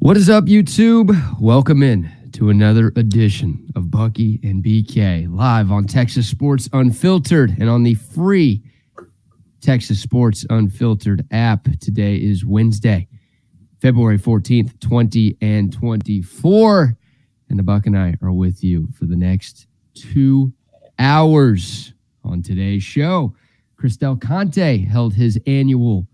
What is up, YouTube? Welcome in to another edition of Bucky and BK live on Texas Sports Unfiltered and on the free Texas Sports Unfiltered app. Today is Wednesday, February 14th, 20 and 24. And the Buck and I are with you for the next two hours on today's show. Chris Del Conte held his annual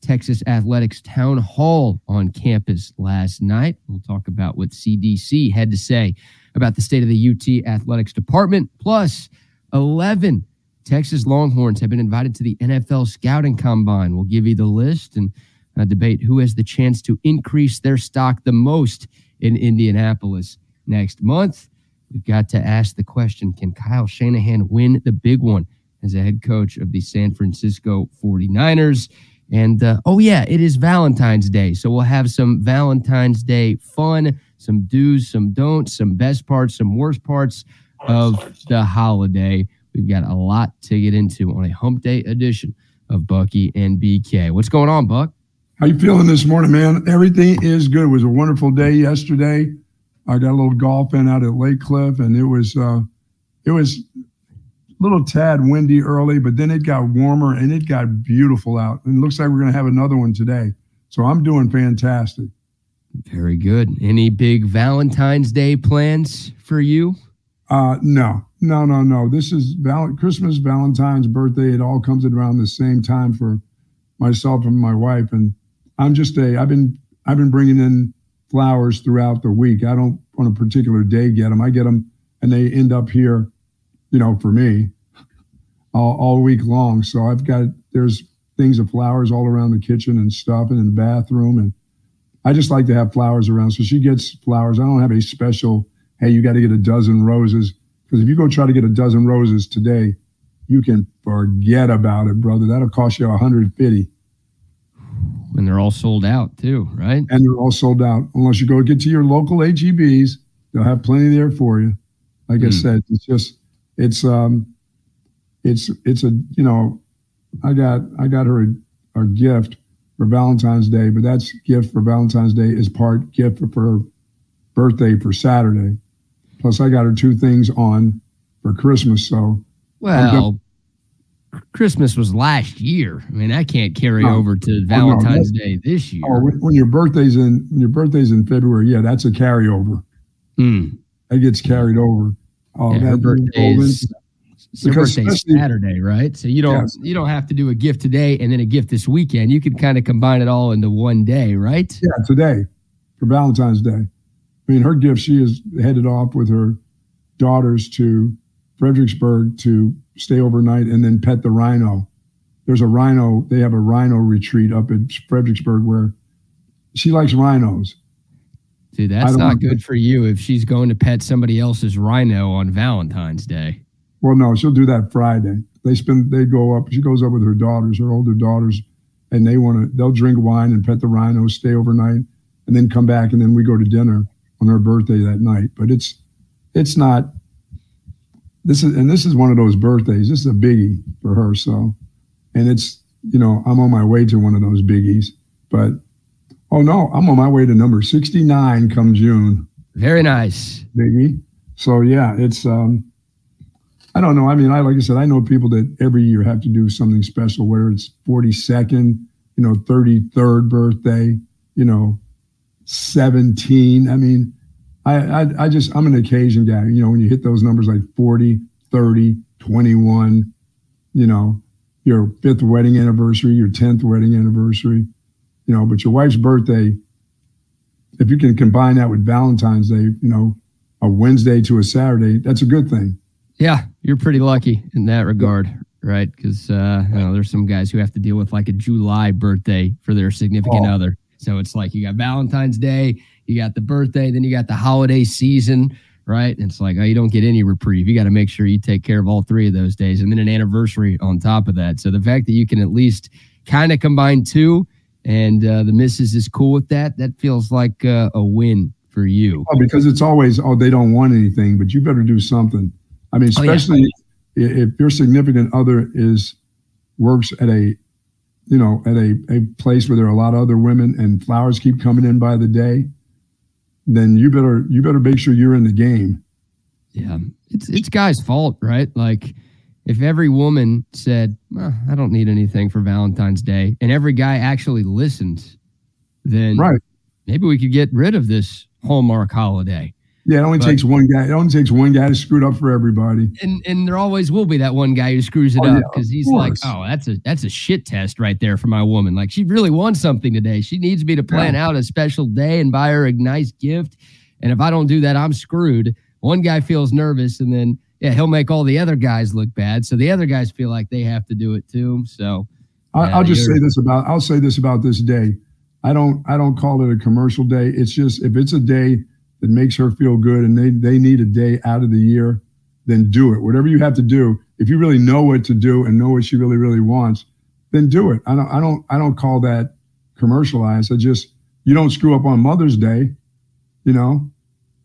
Texas Athletics Town Hall on campus last night. We'll talk about what CDC had to say about the state of the UT Athletics Department. Plus, 11 Texas Longhorns have been invited to the NFL Scouting Combine. We'll give you the list and uh, debate who has the chance to increase their stock the most in Indianapolis next month. We've got to ask the question Can Kyle Shanahan win the big one as a head coach of the San Francisco 49ers? And uh, oh, yeah, it is Valentine's Day. So we'll have some Valentine's Day fun, some do's, some don'ts, some best parts, some worst parts of the holiday. We've got a lot to get into on a hump day edition of Bucky and BK. What's going on, Buck? How you feeling this morning, man? Everything is good. It was a wonderful day yesterday. I got a little golf in out at Lake Cliff, and it was uh, it was little tad windy early, but then it got warmer and it got beautiful out. And it looks like we're going to have another one today. So I'm doing fantastic. Very good. Any big Valentine's Day plans for you? Uh, no, no, no, no. This is val- Christmas, Valentine's, birthday. It all comes around the same time for myself and my wife. And I'm just a. I've been I've been bringing in flowers throughout the week. I don't on a particular day get them. I get them, and they end up here you know, for me, all, all week long. So I've got there's things of flowers all around the kitchen and stuff and in the bathroom. And I just like to have flowers around. So she gets flowers. I don't have a special, hey, you got to get a dozen roses. Because if you go try to get a dozen roses today, you can forget about it, brother. That'll cost you a 150. And they're all sold out too, right? And they're all sold out. Unless you go get to your local HEBs, they'll have plenty there for you. Like mm. I hmm. said, it's just it's um, it's it's a you know, I got I got her a, a gift for Valentine's Day, but that's gift for Valentine's Day is part gift for, for her birthday for Saturday. Plus, I got her two things on for Christmas. So, well, Christmas was last year. I mean, I can't carry no, over to Valentine's oh, no, Day this year. Oh, when, when, your birthday's in when your birthday's in February, yeah, that's a carryover. Mm. That gets carried over. Oh, yeah, her because birthday's Saturday, right? So you don't yeah. you don't have to do a gift today and then a gift this weekend. You can kind of combine it all into one day, right? Yeah, today for Valentine's Day. I mean, her gift. She is headed off with her daughters to Fredericksburg to stay overnight and then pet the rhino. There's a rhino. They have a rhino retreat up in Fredericksburg where she likes rhinos. Dude, that's not good for you if she's going to pet somebody else's rhino on Valentine's Day. Well, no, she'll do that Friday. They spend, they go up. She goes up with her daughters, her older daughters, and they want to. They'll drink wine and pet the rhino, stay overnight, and then come back, and then we go to dinner on her birthday that night. But it's, it's not. This is, and this is one of those birthdays. This is a biggie for her. So, and it's, you know, I'm on my way to one of those biggies, but Oh no, I'm on my way to number 69 come June. Very nice. Biggie. So yeah, it's um I don't know. I mean, I like I said, I know people that every year have to do something special, whether it's 42nd, you know, 33rd birthday, you know, 17. I mean, I, I I just I'm an occasion guy. You know, when you hit those numbers like 40, 30, 21, you know, your fifth wedding anniversary, your 10th wedding anniversary you know, but your wife's birthday, if you can combine that with Valentine's Day, you know, a Wednesday to a Saturday, that's a good thing. Yeah, you're pretty lucky in that regard, right? Because uh, you know, there's some guys who have to deal with like a July birthday for their significant oh. other. So it's like you got Valentine's Day, you got the birthday, then you got the holiday season, right? And it's like, oh, you don't get any reprieve. You got to make sure you take care of all three of those days, and then an anniversary on top of that. So the fact that you can at least kind of combine two and uh, the missus is cool with that, that feels like uh, a win for you. Oh, because it's always, oh, they don't want anything, but you better do something. I mean, especially oh, yeah. if your significant other is works at a, you know, at a, a place where there are a lot of other women and flowers keep coming in by the day. then you better you better make sure you're in the game. Yeah, it's it's guys' fault, right? Like if every woman said, well, "I don't need anything for Valentine's Day," and every guy actually listened, then right. maybe we could get rid of this Hallmark holiday. Yeah, it only but, takes one guy. It only takes one guy to screw it up for everybody. And and there always will be that one guy who screws it oh, up because yeah, he's like, oh, that's a that's a shit test right there for my woman. Like she really wants something today. She needs me to plan yeah. out a special day and buy her a nice gift. And if I don't do that, I'm screwed. One guy feels nervous, and then yeah, he'll make all the other guys look bad. So the other guys feel like they have to do it too. So I, I'll uh, just say this about I'll say this about this day. I don't I don't call it a commercial day. It's just if it's a day that makes her feel good and they, they need a day out of the year, then do it. Whatever you have to do, if you really know what to do and know what she really, really wants, then do it. I don't I don't I don't call that commercialized. I just you don't screw up on Mother's Day, you know.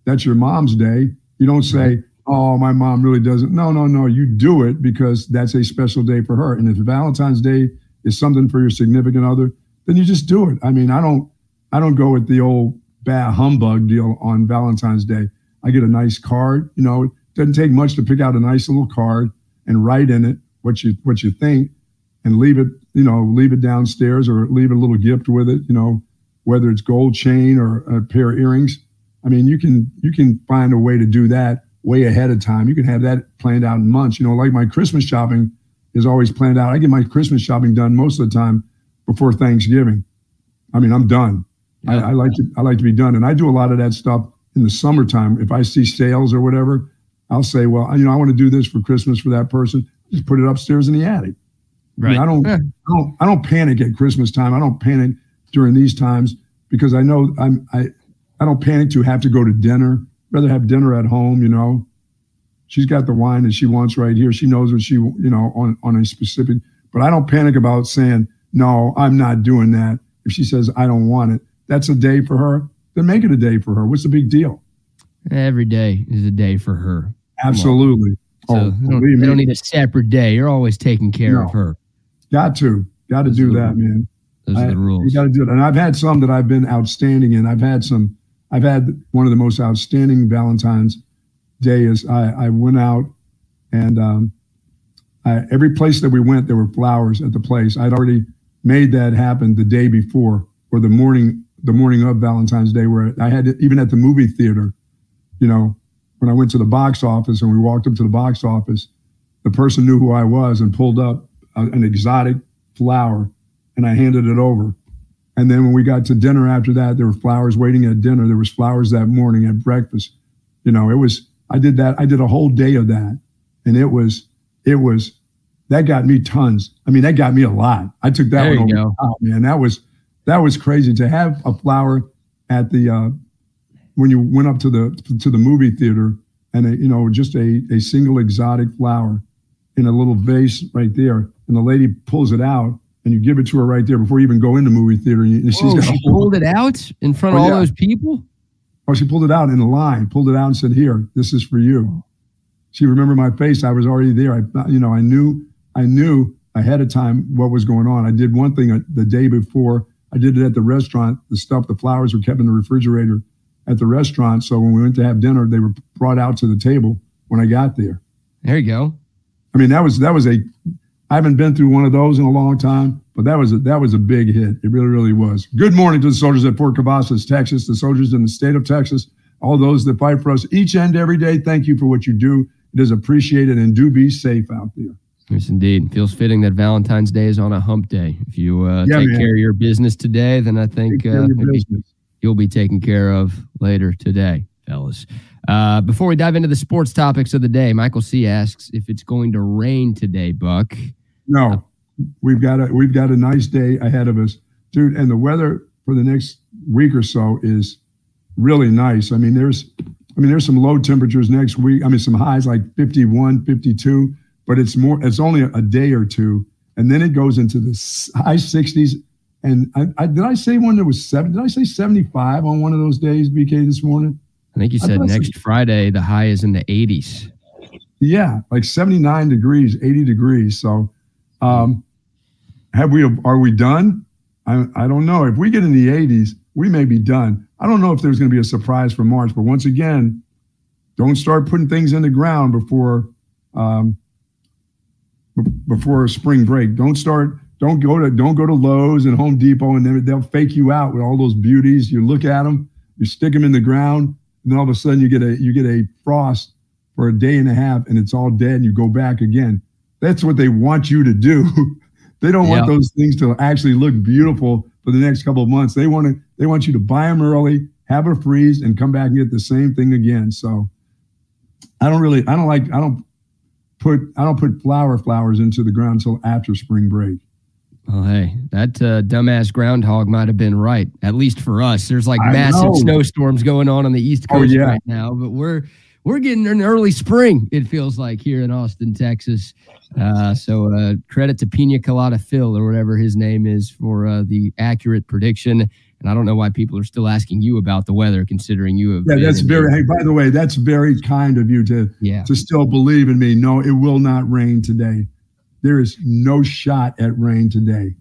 That's your mom's day. You don't say, Oh, my mom really doesn't. No, no, no. You do it because that's a special day for her. And if Valentine's Day is something for your significant other, then you just do it. I mean, I don't I don't go with the old bad humbug deal on Valentine's Day. I get a nice card. You know, it doesn't take much to pick out a nice little card and write in it what you what you think, and leave it. You know, leave it downstairs or leave a little gift with it. You know, whether it's gold chain or a pair of earrings. I mean, you can you can find a way to do that way ahead of time. You can have that planned out in months. You know, like my Christmas shopping is always planned out. I get my Christmas shopping done most of the time before Thanksgiving. I mean, I'm done. I, I, like to I like to be done, and I do a lot of that stuff in the summertime. If I see sales or whatever, I'll say, well, you know, I want to do this for Christmas for that person. Just put it upstairs in the attic. Right. I, mean, I don't yeah. I don't I don't panic at Christmas time. I don't panic during these times because I know I'm I I don't panic to have to go to dinner. Rather have dinner at home. You know, she's got the wine that she wants right here. She knows what she you know on on a specific. But I don't panic about saying no. I'm not doing that. If she says I don't want it, that's a day for her, then make it a day for her. What's the big deal? Every day is a day for her. Absolutely. So oh, they don't, they don't, need a separate day. You're always taking care no. of her. Got to. Got to do that, man. Those I, are the rules. You got to do it. And I've had some that I've been outstanding in. I've had some, I've had one of the most outstanding Valentine's Day is I, I went out and um, I, every place that we went, there were flowers at the place. I'd already made that happen the day before or the morning the morning of Valentine's Day, where I had to, even at the movie theater, you know, when I went to the box office and we walked up to the box office, the person knew who I was and pulled up a, an exotic flower, and I handed it over. And then when we got to dinner after that, there were flowers waiting at dinner. There was flowers that morning at breakfast. You know, it was I did that. I did a whole day of that, and it was it was that got me tons. I mean, that got me a lot. I took that there one over. Oh man, that was that was crazy to have a flower at the uh, when you went up to the to the movie theater and a, you know just a a single exotic flower in a little vase right there, and the lady pulls it out and you give it to her right there before you even go into the movie theater. And she's oh, Whoa, she pulled it out in front oh, of all yeah. those people. Oh, she pulled it out in the line, pulled it out and said, "Here, this is for you." She remembered my face. I was already there. I, you know, I knew, I knew ahead of time what was going on. I did one thing uh, the day before I did it at the restaurant. The stuff, the flowers were kept in the refrigerator at the restaurant. So when we went to have dinner, they were brought out to the table when I got there. There you go. I mean, that was that was a. I haven't been through one of those in a long time, but that was a, that was a big hit. It really, really was. Good morning to the soldiers at Fort Cavazos, Texas, the soldiers in the state of Texas, all those that fight for us each and every day. Thank you for what you do. It is appreciated, and do be safe out there. Yes, indeed. Feels fitting that Valentine's Day is on a hump day. If you uh, yeah, take man. care of your business today, then I think uh, you'll be taken care of later today, fellas. Uh, before we dive into the sports topics of the day, Michael C asks if it's going to rain today, Buck. No, oh. we've got a we've got a nice day ahead of us, dude. And the weather for the next week or so is really nice. I mean, there's I mean, there's some low temperatures next week. I mean, some highs like 51, 52 but it's more. It's only a day or two, and then it goes into the high 60s. And I, I, did I say one that was seven? Did I say 75 on one of those days, BK, this morning? I think you said next Friday the high is in the 80s. Yeah, like 79 degrees, 80 degrees. So, um, have we? Are we done? I, I don't know. If we get in the 80s, we may be done. I don't know if there's going to be a surprise for March, but once again, don't start putting things in the ground before um, b- before spring break. Don't start. Don't go to don't go to Lowe's and Home Depot and then they'll fake you out with all those beauties. You look at them, you stick them in the ground, and then all of a sudden you get a you get a frost for a day and a half, and it's all dead, and you go back again. That's what they want you to do. they don't want those things to actually look beautiful for the next couple of months. They want to they want you to buy them early, have a freeze, and come back and get the same thing again. So I don't really I don't like I don't put I don't put flower flowers into the ground until after spring break. Well, hey, that uh, dumbass groundhog might have been right. At least for us, there's like massive snowstorms going on on the East Oh, Coast yeah. right now, but we're we're getting an early spring. It feels like here in Austin, Texas. Uh, so uh, credit to Pina Colada Phil or whatever his name is for uh, the accurate prediction. And I don't know why people are still asking you about the weather, considering you have. Yeah, that's very hey, by the way, that's very kind of you to yeah. to still believe in me. No, it will not rain today. There is no shot at rain today.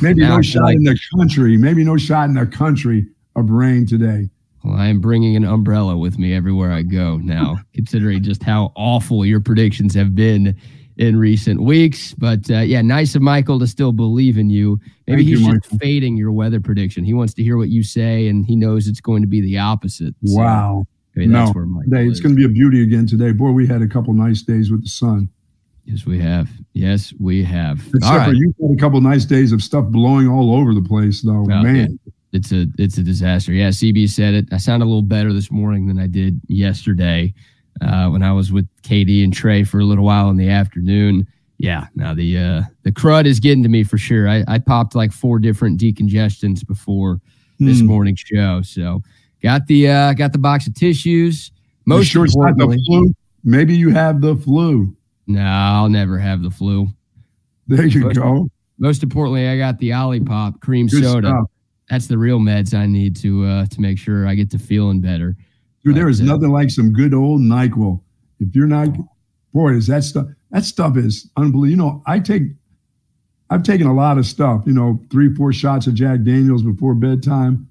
Maybe Now no shot like- in the country. Maybe no shot in the country of rain today. Well, I am bringing an umbrella with me everywhere I go now, considering just how awful your predictions have been in recent weeks. But uh, yeah, nice of Michael to still believe in you. Maybe Thank you, he's just Michael. fading your weather prediction. He wants to hear what you say, and he knows it's going to be the opposite. So, Wow. maybe that's No, Today, it's going to be a beauty again today. Boy, we had a couple nice days with the sun. yes, we have. Yes, we have. Except All for right. you had a couple nice days of stuff blowing all over the place, though. Oh, Man, It's a it's a disaster. Yeah, CB said it. I sound a little better this morning than I did yesterday uh, when I was with KD and Trey for a little while in the afternoon. Yeah, now the uh, the crud is getting to me for sure. I, I popped like four different decongestions before this Hmm. morning's show, so got the uh, got the box of tissues. Most sure it's not the flu? Maybe you have the flu. no, I'll never have the flu. There you Most- go. Most importantly, I got the Olipop cream Good soda. stuff. That's the real meds I need to uh, to make sure I get to feeling better. Dude, there is uh, nothing like some good old NyQuil. If you're not, boy, is that stuff, that stuff is unbelievable. You know, I take, I've taken a lot of stuff, you know, three, four shots of Jack Daniels before bedtime.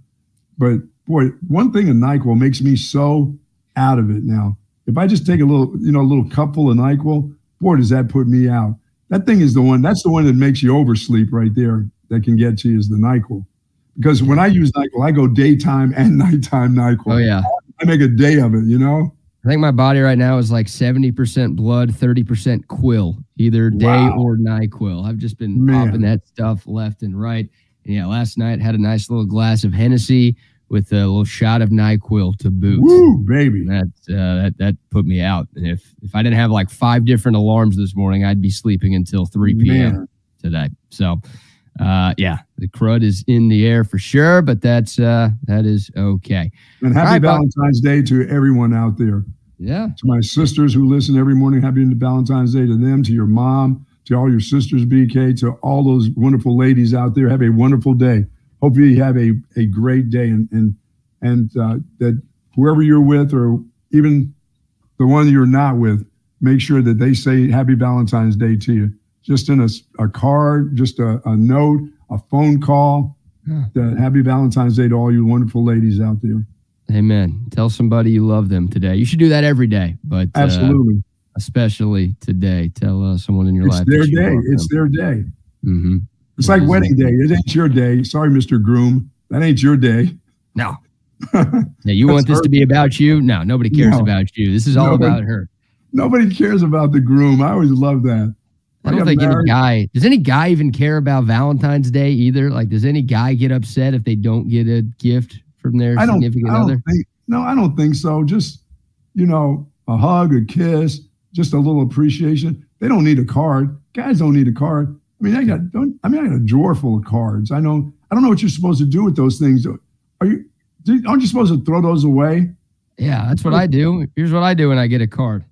But boy, one thing in NyQuil makes me so out of it now. If I just take a little, you know, a little cupful of NyQuil, boy, does that put me out. That thing is the one, that's the one that makes you oversleep right there that can get to you is the NyQuil. Because when I use NyQuil, I go daytime and nighttime NyQuil. Oh yeah. I make a day of it, you know? I think my body right now is like 70% blood, 30% quill, either day Wow. or NyQuil. I've just been Man. popping that stuff left and right. And yeah, last night had a nice little glass of Hennessy with a little shot of NyQuil to boot. Woo, baby. That, uh, that that put me out. And if if I didn't have like five different alarms this morning, I'd be sleeping until 3 p.m. Man. today. So, uh, yeah, the crud is in the air for sure, but that's uh, that is okay. And happy right, Bob. Valentine's Day to everyone out there. Yeah, To my sisters who listen every morning, happy Valentine's Day to them, to your mom, to all your sisters, BK, to all those wonderful ladies out there. Have a wonderful day. Hope you have a, a great day and and and uh, that whoever you're with or even the one you're not with, make sure that they say happy Valentine's Day to you. Just in a, a card, just a, a note, a phone call. Yeah. That happy Valentine's Day to all you wonderful ladies out there. amen. Tell somebody you love them today. You should do that every day, but uh, Absolutely. especially today. Tell uh, someone in your it's life. their you day. It's them. their day. Mhm. It's What like wedding it? day. It ain't your day. Sorry, Mr. Groom. That ain't your day. No. Yeah, you want this her- to be about you? No, nobody cares No. about you. This is all Nobody- about her. Nobody cares about the groom. I always love that. I don't think any guy does any guy even care about Valentine's Day either. Like, does any guy get upset if they don't get a gift from their I significant I don't other? think, no, I don't think so. Just, you know, a hug, a kiss, just a little appreciation. They don't need a card. Guys don't need a card. I mean, I got, don't, I mean, I got a drawer full of cards. I know, I don't know what you're supposed to do with those things. Are you, aren't you supposed to throw those away? Yeah, that's what I do. Here's what I do when I get a card: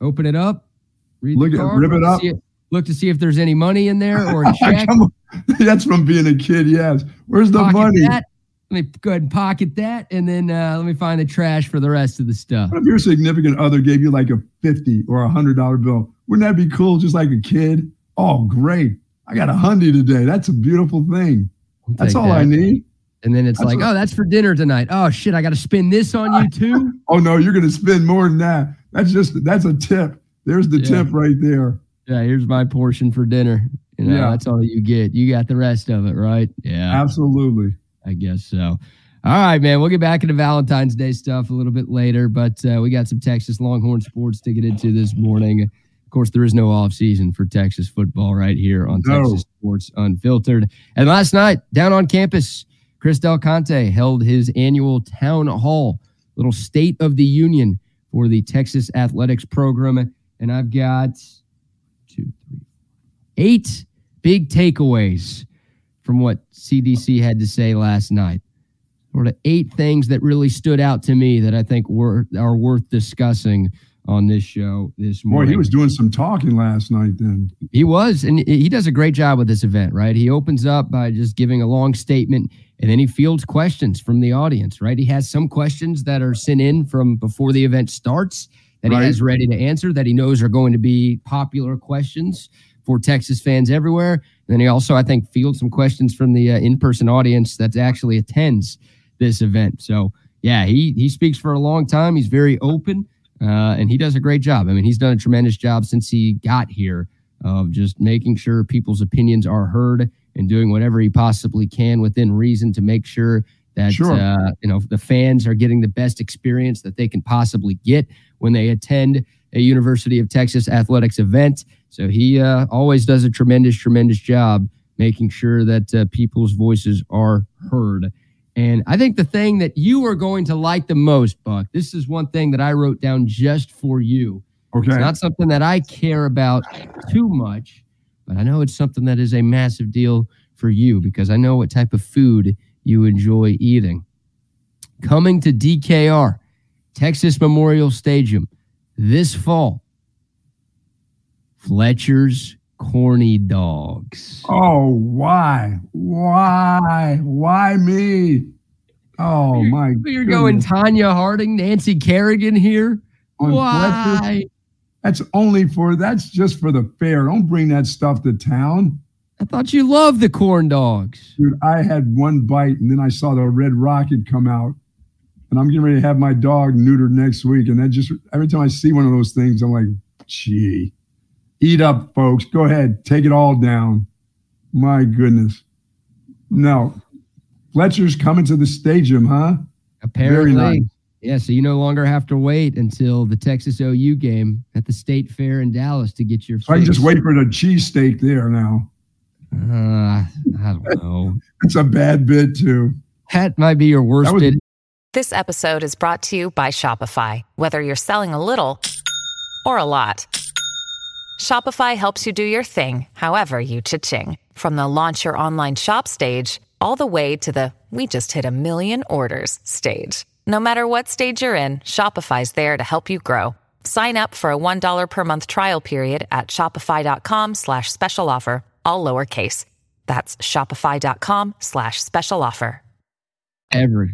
open it up, read Look the at- card, rip it up. see look to see if there's any money in there or a check. That's from being a kid. Yes. Where's the pocket money? that. Let me go ahead and pocket that, and then uh, let me find the trash for the rest of the stuff. What if your significant other gave you like a 50 or a hundred dollar bill? Wouldn't that be cool? Just like a kid? Oh, great. I got a hundy today. That's a beautiful thing. I'll That's all I need. And then it's That's like, oh, that's for dinner tonight. Oh shit, I got to spend this on you too. Oh no, you're to spend more than that. That's just that's a tip. There's the Yeah. tip right there. Yeah, here's my portion for dinner. You know, Yeah. that's all you get. You got the rest of it, right? Yeah. Absolutely. I guess so. All right, man. We'll get back into Valentine's Day stuff a little bit later, but uh, we got some Texas Longhorn sports to get into this morning. Of course, there is no off season for Texas football right here on No. Texas Sports Unfiltered. And last night, down on campus, Chris Del Conte held his annual town hall, little State of the Union for the Texas athletics program. And I've got eight big takeaways from what CDC had to say last night. Sort of eight things that really stood out to me that I think were are worth discussing on this show this morning. Boy, he was doing some talking last night then. He was, and he does a great job with this event, right? He opens up by just giving a long statement, and then he fields questions from the audience, right? He has some questions that are sent in from before the event starts that Right. he has ready to answer that he knows are going to be popular questions for Texas fans everywhere. And then he also, I think, fields some questions from the uh, in-person audience that actually attends this event. So, yeah, he he speaks for a long time. He's very open, uh, and he does a great job. I mean, he's done a tremendous job since he got here of just making sure people's opinions are heard and doing whatever he possibly can within reason to make sure that Sure. uh, you know the fans are getting the best experience that they can possibly get when they attend a University of Texas athletics event. So he uh, always does a tremendous, tremendous job making sure that uh, people's voices are heard. And I think the thing that you are going to like the most, Buck, this is one thing that I wrote down just for you. Okay. It's not something that I care about too much, but I know it's something that is a massive deal for you because I know what type of food you enjoy eating. Coming to DKR, Texas Memorial Stadium, this fall, Fletcher's Corny Dogs. oh, why? Why? Why me? Oh my You're going goodness. Tonya Harding, Nancy Kerrigan here. On Fletcher? Why? That's only for that's just for the fair. Don't bring that stuff to town. I thought you loved the corn dogs. Dude, I had one bite and then I saw the red rocket come out. And I'm getting ready to have my dog neutered next week. And that just every time I see one of those things, I'm like, gee. Eat up, folks. Go ahead. Take it all down. My goodness. No. Fletcher's coming to the stadium, huh? Apparently. nice. Yeah, so you no longer have to wait until the Texas OU game at the State Fair in Dallas to get your. So I can just wait for the cheesesteak there now. Uh, I don't know. It's a bad bid, too. That might be your worst was- bid. This episode is brought to you by Shopify. Whether you're selling a little or a lot, Shopify helps you do your thing, however you cha-ching. From the launch your online shop stage, all the way to the we just hit a million orders stage. No matter what stage you're in, Shopify's there to help you grow. Sign up for a $1 per month trial period at shopify.com slash special offer, all lowercase. That's shopify.com slash special offer. Ever.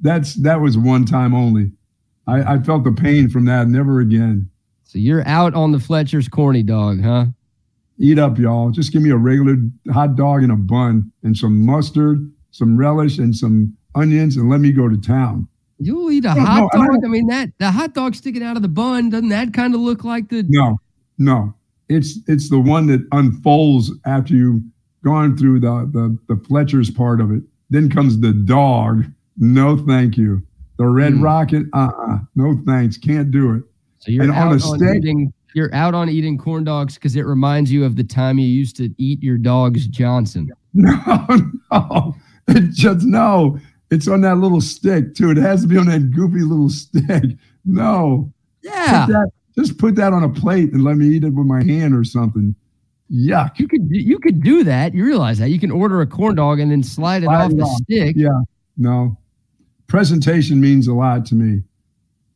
That's that was one time only. I, I felt the pain from that. Never again. So you're out on the Fletcher's corny dog, huh? Eat up, y'all. Just give me a regular hot dog and a bun and some mustard, some relish, and some onions, and let me go to town. You'll eat a No, hot no, dog. don't- I mean that the hot dog sticking out of the bun doesn't that kind of look like the? No, no. It's it's the one that unfolds after you've gone through the the, the Fletcher's part of it. Then comes the dog. No, thank you. The red Hmm. rocket. Uh uh No thanks. Can't do it. So you're And on out a on, steak- eating. You're out on eating corn dogs because it reminds you of the time you used to eat your dog's Johnson. No, no. It just no. It's on that little stick too. It has to be on that goofy little stick. No. Yeah, Put that, just put that on a plate and let me eat it with my hand or something. Yuck. you could you could do that. You realize that you can order a corn dog and then slide it Slide off it the off. stick. Yeah. No. Presentation means a lot to me.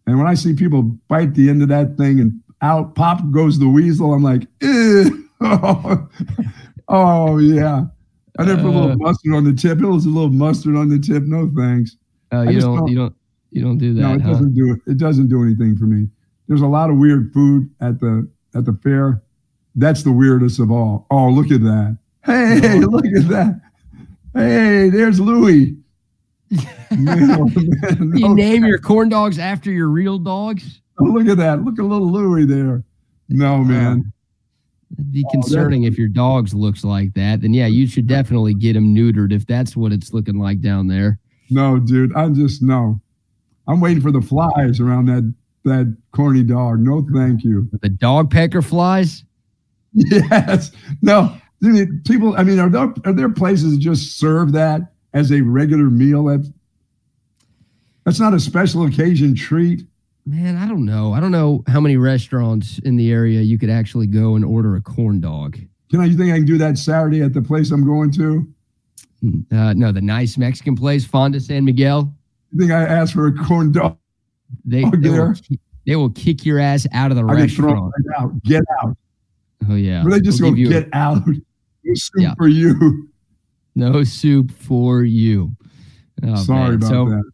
And when I see people bite the end of that thing and out pop goes the weasel, I'm like, Ew. oh, yeah. I never put a Uh. little mustard on the tip. It was a little mustard on the tip. No thanks. Oh, I you don't, don't- you don't you don't do that. no, it huh? doesn't do it. It doesn't do anything for me. There's a lot of weird food at the at the fair. That's the weirdest of all. Oh, look at that. Hey, Oh. look at that. Hey, there's Louie. Man, oh, You name your corn dogs after your real dogs? Oh, look at that. Look at little Louie there. No, man. It'd be Oh, concerning if your dogs looks like that. Then yeah, you should definitely get them neutered if that's what it's looking like down there. No, dude. I'm just no. I'm waiting for the flies around that that corny dog. No, thank you. The dog pecker flies. Yes. No. Dude, people. I mean, are there are there places that just serve that as a regular meal? That's that's not a special occasion treat. Man, I don't know. I don't know how many restaurants in the area you could actually go and order a corn dog. Can I? You think I can do that Saturday at the place I'm going to? Uh, no, the nice Mexican place, Fonda San Miguel. You think I asked for a corn dog? They, they, will, they will kick your ass out of the I restaurant. right out. Get out. Oh yeah, Or they just They'll go you a- get out. Yeah. for you. No soup for you. Oh, Sorry man. about So, that.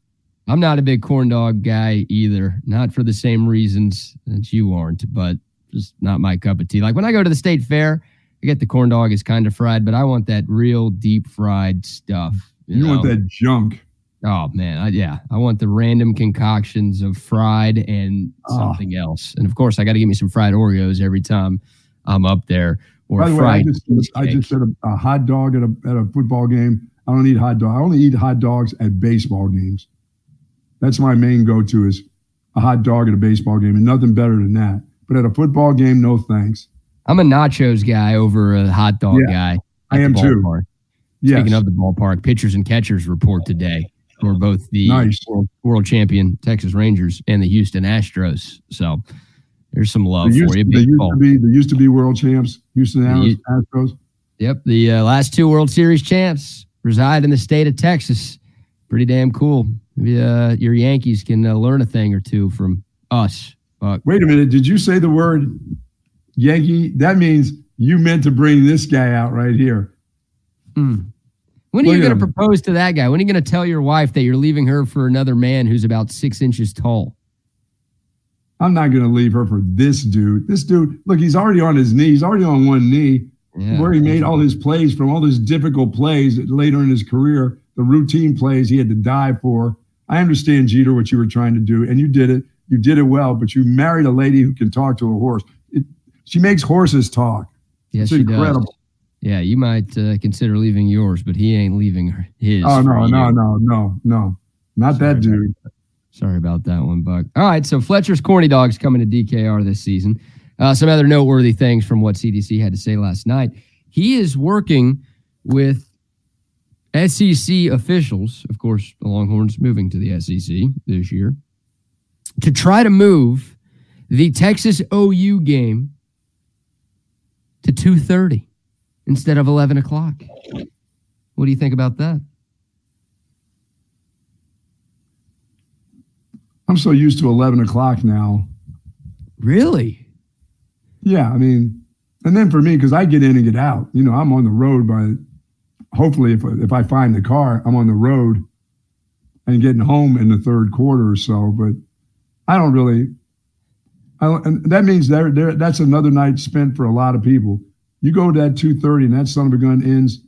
I'm not a big corn dog guy either. Not for the same reasons that you aren't, but just not my cup of tea. Like when I go to the state fair, I get the corn dog is kind of fried, but I want that real deep fried stuff. You, You, want that junk. Oh man, I, yeah, I want the random concoctions of fried and Ah. something else, and of course, I got to give me some fried Oreos every time I'm up there. Or By the way, I just, I just said a, a hot dog at a, at a football game. I don't eat hot dog. I only eat hot dogs at baseball games. That's my main go-to is a hot dog at a baseball game, and nothing better than that. But at a football game, no thanks. I'm a nachos guy over a hot dog Yeah, guy. I am too. ballpark. Yes. Speaking of the ballpark, pitchers and catchers report today for both the Nice. world, world champion Texas Rangers and the Houston Astros. So there's some love used, for you. they used to be they used to be world champs. Houston Astros. Astros. Yep, the uh, last two World Series champs reside in the state of Texas. Pretty damn cool. Maybe, uh, your Yankees can uh, learn a thing or two from us. Wait a minute. Did you say the word Yankee? That means you meant to bring this guy out right here. Hmm. When are Look you going to propose to that guy? When are you going to tell your wife that you're leaving her for another man who's about six inches tall? I'm not going to leave her for this dude. This dude, look, he's already on his knee. He's already on one knee. Yeah. where he made all his plays from all those difficult plays later in his career, the routine plays he had to die for. I understand, Jeter, what you were trying to do, and you did it. You did it well, but you married a lady who can talk to a horse. It, she makes horses talk. Yes, It's she does. Yeah, you might uh, consider leaving yours, but he ain't leaving her- his. Oh, no, no, no, no, no. Not that Sorry, dude. Sorry about that one, Buck. All right, so Fletcher's Corny Dogs coming to DKR this season. Uh, some other noteworthy things from what CDC had to say last night. He is working with SEC officials, of course, the Longhorns moving to the SEC this year, to try to move the Texas OU game to 2.30 instead of 11 o'clock. What do you think about that? I'm so used to 11 o'clock now. Really? Yeah, I mean, and then for me, because I get in and get out, you know, I'm on the road by, hopefully, if, if I find the car, I'm on the road and getting home in the third quarter or so. But I don't really, I don't, and that means there, there, that's another night spent for a lot of people. You go to that 2.30 and that son of a gun ends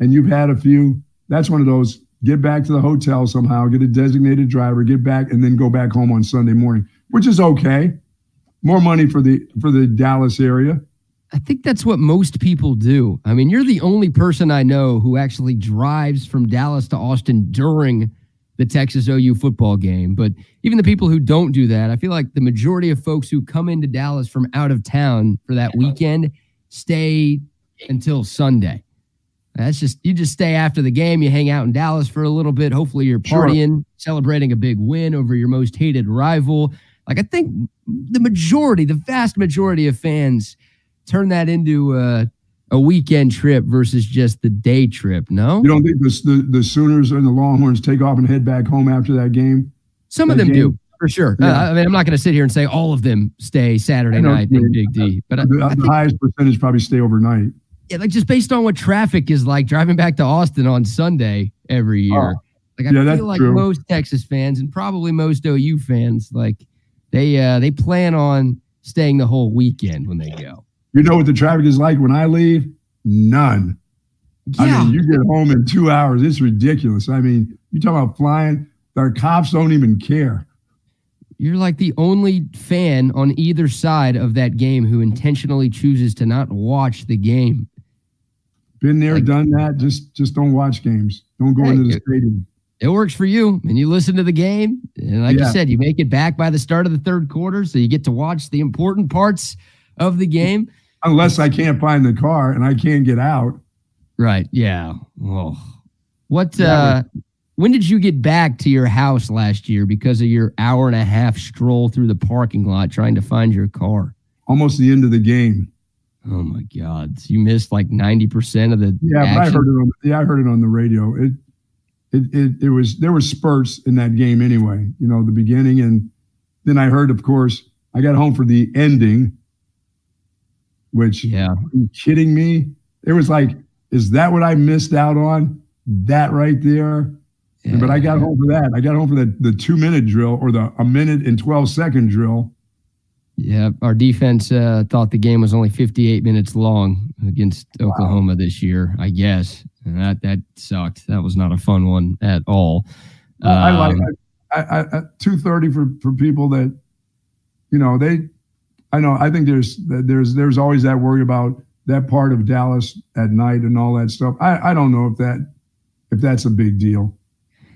and you've had a few, that's one of those, get back to the hotel somehow, get a designated driver, get back, and then go back home on Sunday morning, which is okay. More money for the for the Dallas area. I think that's what most people do. I mean, you're the only person I know who actually drives from Dallas to Austin during the Texas OU football game. But even the people who don't do that, I feel like the majority of folks who come into Dallas from out of town for that weekend stay until Sunday. That's just you just stay after the game, you hang out in Dallas for a little bit. Hopefully you're Sure. partying, celebrating a big win over your most hated rival. Like I think the majority, the vast majority of fans turn that into a, a weekend trip versus just the day trip. No, You don't think the, the the Sooners and the Longhorns take off and head back home after that game? some of them game- do for sure. Yeah. Uh, I mean, I'm not going to sit here and say all of them stay Saturday night in. Big D, but The, I the highest percentage probably stay overnight. Yeah, like just based on what traffic is like driving back to Austin on Sunday every year. like I Oh. yeah, feel like true. most Texas fans and probably most OU fans, like they uh they plan on staying the whole weekend when they go. You know what the traffic is like when I leave? None. Yeah. I mean, you get home in two hours. It's ridiculous. I mean, you talk about flying. Our cops don't even care. You're like the only fan on either side of that game who intentionally chooses to not watch the game. Been there, like, done that. Just just don't watch games. Don't go hey, into the stadium. It works for you, and you listen to the game. And like yeah. you said, you make it back by the start of the third quarter, so you get to watch the important parts of the game. Unless I can't find the car and I can't get out. Right. Yeah. Well, what? uh When did you get back to your house last year because of your hour and a half stroll through the parking lot trying to find your car? Almost the end of the game. Oh my God! So you missed like ninety percent of the. Yeah, I heard it. On, yeah, I heard it on the radio. It, it, it, it was there was spurts in that game anyway. You know, the beginning, and then I heard, of course, I got home for the ending. Which, yeah, kidding me? It was like, is that what I missed out on? That right there. Yeah. But I got home for that. I got home for the the two minute drill or the a minute and twelve second drill yeah, our defense uh, thought the game was only 58 minutes long against wow. Oklahoma this year, I guess. And that that sucked. That was not a fun one at all. Um, I like I, I, I, 230 for for people that you know they. I know. I think there's there's there's always that worry about that part of Dallas at night and all that stuff. I I don't know if that if that's a big deal.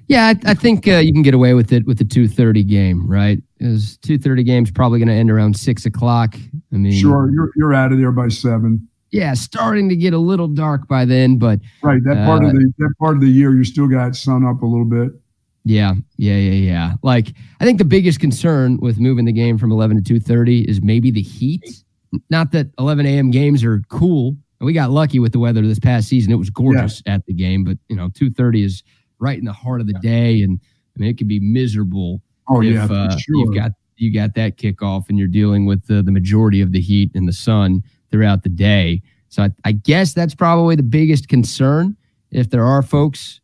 Yeah, I, I think uh, you can get away with it with the two thirty game, right? Is two thirty game's probably going to end around six o'clock. I mean, sure, you're you're out of there by seven. Yeah, starting to get a little dark by then, but right that part uh, of the that part of the year, you still got sun up a little bit. Yeah, yeah, yeah, yeah. Like I think the biggest concern with moving the game from eleven to two thirty is maybe the heat. Not that eleven a.m. games are cool. We got lucky with the weather this past season; it was gorgeous yeah. at the game. But you know, two thirty is right in the heart of the day, and I mean it could be miserable. Oh if, yeah, uh, sure. You've got you got that kickoff, and you're dealing with the, the majority of the heat and the sun throughout the day. So I, I guess that's probably the biggest concern. If there are folks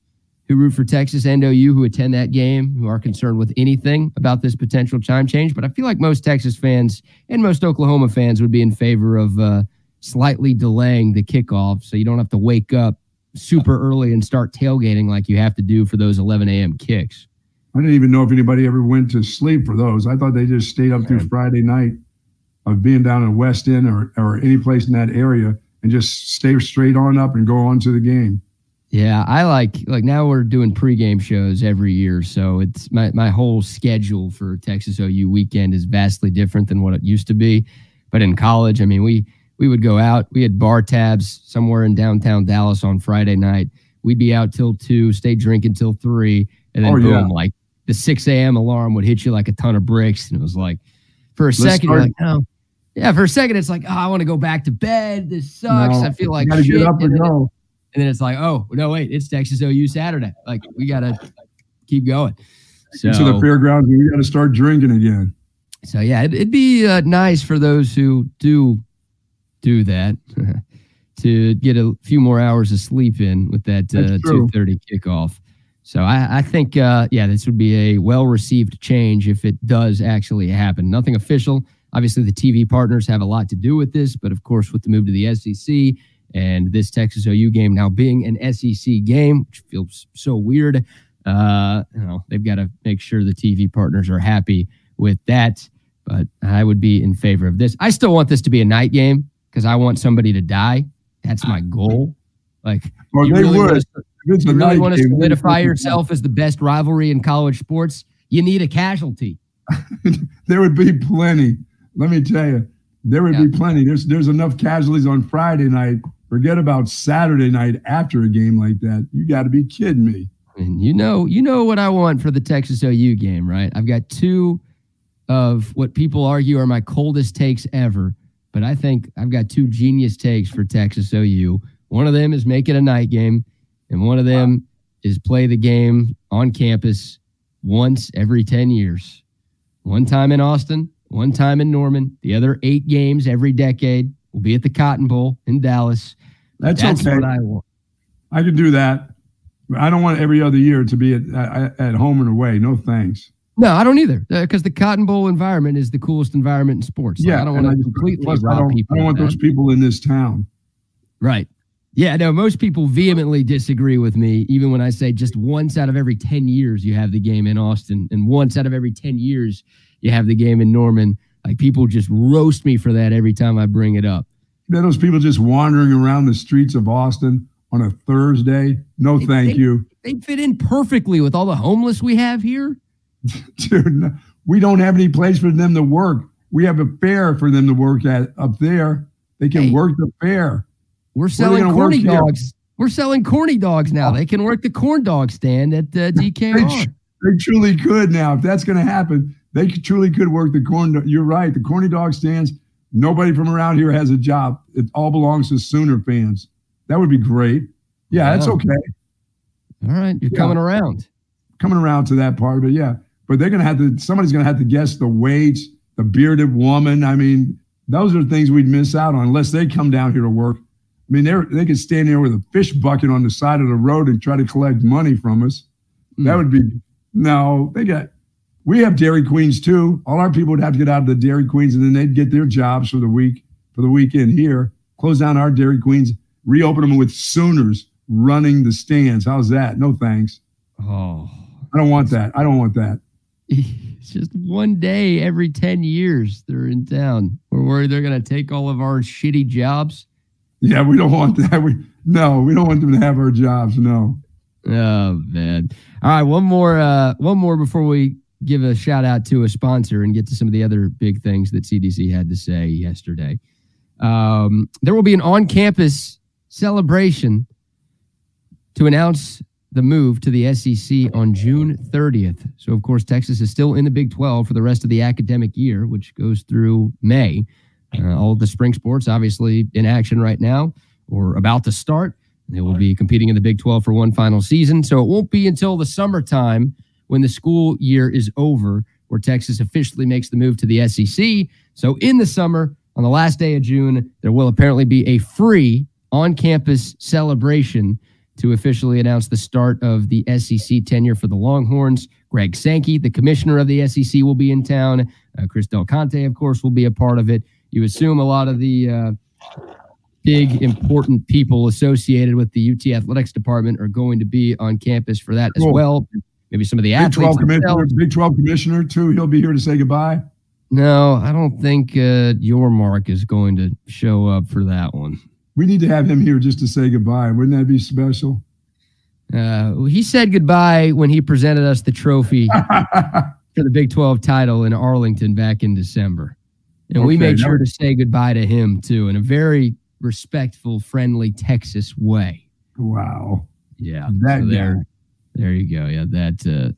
who root for Texas and OU who attend that game who are concerned with anything about this potential time change. But I feel like most Texas fans and most Oklahoma fans would be in favor of uh, slightly delaying the kickoff so you don't have to wake up super early and start tailgating like you have to do for those 11 a.m. kicks. I didn't even know if anybody ever went to sleep for those. I thought they just stayed up through Friday night of being down in West End or, or any place in that area and just stay straight on up and go on to the game. Yeah, I like like now we're doing pregame shows every year, so it's my my whole schedule for Texas OU weekend is vastly different than what it used to be. But in college, I mean, we we would go out. We had bar tabs somewhere in downtown Dallas on Friday night. We'd be out till two, stay drinking till three, and then oh, boom, yeah. like the 6 a.m. alarm would hit you like a ton of bricks. And it was like, for a Let's second, start. you're like, oh, yeah, for a second, it's like, oh, I want to go back to bed. This sucks. No, I feel like gotta shit. get up and, and then, go. And then it's like, oh, no, wait, it's Texas OU Saturday. Like, we got to keep going. So, to the fairgrounds, we got to start drinking again. So, yeah, it, would be uh, nice for those who do do that to get a few more hours of sleep in with that uh, 2.30 kickoff. So I, I think, uh, yeah, this would be a well received change if it does actually happen. Nothing official. Obviously, the TV partners have a lot to do with this, but of course, with the move to the SEC and this Texas OU game now being an SEC game, which feels so weird, uh, you know, they've got to make sure the TV partners are happy with that. But I would be in favor of this. I still want this to be a night game because I want somebody to die. That's my goal. Like, well, you really would. You really want to solidify yourself as the best rivalry in college sports? You need a casualty. there would be plenty. Let me tell you, there would yeah. be plenty. There's there's enough casualties on Friday night. Forget about Saturday night after a game like that. You got to be kidding me. And you know, you know what I want for the Texas OU game, right? I've got two of what people argue are my coldest takes ever but I think I've got two genius takes for Texas OU. One of them is make it a night game, and one of them wow. is play the game on campus once every 10 years. One time in Austin, one time in Norman. The other eight games every decade will be at the Cotton Bowl in Dallas. That's, That's okay. what I want. I can do that. I don't want every other year to be at, at home and away. No thanks. No, I don't either. Because uh, the Cotton Bowl environment is the coolest environment in sports. Yeah, I don't want to completely rob I people. I don't want those people in this town. Right. Yeah, no, most people vehemently disagree with me, even when I say just once out of every 10 years you have the game in Austin, and once out of every 10 years you have the game in Norman. Like people just roast me for that every time I bring it up. Then those people just wandering around the streets of Austin on a Thursday. No, They- thank they- you. They fit in perfectly with all the homeless we have here. Dude, no, we don't have any place for them to work. We have a fair for them to work at up there. They can Hey. work the fair. We're selling gonna corny dogs. We're selling corny dogs now. They can work the corn dog stand at uh, DKR. they truly could now. If that's going to happen, they truly could work the corn. do- You're right. The corny dog stands. Nobody from around here has a job. It all belongs to Sooner fans. That would be great. Yeah, that's okay. All right, you're Yeah. coming around. Coming around to that part of it, yeah. But they're going to have to. Somebody's going to have to guess the wage, the bearded woman. I mean, those are things we'd miss out on unless they come down here to work. I mean, they they could stand there with a fish bucket on the side of the road and try to collect money from us. That Mm. would be no. They got. We have Dairy Queens too. All our people would have to get out of the Dairy Queens, and then they'd get their jobs for the week for the weekend here. Close down our Dairy Queens, reopen them with Sooners running the stands. How's that? No thanks. Oh, I don't want that. I don't want that. it's just one day every 10 years they're in town. We're worried they're going to take all of our shitty jobs. Yeah, we don't want that. We no, we don't want them to have our jobs. No. Oh man! All right, one more, uh, one more before we give a shout out to a sponsor and get to some of the other big things that CDC had to say yesterday. Um, there will be an on-campus celebration to announce the move to the SEC on June 30th. So, of course, Texas is still in the Big 12 for the rest of the academic year, which goes through May. Uh, all the spring sports, obviously, in action right now or about to start. They will be competing in the Big 12 for one final season. So it won't be until the summertime when the school year is over where Texas officially makes the move to the SEC. So in the summer, on the last day of June, there will apparently be a free on campus celebration to officially announce the start of the SEC tenure for the Longhorns. Greg Sankey, the commissioner of the SEC, will be in town. Uh, Chris Del Conte, of course, will be a part of it. You assume a lot of the uh, big, important people associated with the UT athletics department are going to be on campus for that as well. Maybe some of the Big athletes. 12 commissioner. Big 12 commissioner too. He'll be here to say goodbye. No, I don't think uh, Yormark is going to show up for that one. We need to have him here just to say goodbye. Wouldn't that be special? Uh, he said goodbye when he presented us the trophy for the Big 12 title in Arlington back in December. And we Okay, made that sure to say goodbye to him too in a very respectful, friendly Texas way. wow. Yeah. That so guy. there, there you go. Yeah, that uh,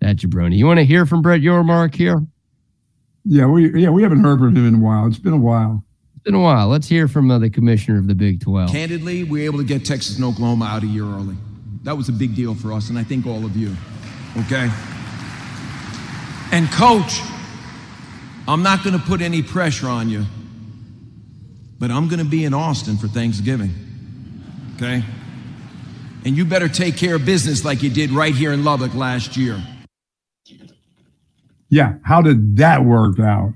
that jabroni. You want to hear from Brett Yormark here? Yeah, we yeah we haven't heard from him in a while. It's been a while. It's been a while. Let's hear from uh, the commissioner of the Big 12. Candidly, we were able to get Texas and Oklahoma out a year early. That was a big deal for us, and I think all of you. Okay? And, coach, I'm not going to put any pressure on you, but I'm going to be in Austin for Thanksgiving. Okay? And you better take care of business like you did right here in Lubbock last year. Yeah, how did that work out?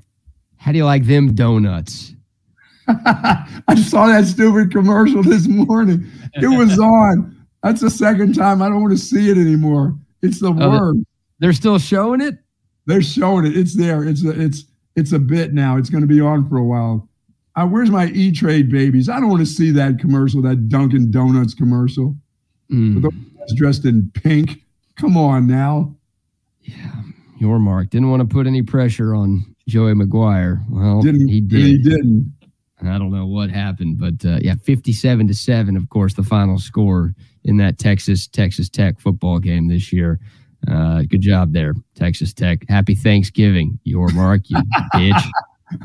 How do you like them donuts? I saw that stupid commercial this morning. It was on. That's the second time. I don't want to see it anymore. It's the Oh, worst. They're still showing it? They're showing it. It's there. It's it's it's a bit now. It's going to be on for a while. Uh, where's my E Trade babies? I don't want to see that commercial. That Dunkin' Donuts commercial. Mm. Dressed in pink. Come on now. Yeah, Yormark didn't want to put any pressure on Joey McGuire. Well, Didn't he did. He didn't. I don't know what happened, but uh, yeah, fifty-seven to seven. Of course, the final score in that Texas Texas Tech football game this year. Uh, good job there, Texas Tech. Happy Thanksgiving, Yormark, you bitch.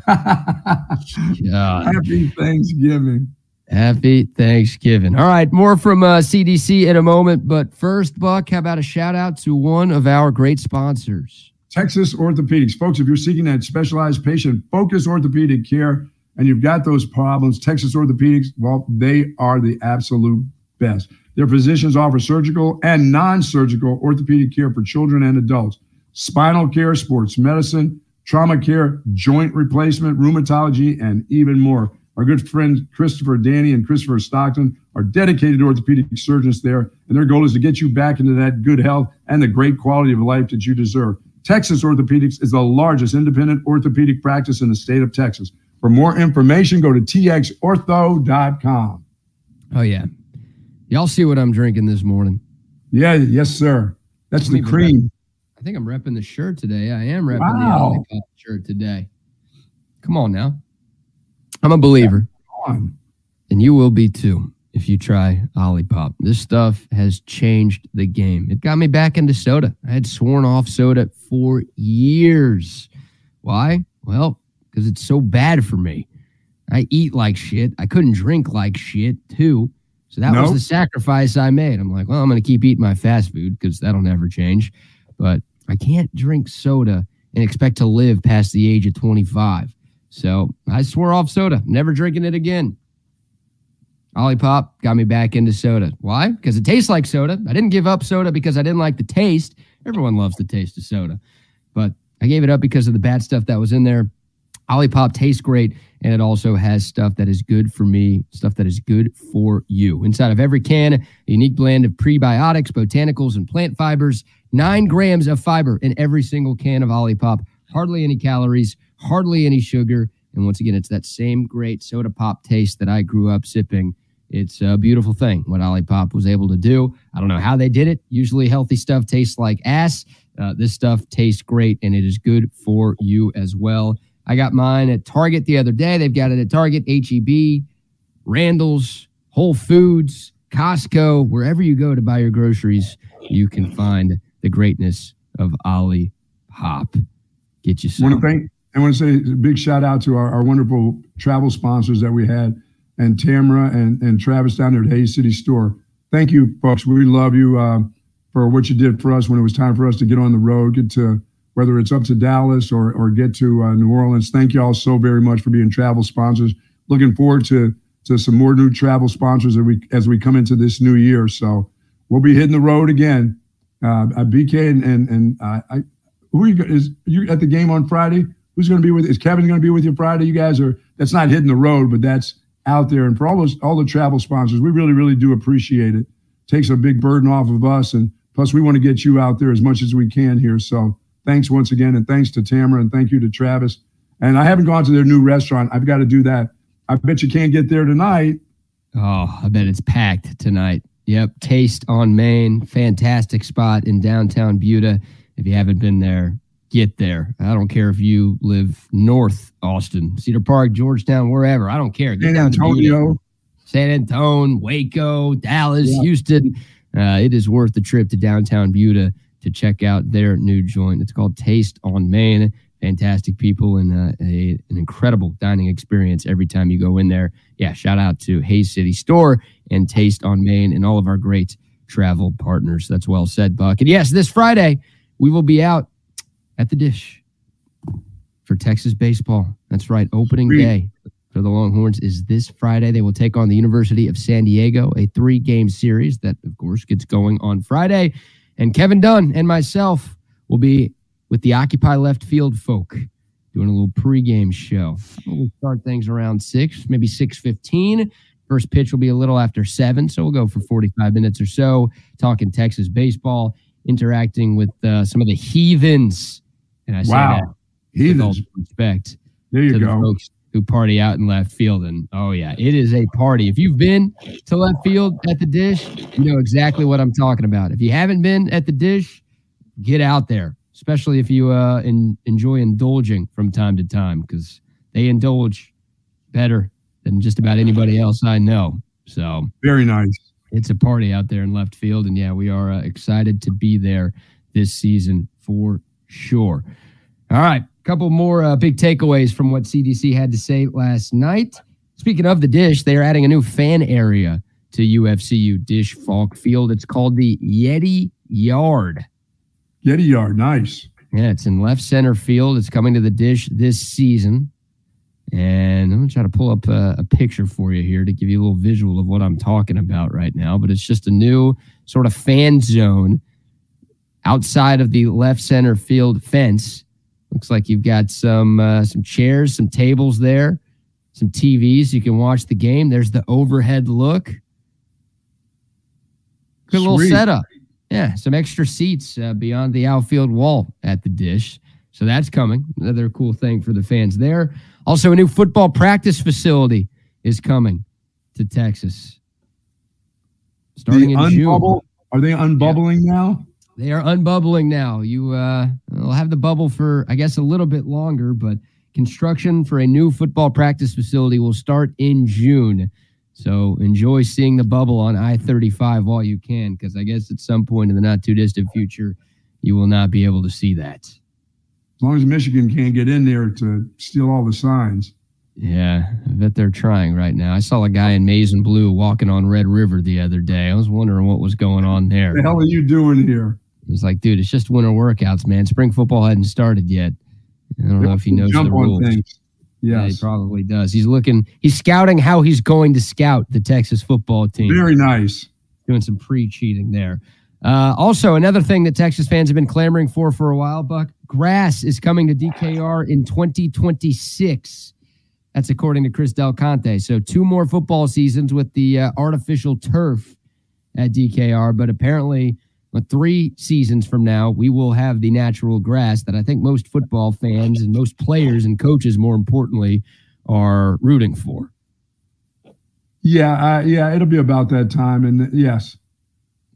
God. Happy Thanksgiving. Happy Thanksgiving. All right, more from uh, CDC in a moment. But first, Buck, how about a shout out to one of our great sponsors? Texas Orthopedics. Folks, if you're seeking that specialized patient focused orthopedic care and you've got those problems, Texas Orthopedics, well, they are the absolute best. Their physicians offer surgical and non surgical orthopedic care for children and adults, spinal care, sports medicine, trauma care, joint replacement, rheumatology, and even more. Our good friends Christopher Danny and Christopher Stockton are dedicated orthopedic surgeons there, and their goal is to get you back into that good health and the great quality of life that you deserve. Texas Orthopedics is the largest independent orthopedic practice in the state of Texas. For more information, go to txortho.com. Oh, yeah. Y'all see what I'm drinking this morning? Yeah, yes, sir. That's the cream. I think I'm repping the shirt today. I am repping wow. the Olipop shirt today. Come on now. I'm a believer. And you will be too if you try Olipop. This stuff has changed the game. It got me back into soda. I had sworn off soda for years. Why? Well, because it's so bad for me. I eat like shit. I couldn't drink like shit too. So that nope. was the sacrifice I made. I'm like, well, I'm going to keep eating my fast food because that'll never change. But I can't drink soda and expect to live past the age of 25. So I swore off soda, never drinking it again. Olipop got me back into soda. Why? Because it tastes like soda. I didn't give up soda because I didn't like the taste. Everyone loves the taste of soda. But I gave it up because of the bad stuff that was in there. Olipop tastes great, and it also has stuff that is good for me, stuff that is good for you. Inside of every can, a unique blend of prebiotics, botanicals, and plant fibers. Nine grams of fiber in every single can of Olipop. Hardly any calories, hardly any sugar. And once again, it's that same great soda pop taste that I grew up sipping. It's a beautiful thing what Olipop was able to do. I don't know how they did it. Usually, healthy stuff tastes like ass. Uh, this stuff tastes great and it is good for you as well. I got mine at Target the other day. They've got it at Target, HEB, Randall's, Whole Foods, Costco, wherever you go to buy your groceries, you can find the greatness of Ollie Pop. Get you some. I want to thank. I want to say a big shout out to our, our wonderful travel sponsors that we had, and Tamara and, and Travis down there at Hays City Store. Thank you, folks. We love you uh, for what you did for us when it was time for us to get on the road, get to whether it's up to Dallas or, or get to uh, New Orleans. Thank you all so very much for being travel sponsors. Looking forward to to some more new travel sponsors as we as we come into this new year. So we'll be hitting the road again. Uh, BK and and, and uh, I, who are you is you at the game on Friday? Who's going to be with? Is Kevin going to be with you Friday? You guys are. That's not hitting the road, but that's out there. And for all those all the travel sponsors, we really really do appreciate it. Takes a big burden off of us, and plus we want to get you out there as much as we can here. So thanks once again, and thanks to Tamara, and thank you to Travis. And I haven't gone to their new restaurant. I've got to do that. I bet you can't get there tonight. Oh, I bet it's packed tonight. Yep, Taste on Main, fantastic spot in downtown Buda. If you haven't been there, get there. I don't care if you live north Austin, Cedar Park, Georgetown, wherever. I don't care. Get San Antonio, San Antonio, Waco, Dallas, yeah. Houston. Uh, it is worth the trip to downtown Buda to check out their new joint. It's called Taste on Main. Fantastic people and uh, a, an incredible dining experience every time you go in there. Yeah, shout out to Hays City Store and Taste on Main and all of our great travel partners. That's well said, Buck. And yes, this Friday we will be out at the dish for Texas baseball. That's right. Opening day for the Longhorns is this Friday. They will take on the University of San Diego, a three game series that, of course, gets going on Friday. And Kevin Dunn and myself will be with the Occupy Left Field folk doing a little pregame show. We'll start things around six, maybe six fifteen. First pitch will be a little after seven, so we'll go for forty-five minutes or so talking Texas baseball, interacting with uh, some of the heathens. And I say wow. that heathens. with all respect there you to go. the folks who party out in left field. And oh yeah, it is a party. If you've been to left field at the dish, you know exactly what I'm talking about. If you haven't been at the dish, get out there, especially if you uh, in, enjoy indulging from time to time, because they indulge better than just about anybody else I know. So very nice. It's a party out there in left field, and yeah, we are uh, excited to be there this season for sure. All right, couple more uh, big takeaways from what CDC had to say last night. Speaking of the dish, they are adding a new fan area to UFCU Disch-Falk Field. It's called the Yeti Yard. Yeti Yard, nice. Yeah, it's in left center field. It's coming to the dish this season. And I'm going to try to pull up a, a, picture for you here to give you a little visual of what I'm talking about right now. But it's just a new sort of fan zone outside of the left center field fence Looks like you've got some uh, some chairs, some tables there, some TVs. You can watch the game. There's the overhead look. Good little setup. Yeah, some extra seats uh, beyond the outfield wall at the dish. So that's coming. Another cool thing for the fans there. Also, a new football practice facility is coming to Texas. Starting the in June. are they unbubbling now? They are unbubbling now. You uh will have the bubble for I guess a little bit longer, but construction for a new football practice facility will start in June. So enjoy seeing the bubble on I-35 while you can cuz I guess at some point in the not too distant future you will not be able to see that. As long as Michigan can't get in there to steal all the signs. Yeah, I bet they're trying right now. I saw a guy in maize and blue walking on Red River the other day. I was wondering what was going on there. What The hell are you doing here? It's like, dude, it's just winter workouts, man. Spring football hadn't started yet. I don't know if he knows the on rules. things. Yeah, he probably does. He's looking, he's scouting how he's going to scout the Texas football team. Very nice. Doing some pre cheating there. Uh, also, another thing that Texas fans have been clamoring for for a while, Buck, grass is coming to DKR in 2026. That's according to Chris Del Conte. So, two more football seasons with the uh, artificial turf at DKR, but apparently, uh, three seasons from now, we will have the natural grass that I think most football fans and most players and coaches, more importantly, are rooting for. Yeah, uh, yeah, it'll be about that time, and yes,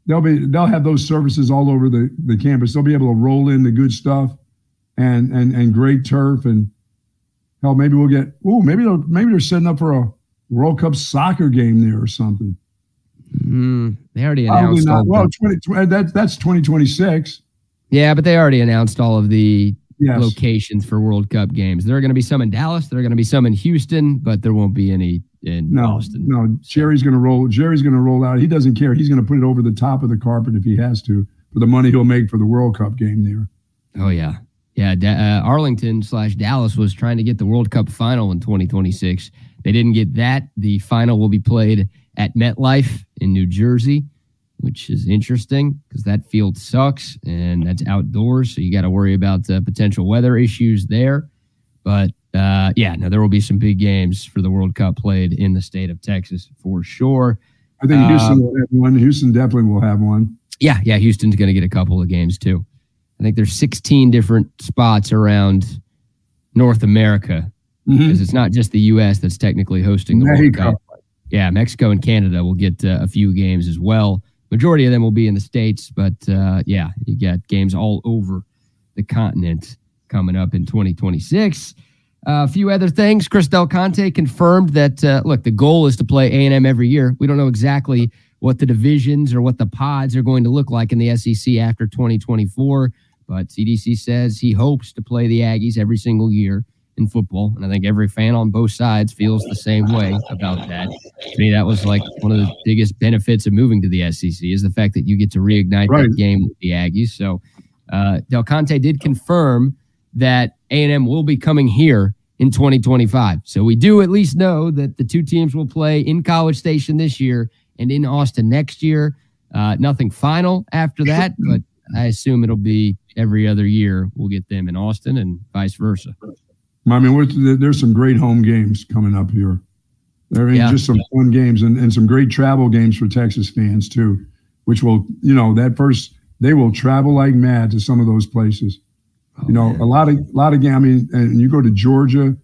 they'll be they'll have those services all over the the campus. They'll be able to roll in the good stuff, and and and great turf, and hell, maybe we'll get. Oh, maybe they'll, maybe they're setting up for a World Cup soccer game there or something. Mm, they already announced all not. Well, twenty tw- that's that's twenty twenty six. Yeah, but they already announced all of the Yes, locations for World Cup games. There are going to be some in Dallas. There are going to be some in Houston, but there won't be any in no, Austin. no. Jerry's going to roll. Jerry's going to roll out. He doesn't care. He's going to put it over the top of the carpet if he has to for the money he'll make for the World Cup game there. Oh yeah, yeah. Uh, Arlington slash Dallas was trying to get the World Cup final in 2026. They didn't get that. The final will be played at MetLife in New Jersey, which is interesting because that field sucks and that's outdoors, so you got to worry about uh, potential weather issues there. But uh, yeah, no, there will be some big games for the World Cup played in the state of Texas for sure. I think Houston Um, will have one. Houston definitely will have one. Yeah, yeah, Houston's going to get a couple of games too. I think there's 16 different spots around North America because it's not just the U.S. that's technically hosting the World. Cup. Yeah, Mexico and Canada will get uh, a few games as well. Majority of them will be in the states, but uh, yeah, you got games all over the continent coming up in 2026. Uh, a few other things. Chris Del Conte confirmed that uh, look, the goal is to play A and M every year. We don't know exactly what the divisions or what the pods are going to look like in the SEC after 2024, but CDC says he hopes to play the Aggies every single year in football, and I think every fan on both sides feels the same way about that. To me, that was like one of the biggest benefits of moving to the SEC is the fact that you get to reignite Right. that game with the Aggies. So uh, Del Conte did confirm that A&M will be coming here in 2025. So we do at least know that the two teams will play in College Station this year and in Austin next year. Uh, nothing final after that, but I assume it'll be every other year we'll get them in Austin and vice versa. I mean, we're, there's some great home games coming up here. There are Yeah. just some fun games and, and some great travel games for Texas fans too, which will, you know, that first they will travel like mad to some of those places. Oh, you know, a lot of a lot of games. I mean, and you go to Georgia,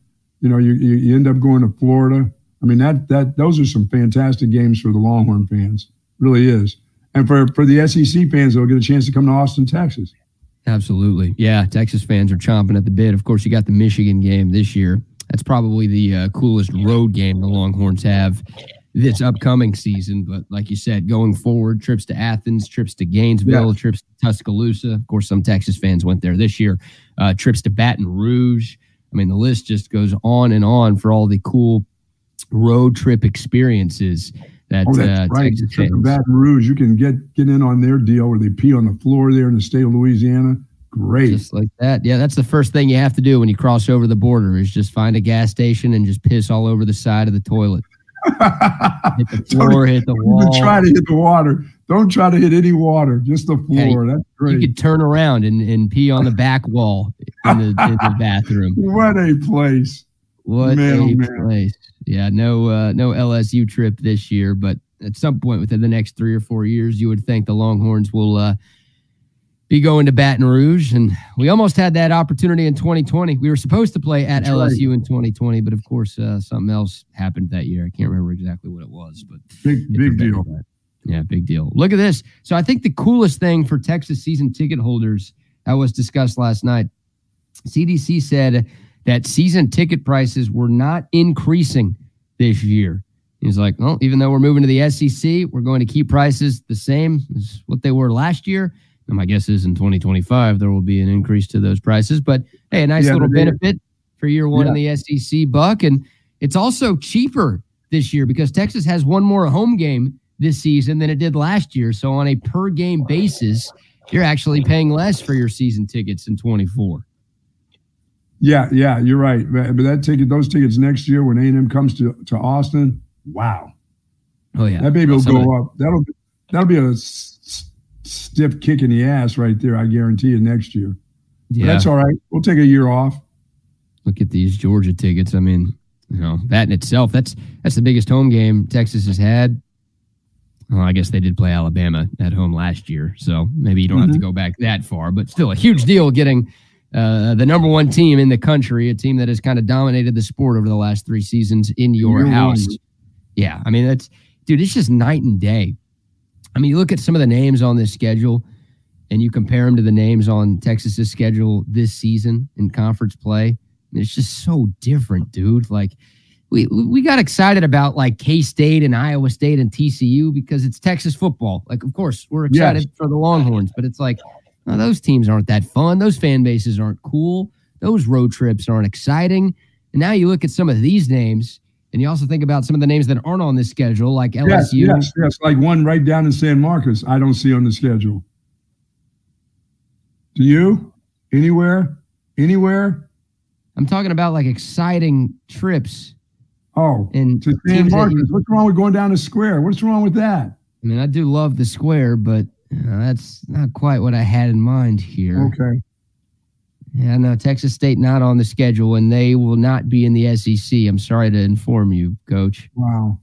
you know, you, you you end up going to Florida. I mean, that that those are some fantastic games for the Longhorn fans. Really is. And for for the SEC fans, they'll get a chance to come to Austin, Texas. Absolutely. Yeah, Texas fans are chomping at the bit. Of course, you got the Michigan game this year. That's probably the uh, coolest road game the Longhorns have this upcoming season. But like you said, going forward, trips to Athens, trips to Gainesville, trips to Tuscaloosa. Of course, some Texas fans went there this year. Uh, trips to Baton Rouge. I mean, the list just goes on and on for all the cool road trip experiences that Oh, that's uh, right. Baton Rouge, you can get get in on their deal where they pee on the floor there in the state of Louisiana. Great. Just like that. Yeah, that's the first thing you have to do when you cross over the border is just find a gas station and just piss all over the side of the toilet. Hit the floor, hit the wall. try to hit the water. Don't try to hit any water. Just the floor. That's great. You could turn around and, and pee on the back wall in the, in the bathroom. what a place. What Man, a oh, place. Yeah, no uh, no LSU trip this year, but at some point within the next three or four years, you would think the Longhorns will uh, be going to Baton Rouge. And we almost had that opportunity in 2020. We were supposed to play at That's LSU right. in 2020, but of course, uh, something else happened that year. I can't remember exactly what it was, but big, big deal. That. Yeah, big deal. Look at this. So I think the coolest thing for Texas season ticket holders that was discussed last night, CDC said that season ticket prices were not increasing this year. He's like, well, even though we're moving to the SEC, we're going to keep prices the same as what they were last year. And my guess is in 2025 there will be an increase to those prices. But hey, a nice yeah, little benefit for year one yeah. in the SEC buck, and it's also cheaper this year because Texas has one more home game this season than it did last year. So on a per game basis, you're actually paying less for your season tickets in 24. Yeah, yeah, you're right. But that ticket, those tickets next year when A&M comes to, to Austin, wow. Oh yeah, that baby will go up. That'll that'll be a s- stiff kick in the ass right there. I guarantee you next year. Yeah, but that's all right. We'll take a year off. Look at these Georgia tickets. I mean, you know that in itself. That's that's the biggest home game Texas has had well, I guess they did play Alabama at home last year, so maybe you don't mm-hmm. have to mm-hmm. go back that far, but still a huge deal getting uh, the number one team in the country, a team that has kind of dominated the sport over the last three seasons in your You're house. Right. Yeah, I mean that's dude, it's just night and day. I mean, you look at some of the names on this schedule, and you compare them to the names on Texas's schedule this season in conference play. It's just so different, dude. Like we we got excited about like K State and Iowa State and TCU because it's Texas football. Like, of course, we're excited yes. for the Longhorns, but it's like no, those teams aren't that fun. Those fan bases aren't cool. Those road trips aren't exciting. And now you look at some of these names, and you also think about some of the names that aren't on this schedule, like LSU. Yes, yes, yes. Like one right down in San Marcos, I don't see on the schedule. Do you? Anywhere? Anywhere? I'm talking about like exciting trips Oh, and to San Marcos. What's wrong with going down the square? What's wrong with that? I mean, I do love the square, but that's not quite what I had in mind here. Okay. Yeah, no, Texas State not on the schedule, and they will not be in the SEC. I'm sorry to inform you, Coach. Wow.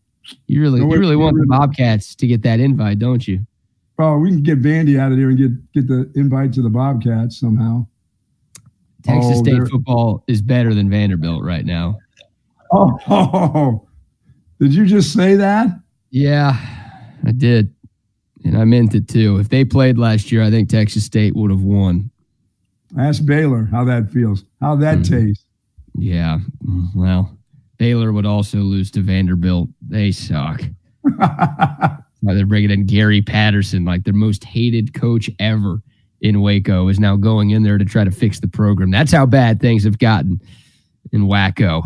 You really, no, you really want the Bobcats to get that invite, don't you? Oh, we can get Vandy out of there and get get the invite to the Bobcats somehow. Texas oh, State football is better than Vanderbilt right now. Oh, did you just say that? Yeah, I did. And I meant it too. If they played last year, I think Texas State would have won. Ask Baylor how that feels, how that mm-hmm. tastes. Yeah. Well, Baylor would also lose to Vanderbilt. They suck. they're bringing in Gary Patterson, like their most hated coach ever in Waco, is now going in there to try to fix the program. That's how bad things have gotten in Waco.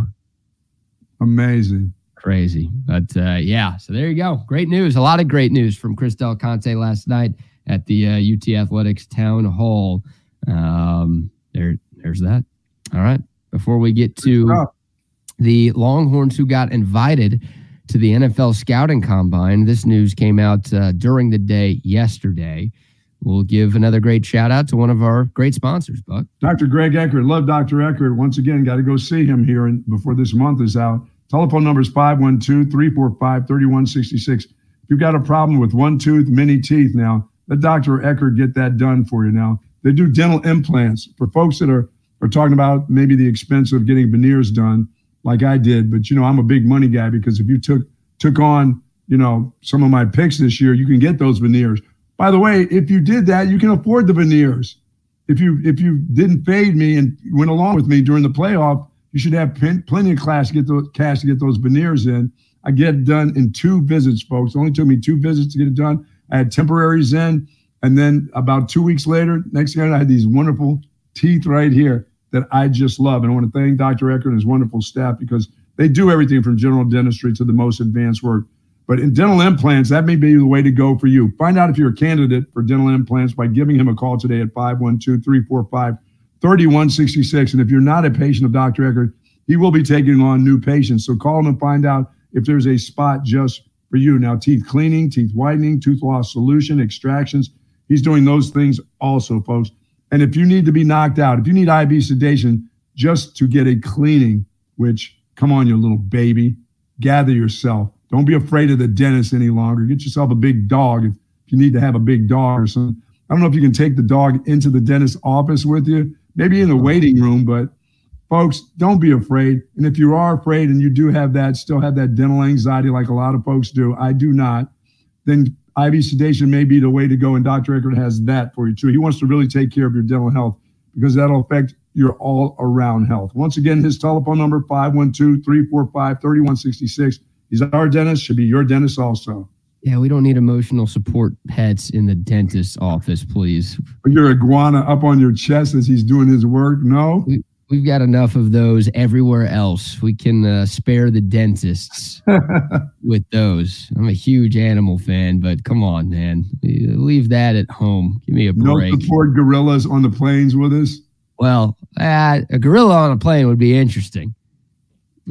Amazing. Crazy. But uh, yeah, so there you go. Great news. A lot of great news from Chris Del Conte last night at the uh, UT Athletics Town Hall. Um, there, there's that. All right. Before we get to the Longhorns who got invited to the NFL scouting combine, this news came out uh, during the day yesterday. We'll give another great shout out to one of our great sponsors, Buck. Dr. Greg Eckert. Love Dr. Eckert. Once again, got to go see him here and before this month is out. Telephone number is 512 345 3166. If you've got a problem with one tooth, many teeth now, let Dr. Eckert get that done for you now. They do dental implants for folks that are, are talking about maybe the expense of getting veneers done, like I did. But, you know, I'm a big money guy because if you took took on, you know, some of my picks this year, you can get those veneers by the way, if you did that, you can afford the veneers. If you if you didn't fade me and went along with me during the playoff, you should have plenty of class to get those cash to get those veneers in. I get it done in two visits, folks. It only took me two visits to get it done. I had temporaries in, and then about two weeks later, next year I had these wonderful teeth right here that I just love. And I want to thank Dr. Eckert and his wonderful staff because they do everything from general dentistry to the most advanced work. But in dental implants, that may be the way to go for you. Find out if you're a candidate for dental implants by giving him a call today at 512 345 3166. And if you're not a patient of Dr. Eckert, he will be taking on new patients. So call him and find out if there's a spot just for you. Now, teeth cleaning, teeth whitening, tooth loss solution, extractions. He's doing those things also, folks. And if you need to be knocked out, if you need IV sedation just to get a cleaning, which, come on, you little baby, gather yourself Don't be afraid of the dentist any longer. Get yourself a big dog if you need to have a big dog or something. I don't know if you can take the dog into the dentist's office with you, maybe in the uh-huh. waiting room, but folks, don't be afraid. And if you are afraid and you do have that, still have that dental anxiety like a lot of folks do, I do not, then IV sedation may be the way to go. And Dr. Eckert has that for you too. He wants to really take care of your dental health because that'll affect your all around health. Once again, his telephone number 512 345 3166. He's our dentist, should be your dentist also. Yeah, we don't need emotional support pets in the dentist's office, please. Your iguana up on your chest as he's doing his work. No. We, we've got enough of those everywhere else. We can uh, spare the dentists with those. I'm a huge animal fan, but come on, man. Leave that at home. Give me a break. No support gorillas on the planes with us. Well, uh, a gorilla on a plane would be interesting.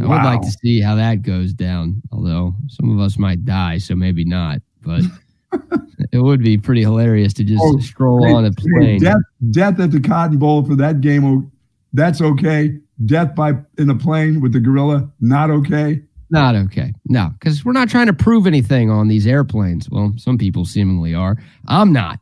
I wow. would like to see how that goes down, although some of us might die, so maybe not. But it would be pretty hilarious to just oh, stroll hey, on a plane. Death, death at the Cotton Bowl for that game. Oh, that's okay. Death by in a plane with the gorilla, not okay. Not okay. No, because we're not trying to prove anything on these airplanes. Well, some people seemingly are. I'm not.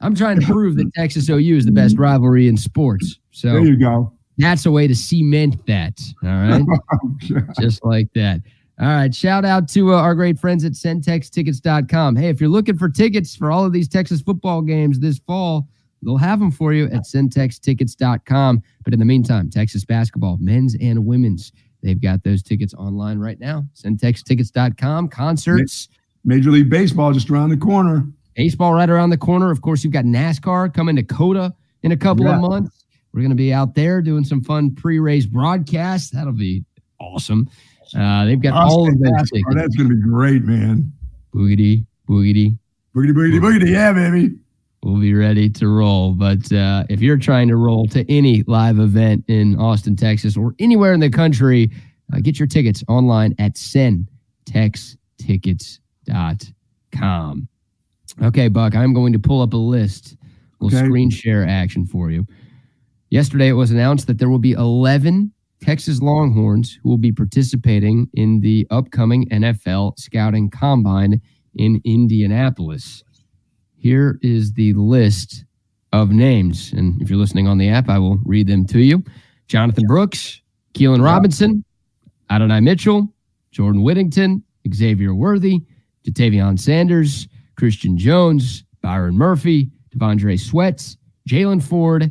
I'm trying to prove that Texas OU is the best rivalry in sports. So there you go. That's a way to cement that. All right. oh, Just like that. All right. Shout out to uh, our great friends at centextickets.com. Hey, if you're looking for tickets for all of these Texas football games this fall, they'll have them for you at centextickets.com. But in the meantime, Texas basketball, men's and women's, they've got those tickets online right now. Centextickets.com. Concerts. Major League Baseball just around the corner. Baseball right around the corner. Of course, you've got NASCAR coming to COTA in a couple yeah. of months. We're going to be out there doing some fun pre-race broadcasts. That'll be awesome. Uh, they've got all of those tickets. That's going to be great, man. Boogity, boogity. Boogity, boogity, boogity. Yeah, baby. We'll be ready to roll. But uh, if you're trying to roll to any live event in Austin, Texas, or anywhere in the country, uh, get your tickets online at centextickets.com. Okay, Buck, I'm going to pull up a list. We'll okay. screen share action for you. Yesterday, it was announced that there will be 11 Texas Longhorns who will be participating in the upcoming NFL Scouting Combine in Indianapolis. Here is the list of names. And if you're listening on the app, I will read them to you Jonathan Brooks, Keilan Robinson, Adonai Mitchell, Jordan Whittington, Xavier Worthy, Ja'Tavion Sanders, Christian Jones, Byron Murphy, T'Vondre Sweat, Jaylan Ford,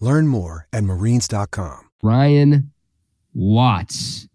Learn more at marines.com. Ryan Watts.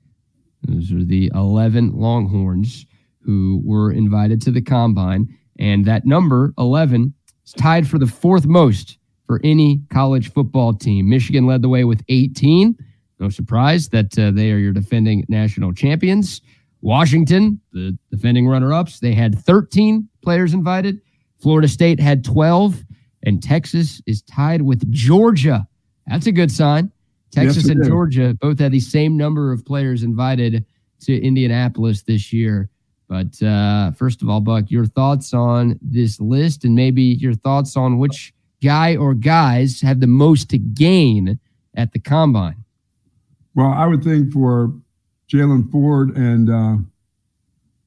Those are the 11 Longhorns who were invited to the combine. And that number, 11, is tied for the fourth most for any college football team. Michigan led the way with 18. No surprise that uh, they are your defending national champions. Washington, the defending runner ups, they had 13 players invited. Florida State had 12 and Texas is tied with Georgia. That's a good sign. Texas yes, and is. Georgia both had the same number of players invited to Indianapolis this year. But uh, first of all, Buck, your thoughts on this list and maybe your thoughts on which guy or guys have the most to gain at the combine? Well, I would think for Jaylan Ford and uh,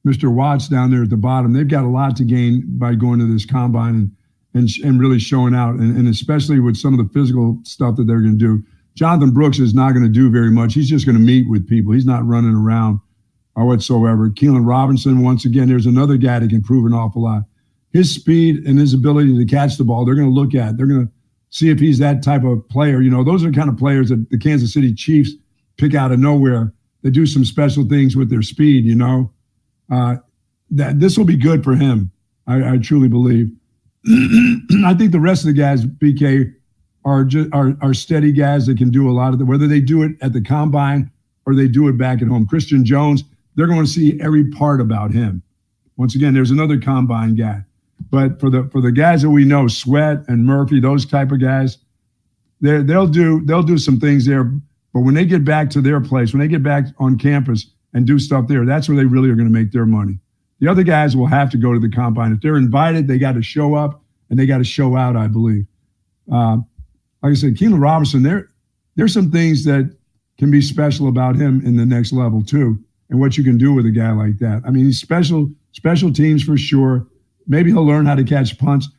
Mr. Watts down there at the bottom, they've got a lot to gain by going to this combine and and, and really showing out, and, and especially with some of the physical stuff that they're going to do. Jonathan Brooks is not going to do very much. He's just going to meet with people. He's not running around or whatsoever. Keilan Robinson, once again, there's another guy that can prove an awful lot. His speed and his ability to catch the ball, they're going to look at. They're going to see if he's that type of player. You know, those are the kind of players that the Kansas City Chiefs pick out of nowhere. They do some special things with their speed. You know, uh, that this will be good for him. I, I truly believe. I think the rest of the guys, BK, are just are, are steady guys that can do a lot of the whether they do it at the combine or they do it back at home. Christian Jones, they're going to see every part about him. Once again, there's another combine guy. But for the for the guys that we know, Sweat and Murphy, those type of guys, they they'll do they'll do some things there. But when they get back to their place, when they get back on campus and do stuff there, that's where they really are going to make their money. The other guys will have to go to the combine. If they're invited, they got to show up and they got to show out, I believe. Uh, like I said, Keilan Robinson, there, there's some things that can be special about him in the next level too, and what you can do with a guy like that. I mean, he's special, special teams for sure. Maybe he'll learn how to catch punts.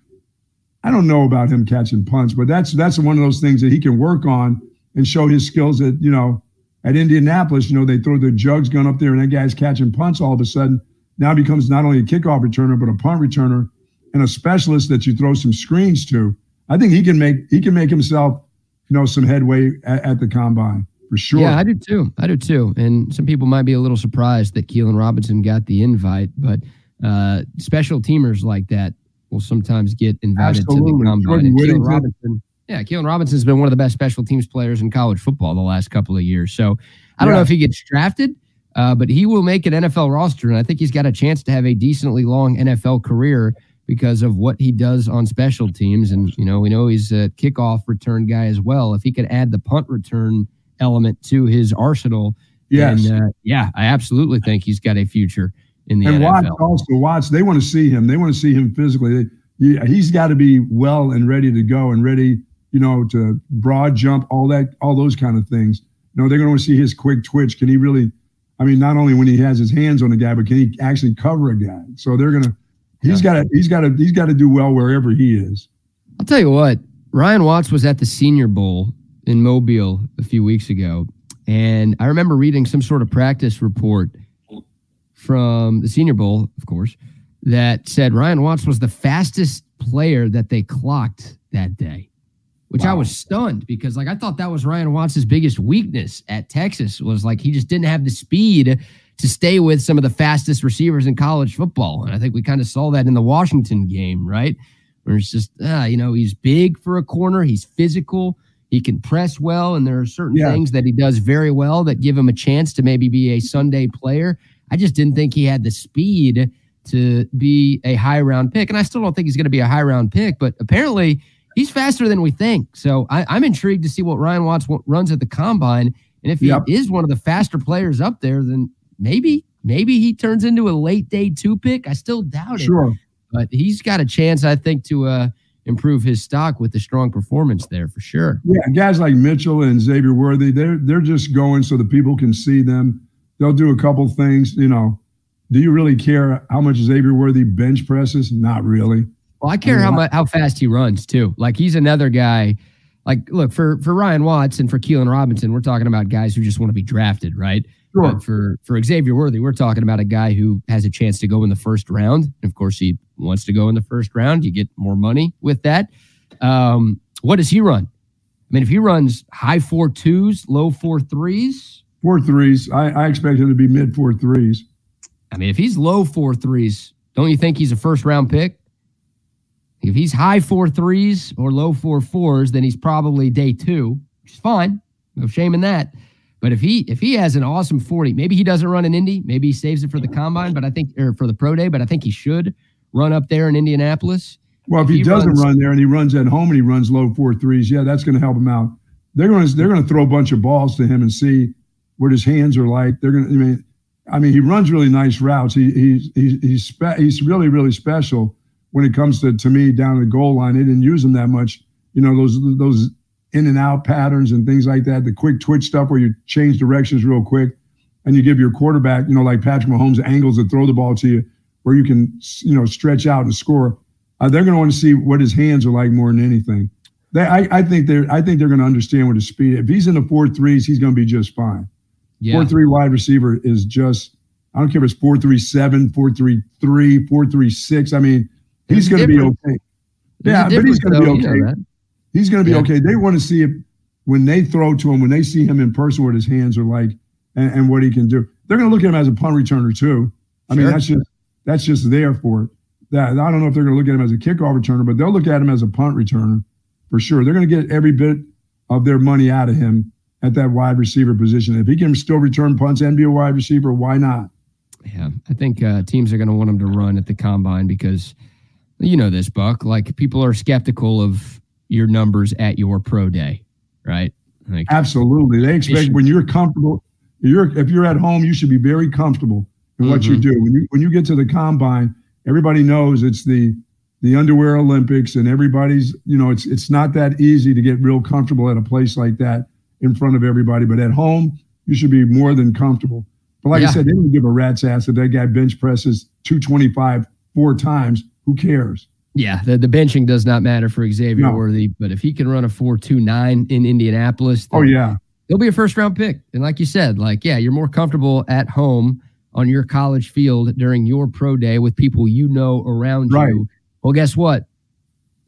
I don't know about him catching punts, but that's that's one of those things that he can work on and show his skills. At you know, at Indianapolis, you know, they throw the jugs gun up there, and that guy's catching punts all of a sudden now becomes not only a kickoff returner but a punt returner and a specialist that you throw some screens to. I think he can make he can make himself, you know, some headway at, at the combine for sure. Yeah, I do too. I do too. And some people might be a little surprised that Keilan Robinson got the invite, but uh, special teamers like that will sometimes get invited Absolutely. to the combine. And Keilan Robinson, yeah, Keilan Robinson's been one of the best special teams players in college football the last couple of years. So I don't yeah. know if he gets drafted. Uh, but he will make an NFL roster, and I think he's got a chance to have a decently long NFL career because of what he does on special teams. And you know, we know he's a kickoff return guy as well. If he could add the punt return element to his arsenal, yes, then, uh, yeah, I absolutely think he's got a future in the and NFL. Watts also Watts, they want to see him. They want to see him physically. They, he's got to be well and ready to go and ready, you know, to broad jump, all that, all those kind of things. You know, they're going to want to see his quick twitch. Can he really? I mean, not only when he has his hands on a guy, but can he actually cover a guy? So they're gonna. He's got to. He's got to. He's got to do well wherever he is. I'll tell you what. Ryan Watts was at the Senior Bowl in Mobile a few weeks ago, and I remember reading some sort of practice report from the Senior Bowl, of course, that said Ryan Watts was the fastest player that they clocked that day which wow. I was stunned because like I thought that was Ryan Watts' biggest weakness at Texas was like he just didn't have the speed to stay with some of the fastest receivers in college football. And I think we kind of saw that in the Washington game, right? Where it's just, uh, you know, he's big for a corner, he's physical, he can press well, and there are certain yeah. things that he does very well that give him a chance to maybe be a Sunday player. I just didn't think he had the speed to be a high round pick. And I still don't think he's going to be a high round pick, but apparently he's faster than we think. So I, am intrigued to see what Ryan Watts runs at the combine. And if he yep. is one of the faster players up there, then maybe, maybe he turns into a late day two pick. I still doubt it. Sure. But he's got a chance, I think, to uh, improve his stock with the strong performance there for sure. Yeah, guys like Mitchell and Xavier Worthy, they're they're just going so the people can see them. They'll do a couple things, you know. Do you really care how much Xavier Worthy bench presses? Not really. Well, I care how much how fast he runs too. Like he's another guy. Like, look for for Ryan Watts and for Keilan Robinson, we're talking about guys who just want to be drafted, right? Sure. But for for Xavier Worthy, we're talking about a guy who has a chance to go in the first round. And of course, he wants to go in the first round. You get more money with that. Um, what does he run? I mean, if he runs high four twos, low four threes, four threes, I, I expect him to be mid four threes. I mean, if he's low four threes, don't you think he's a first round pick? If he's high four threes or low four fours, then he's probably day two, which is fine. No shame in that. But if he if he has an awesome 40, maybe he doesn't run an Indy, maybe he saves it for the combine, but I think or for the pro day, but I think he should run up there in Indianapolis. Well, if, if he, he, doesn't runs, run there and he runs at home and he runs low four threes, yeah, that's going to help him out. They're going to they're going to throw a bunch of balls to him and see what his hands are like. They're going to I mean I mean he runs really nice routes. He he's he's he's, spe- he's really really special when it comes to to me down the goal line. They didn't use them that much. You know those those in and out patterns and things like that. The quick twitch stuff where you change directions real quick, and you give your quarterback, you know, like Patrick Mahomes, angles to throw the ball to you, where you can you know stretch out and score. Uh, they're going to want to see what his hands are like more than anything. They, I, I think they're I think they're going to understand what his speed. If he's in the four threes, he's going to be just fine. Yeah. Four three wide receiver is just I don't care if it's four three seven, four three three, four three six. I mean, He's going to be okay. yeah, but he's going to be okay. You know he's going to be yeah. okay. They want to see it when they throw to him, when they see him in person, what his hands are like and, and what he can do. They're going to look at him as a punt returner too. I sure. mean, that's just that's just there for it. That I don't know if they're going to look at him as a kickoff returner, but they'll look at him as a punt returner for sure. They're going to get every bit of their money out of him at that wide receiver position. If he can still return punts and be a wide receiver, why not? Yeah, I think uh, teams are going to want him to run at the combine because you know this, Buck. Like people are skeptical of your numbers at your pro day, right? Like, Absolutely, they expect should- when you're comfortable. You're if you're at home, you should be very comfortable in what you Mhm. do. When you when you get to the combine, everybody knows it's the the underwear Olympics, and everybody's you know it's it's not that easy to get real comfortable at a place like that in front of everybody. But at home, you should be more than comfortable. But like Yeah. I said, they don't give a rat's ass if that guy bench presses 225 four times. Who cares? yeah, the, the benching does not matter for Xavier No. Worthy, but if he can run a four two nine in Indianapolis, Oh yeah, he'll be a first round pick. And like you said, like yeah, you're more comfortable at home on your college field during your pro day with people you know around Right. you. Well, guess what?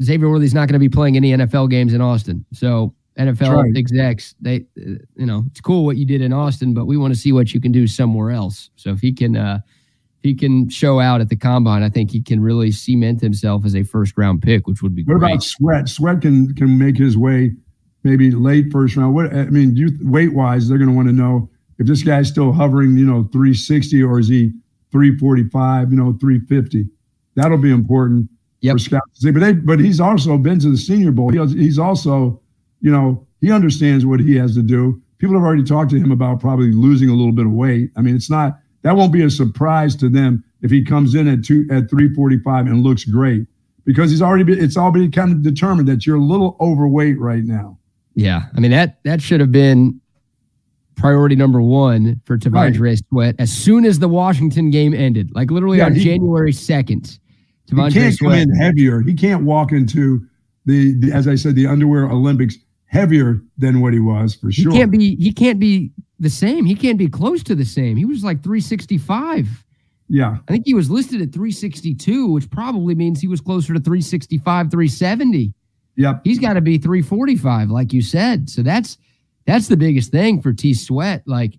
Xavier Worthy's not going to be playing any NFL games in Austin. So NFL right. execs, they, you know, it's cool what you did in Austin, but we want to see what you can do somewhere else. So if he can, uh, he can show out at the combine, I think he can really cement himself as a first round pick, which would be What great. about Sweat? Sweat can can make his way maybe late first round. What I mean, you weight wise, they're going to want to know if this guy's still hovering, you know, 360 or is he 345, you know, 350. That'll be important Yep. for scouts to see. But they, but he's also been to the Senior Bowl. He, he's also, you know, he understands what he has to do. People have already talked to him about probably losing a little bit of weight. I mean, it's not that won't be a surprise to them if he comes in at two at 345 and looks great because he's already been it's already kind of determined that you're a little overweight right now. Yeah, I mean that that should have been priority number one for T'Vondre Sweat as soon as the Washington game ended, like literally Yeah, on he- January second. He T'Vondre can't come in heavier. He can't walk into the, the as I said the underwear Olympics heavier than what he was for sure. He can't be. He can't be the same. He can't be close to the same. He was like 365. yeah, I think he was listed at 362, which probably means he was closer to 365, 370. yep. He's got to be 345, like you said. So that's that's the biggest thing for T Sweat. Like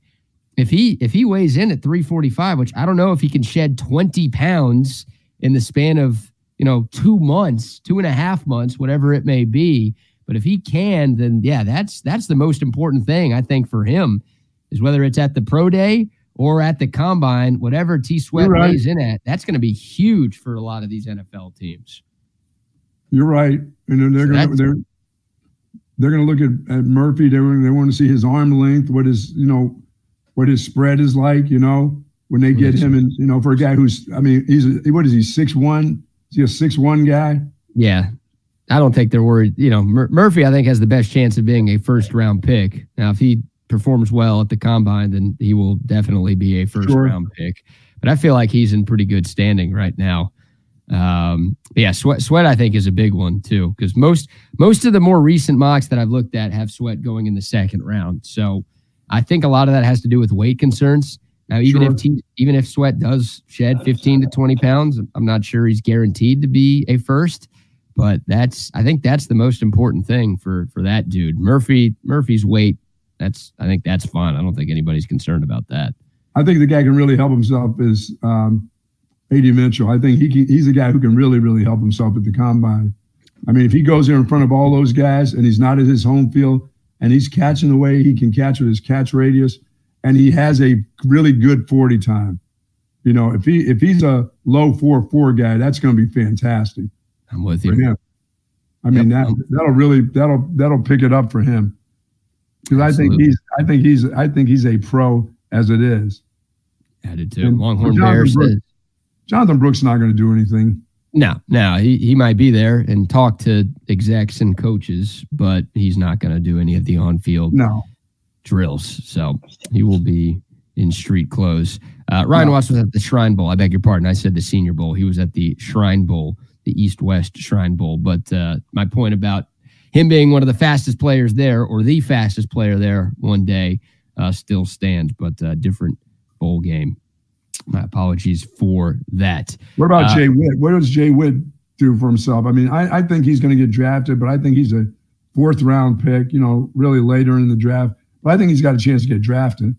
if he if he weighs in at 345, which I don't know if he can shed 20 pounds in the span of you know two months, two and a half months, whatever it may be. But if he can, then yeah, that's that's the most important thing I think for him is whether it's at the pro day or at the combine, whatever T Sweat right. weighs in at, that's going to be huge for a lot of these NFL teams. You're right. And then they're So gonna they're they're gonna look at, at Murphy. They want they want to see his arm length, what his you know, what his spread is like. You know, when they get him and you know, for a guy who's I mean, he's a, what is he six one? Is he a six one guy? Yeah. I don't think they're worried. You know, Mur- Murphy, I think, has the best chance of being a first round pick. Now, if he performs well at the combine, then he will definitely be a first Sure. round pick. But I feel like he's in pretty good standing right now. Um, yeah, sweat, sweat, I think is a big one too, because most most of the more recent mocks that I've looked at have sweat going in the second round. So I think a lot of that has to do with weight concerns. Now, even Sure. if T, even if sweat does shed 15 to 20 pounds, I'm not sure he's guaranteed to be a first. But that's I think that's the most important thing for for that dude. Murphy Murphy's weight. That's I think that's fine. I don't think anybody's concerned about that. I think the guy can really help himself is um, A.D. Mitchell. I think he can, he's a guy who can really, really help himself at the combine. I mean, if he goes there in front of all those guys and he's not at his home field and he's catching the way he can catch with his catch radius and he has a really good 40 time, you know, if he if he's a low four four guy, that's going to be fantastic I'm with you. him. I mean, Yep. that that'll really that'll that'll pick it up for him because I think he's I think he's I think he's a pro as it is. Added to And Longhorn Jonathan Bears. Brooks- Jonathan Brooks not going to do anything. No, no, he, he might be there and talk to execs and coaches, but he's not going to do any of the on field No. drills. So he will be in street clothes. Uh, Ryan No. Watts was at the Shrine Bowl. I beg your pardon. I said the Senior Bowl. He was at the Shrine Bowl, the East West Shrine Bowl. But uh, my point about him being one of the fastest players there or the fastest player there one day uh, still stands, but uh, different bowl game. My apologies for that. What about Uh, Jay Witt? What does Jay Witt do for himself? I mean, I, I think he's going to get drafted, but I think he's a fourth round pick, you know, really later in the draft. But I think he's got a chance to get drafted.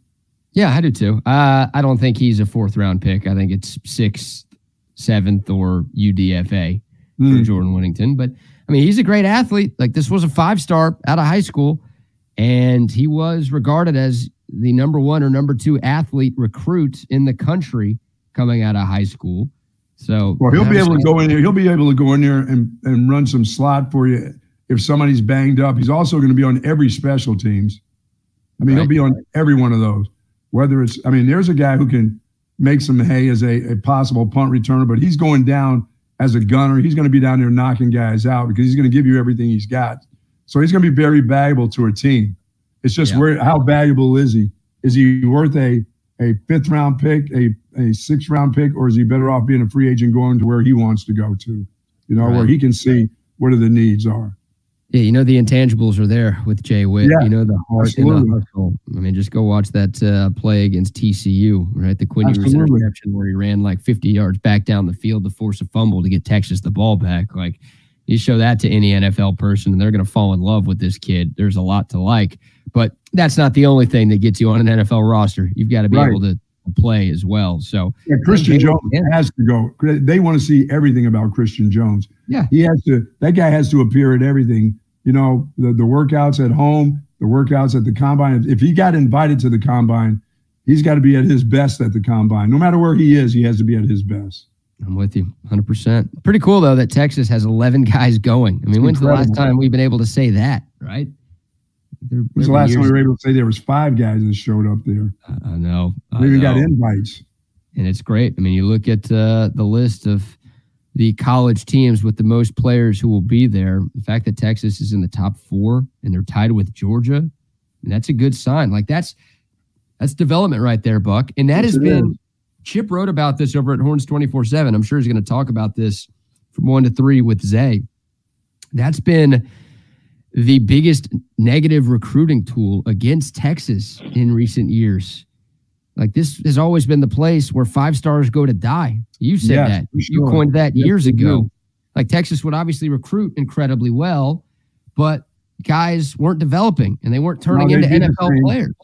Yeah, I do too. Uh, I don't think he's a fourth round pick. I think it's sixth, seventh, or UDFA for Hmm. Jordan Whittington. But I mean, he's a great athlete. Like this was a five star out of high school, and he was regarded as the number one or number two athlete recruit in the country coming out of high school. So well, he'll be able to go in there. He'll be able to go in there and, and run some slot for you if somebody's banged up. He's also going to be on every special teams. I mean, right. he'll be on every one of those. Whether it's, I mean, there's a guy who can make some hay as a, a possible punt returner, but he's going down as a gunner. He's going to be down there knocking guys out because he's going to give you everything he's got. So he's going to be very valuable to a team. It's just yeah. where how valuable is he? Is he worth a a fifth round pick, a a sixth round pick, or is he better off being a free agent going to where he wants to go to? You know, right. where he can see what are the needs are. Yeah, you know the intangibles are there with Jay Witt. Yeah, you know the heart absolutely. and the hustle. I mean, just go watch that uh, play against TCU, right? The Quinn Ewers interception where he ran like 50 yards back down the field to force a fumble to get Texas the ball back. Like you show that to any NFL person, and they're going to fall in love with this kid. There's a lot to like, but that's not the only thing that gets you on an NFL roster. You've got to be right. able to play as well. So yeah, Christian Jones has to go. They want to see everything about Christian Jones. Yeah, he has to. That guy has to appear at everything you know, the, the workouts at home, the workouts at the combine. If he got invited to the combine, he's got to be at his best at the combine. No matter where he is, he has to be at his best. I'm with you 100%. Pretty cool, though, that Texas has 11 guys going. I mean, when's the last time we've been able to say that, right? when's the last time we were able to say there was five guys that showed up there? I know. I even know. got invites. And it's great. I mean, you look at uh, the list of – the college teams with the most players who will be there. The fact that Texas is in the top four and they're tied with Georgia, that's a good sign. Like that's that's development right there, Buck. And that yes, has been is. Chip wrote about this over at Horns 24-7. I'm sure he's going to talk about this from one to three with Zay. That's been the biggest negative recruiting tool against Texas in recent years. Like this has always been the place where five stars go to die. You said yes, that. You coined that yes, years ago. Like Texas would obviously recruit incredibly well, but guys weren't developing and they weren't turning no, into NFL the players.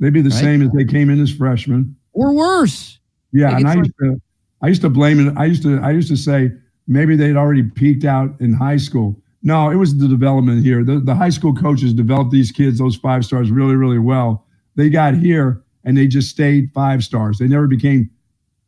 They'd be the right? same as they came in as freshmen. Or worse. Yeah, like and I used to I used to blame it. I used to I used to say maybe they'd already peaked out in high school. No, it was the development here. The, the high school coaches developed these kids, those five stars, really, really well. They got here and they just stayed five stars. They never became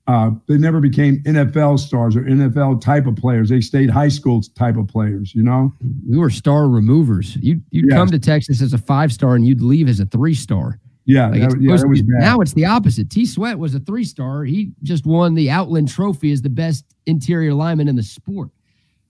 uh, they never became NFL stars or NFL type of players. They stayed high school type of players. You know, we were star removers. You you'd yes. come to Texas as a five star and you'd leave as a three star. Yeah, like that, yeah that was bad. now it's the opposite. T. Sweat was a three star. He just won the Outland Trophy as the best interior lineman in the sport.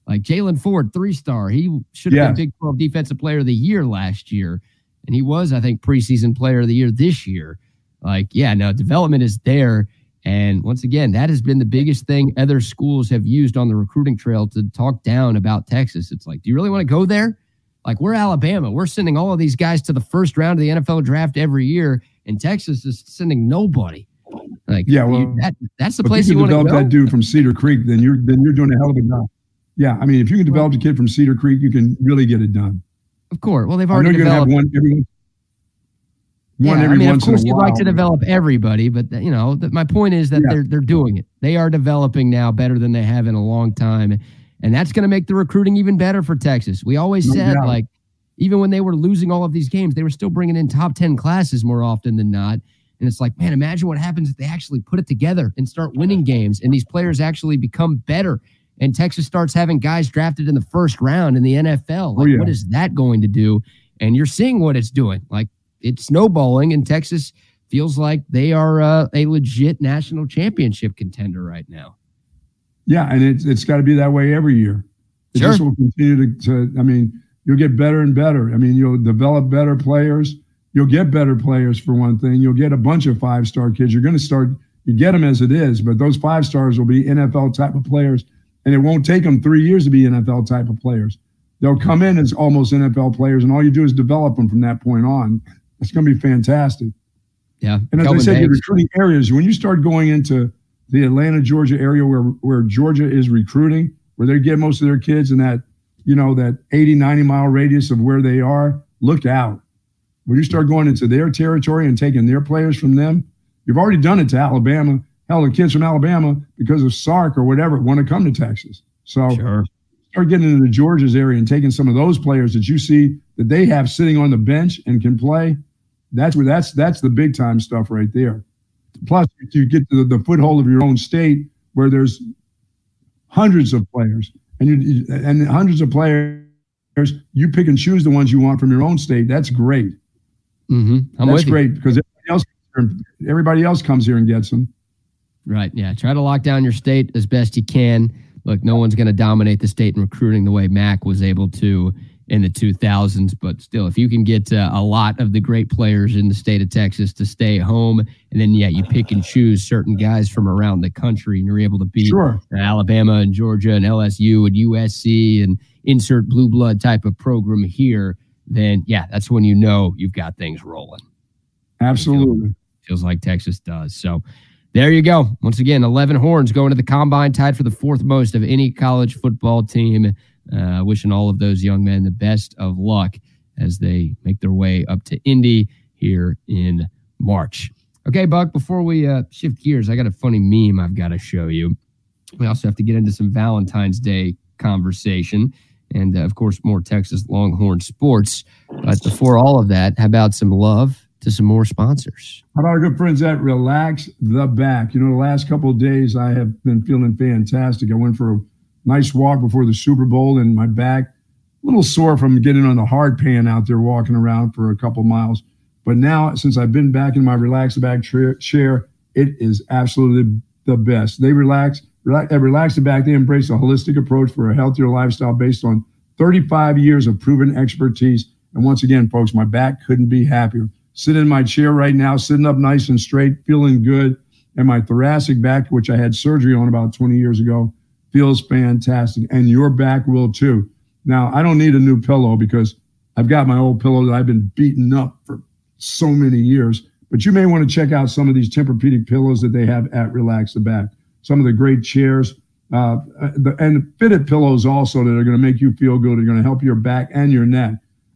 Like Jaylan Ford, three star. He should have yes. been Big 12 Defensive Player of the Year last year, and he was, I think, preseason Player of the Year this year. Like, yeah, no, development is there. And once again, that has been the biggest thing other schools have used on the recruiting trail to talk down about Texas. It's like, do you really want to go there? Like, we're Alabama. We're sending all of these guys to the first round of the NFL draft every year, and Texas is sending nobody. Like, yeah, well, you, that, that's the place you, you want to develop that dude from Cedar Creek. Then you're then you're doing a hell of a job. Yeah, I mean, if you can develop a kid from Cedar Creek, you can really get it done. Of course. Well, they've already developed. One, everyone, yeah, I mean, of course, you'd like to develop everybody, but you know, the, my point is that yeah. they're they're doing it. They are developing now better than they have in a long time, and that's going to make the recruiting even better for Texas. We always said like, even when they were losing all of these games, they were still bringing in top ten classes more often than not. And it's like, man, imagine what happens if they actually put it together and start winning games, and these players actually become better. And Texas starts having guys drafted in the first round in the NFL. Like, oh, yeah. what is that going to do? And you're seeing what it's doing. Like it's snowballing, and Texas feels like they are uh, a legit national championship contender right now. Yeah, and it's it's got to be that way every year. It sure. just will continue to, to. I mean, you'll get better and better. I mean, you'll develop better players. You'll get better players for one thing. You'll get a bunch of five star kids. You're going to start. You get them as it is, but those five stars will be NFL type of players, and it won't take them three years to be NFL type of players. They'll come in as almost NFL players, and all you do is develop them from that point on. It's going to be fantastic. Yeah. And as Kelvin I said, the recruiting areas, when you start going into the Atlanta, Georgia area where, where Georgia is recruiting, where they get most of their kids in that, you know, that 80, 90 mile radius of where they are, look out. When you start going into their territory and taking their players from them, you've already done it to Alabama. Hell, the kids from Alabama, because of Sark or whatever, want to come to Texas. So sure. start getting into Georgia's area and taking some of those players that you see that they have sitting on the bench and can play that's where that's that's the big time stuff right there. plus you get to the, the foothold of your own state where there's hundreds of players and you and hundreds of players you pick and choose the ones you want from your own state that's great. Mm-hmm. that's great because everybody else, everybody else comes here and gets them. Right yeah. Try to lock down your state as best you can. Look no one's going to dominate the state in recruiting the way mac was able to in the 2000s. But still, if you can get uh, a lot of the great players in the state of Texas to stay home, and then, yeah, you pick and choose certain guys from around the country, and you're able to beat sure. Alabama and Georgia and LSU and USC and insert blue blood type of program here, then, yeah, that's when you know you've got things rolling. Absolutely. Feels, feels like Texas does. So, there you go. Once again, 11 horns going to the combine, tied for the fourth most of any college football team uh, wishing all of those young men the best of luck as they make their way up to Indy here in March. Okay, Buck, before we uh, shift gears, I got a funny meme I've got to show you. We also have to get into some Valentine's Day conversation and, uh, of course, more Texas Longhorn sports. But before all of that, how about some love to some more sponsors? How about our good friends at Relax the Back? You know, the last couple days I have been feeling fantastic. I went for a nice walk before the Super Bowl, and my back a little sore from getting on the hard pan out there walking around for a couple miles. But now, since I've been back in my relaxed back chair, it is absolutely the best. They relax, relax, relax the back. They embrace a holistic approach for a healthier lifestyle based on 35 years of proven expertise. And once again, folks, my back couldn't be happier. Sitting in my chair right now, sitting up nice and straight, feeling good. And my thoracic back, which I had surgery on about 20 years ago, feels fantastic, and your back will too. Now, I don't need a new pillow because I've got my old pillow that I've been beating up for so many years. But you may want to check out some of these Tempur-Pedic pillows that they have at Relax the Back. Some of the great chairs uh, the, and fitted pillows also that are going to make you feel good. Are going to help your back and your neck.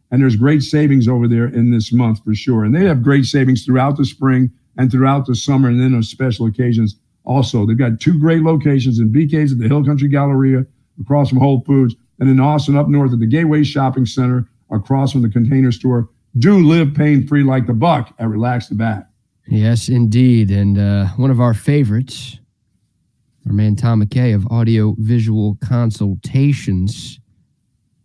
And there's great savings over there in this month for sure. And they have great savings throughout the spring and throughout the summer, and then on special occasions also. They've got two great locations in BK's at the Hill Country Galleria across from Whole Foods, and in Austin up north at the Gateway Shopping Center across from the Container Store. Do live pain free like the buck at Relax the Back. Yes, indeed. And uh, one of our favorites, our man Tom McKay of Audio Visual Consultations.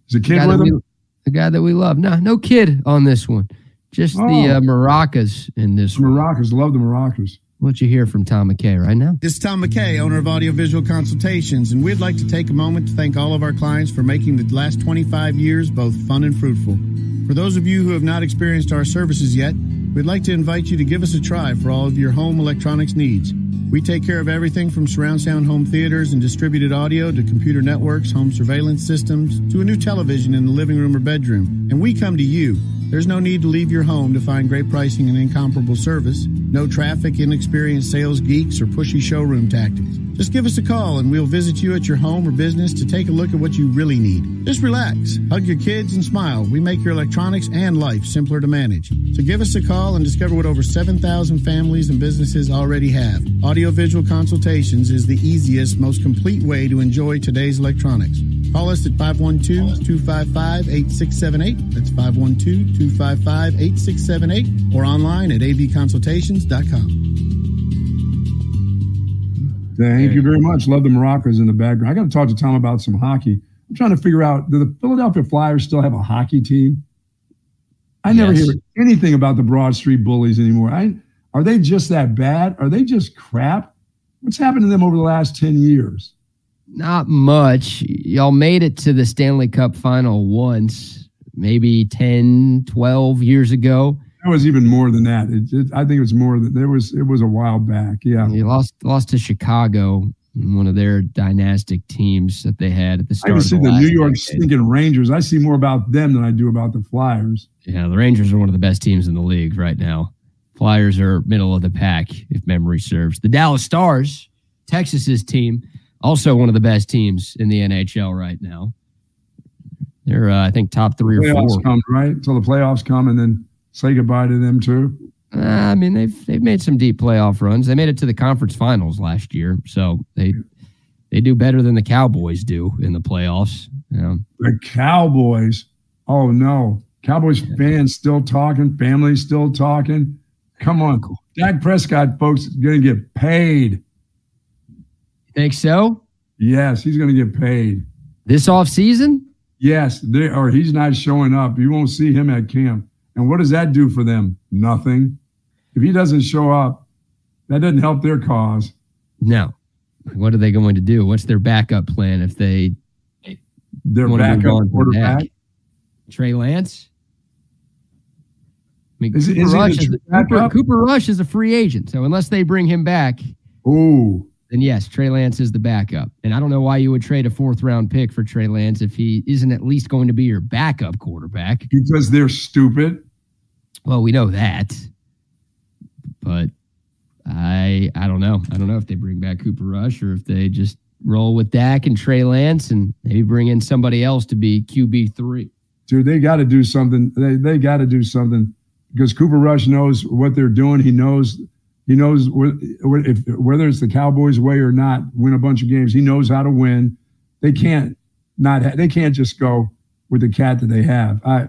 Is a kid with him? The guy that we love. No, no kid on this one. Just oh. the uh, maracas in this maracas. One. Love the maracas. What you hear from Tom McKay right now? This is Tom McKay, owner of Audiovisual Consultations, and we'd like to take a moment to thank all of our clients for making the last 25 years both fun and fruitful. For those of you who have not experienced our services yet, we'd like to invite you to give us a try for all of your home electronics needs. We take care of everything from surround sound home theaters and distributed audio to computer networks, home surveillance systems, to a new television in the living room or bedroom. And we come to you there's no need to leave your home to find great pricing and incomparable service. No traffic, inexperienced sales geeks, or pushy showroom tactics. Just give us a call and we'll visit you at your home or business to take a look at what you really need. Just relax, hug your kids, and smile. We make your electronics and life simpler to manage. So give us a call and discover what over 7,000 families and businesses already have. Audiovisual consultations is the easiest, most complete way to enjoy today's electronics. Call us at 512 255 8678. That's 512 255 8678 or online at avconsultations.com. Thank you very much. Love the maracas in the background. I got to talk to Tom about some hockey. I'm trying to figure out do the Philadelphia Flyers still have a hockey team? I never yes. hear anything about the Broad Street Bullies anymore. I, are they just that bad? Are they just crap? What's happened to them over the last 10 years? Not much. Y'all made it to the Stanley Cup final once, maybe 10, 12 years ago. It was even more than that. It, it, I think it was more than there was. It was a while back. Yeah, he lost lost to Chicago, one of their dynastic teams that they had at the start. I see the, the New York stinking Rangers. I see more about them than I do about the Flyers. Yeah, the Rangers are one of the best teams in the league right now. Flyers are middle of the pack, if memory serves. The Dallas Stars, Texas's team, also one of the best teams in the NHL right now. They're, uh, I think, top three or four. Come right until the playoffs come, and then say goodbye to them too? Uh, I mean, they've they've made some deep playoff runs. They made it to the conference finals last year, so they they do better than the Cowboys do in the playoffs. Yeah. The Cowboys. Oh no, Cowboys fans still talking, families still talking. Come on, Dak Prescott, folks, is going to get paid. Think so? Yes, he's going to get paid. This off season? Yes, they, or he's not showing up. You won't see him at camp. And what does that do for them? Nothing. If he doesn't show up, that doesn't help their cause. No. What are they going to do? What's their backup plan if they Their want to move backup quarterback. Trey Lance? I mean, Is Cooper, is Rush is, Cooper. Cooper Rush is a free agent. So unless they bring him back, Ooh, then yes, Trey Lance is the backup. And I don't know why you would trade a fourth round pick for Trey Lance if he isn't at least going to be your backup quarterback. because they're stupid. Well, we know that. But I I don't know. I don't know if they bring back Cooper Rush or if they just roll with Dak and Trey Lance and maybe bring in somebody else to be QB three. Dude, they got to do something. They they got to do something because Cooper Rush knows what they're doing. He knows he knows wh- wh- if whether it's the Cowboys' way or not, win a bunch of games. He knows how to win. They can't not. Ha- they can't just go with the cat that they have. I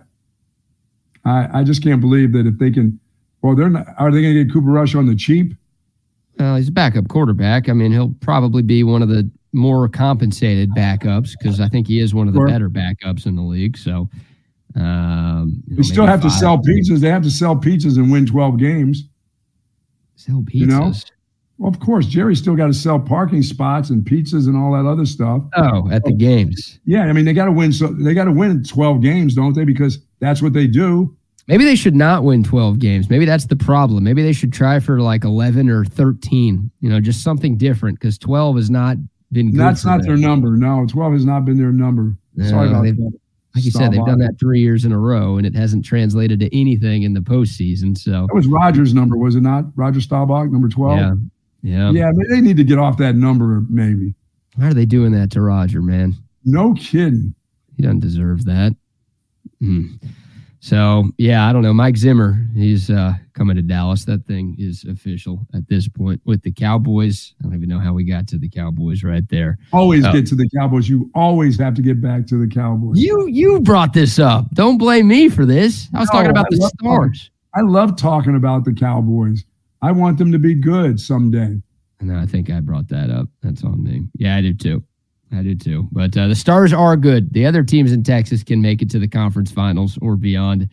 I I just can't believe that if they can. Well, they're not. Are they going to get Cooper Rush on the cheap? Uh, he's a backup quarterback. I mean, he'll probably be one of the more compensated backups because I think he is one of the Sure. better backups in the league. So um, you know, They still have to sell pizzas. They have to sell pizzas and win twelve games. Sell pizzas. You know? Well, of course, Jerry's still got to sell parking spots and pizzas and all that other stuff. Oh, at the games. Yeah, I mean they got to win. So they got to win twelve games, don't they? Because that's what they do. Maybe they should not win 12 games. Maybe that's the problem. Maybe they should try for like 11 or 13, you know, just something different because 12 has not been good. That's not them. their number. No, twelve has not been their number. Sorry about that. Like you said, they've done that three years in a row and it hasn't translated to anything in the postseason. So, That was Rogers' number, was it not? Roger Staubach, number twelve. yeah. Yeah. yeah, but they need to get off that number. Maybe. Why are they doing that to Roger, man? No kidding. He doesn't deserve that. Hmm. So yeah, I don't know. Mike Zimmer, he's uh, coming to Dallas. That thing is official at this point with the Cowboys. I don't even know how we got to the Cowboys right there. Always Oh. get to the Cowboys. You always have to get back to the Cowboys. You you brought this up. Don't blame me for this. I was No, talking about I the love- stars. I love talking about the Cowboys. I want them to be good someday. And I think I brought that up. That's on me. Yeah, I do too. I do too. But uh, the Stars are good. The other teams in Texas can make it to the conference finals or beyond.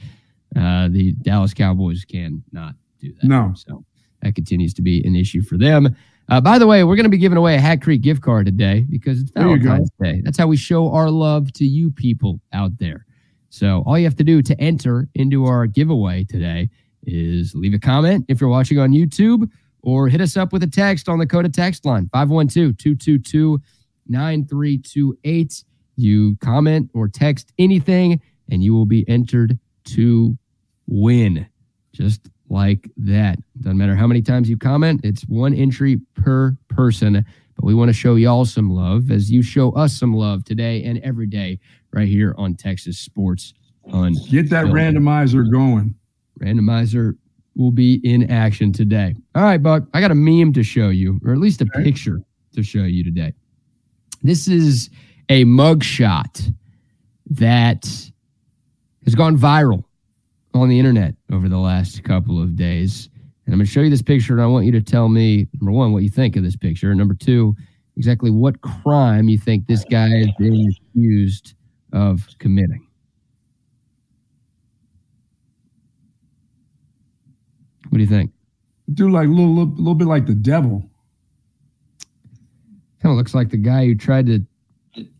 Uh, the Dallas Cowboys can not do that. No. So that continues to be an issue for them. Uh, by the way, we're going to be giving away a Hat Creek gift card today because it's There you go. Valentine's Day. That's how we show our love to you people out there. So all you have to do to enter into our giveaway today is leave a comment if you're watching on YouTube or hit us up with a text on the Coda text line 512 222 9328. You comment or text anything, and you will be entered to win. Just like that. Doesn't matter how many times you comment, it's one entry per person. But we want to show y'all some love as you show us some love today and every day right here on Texas Sports on Get that randomizer going. randomizer will be in action today. All right, Buck, I got a meme to show you, or at least a Okay. picture to show you today. This is a mugshot that has gone viral on the internet over the last couple of days. And I'm going to show you this picture, and I want you to tell me, number one, what you think of this picture, and number two, exactly what crime you think this guy is being accused of committing. What do you think? Do like a little, little, little bit like the devil. Kind of looks like the guy who tried to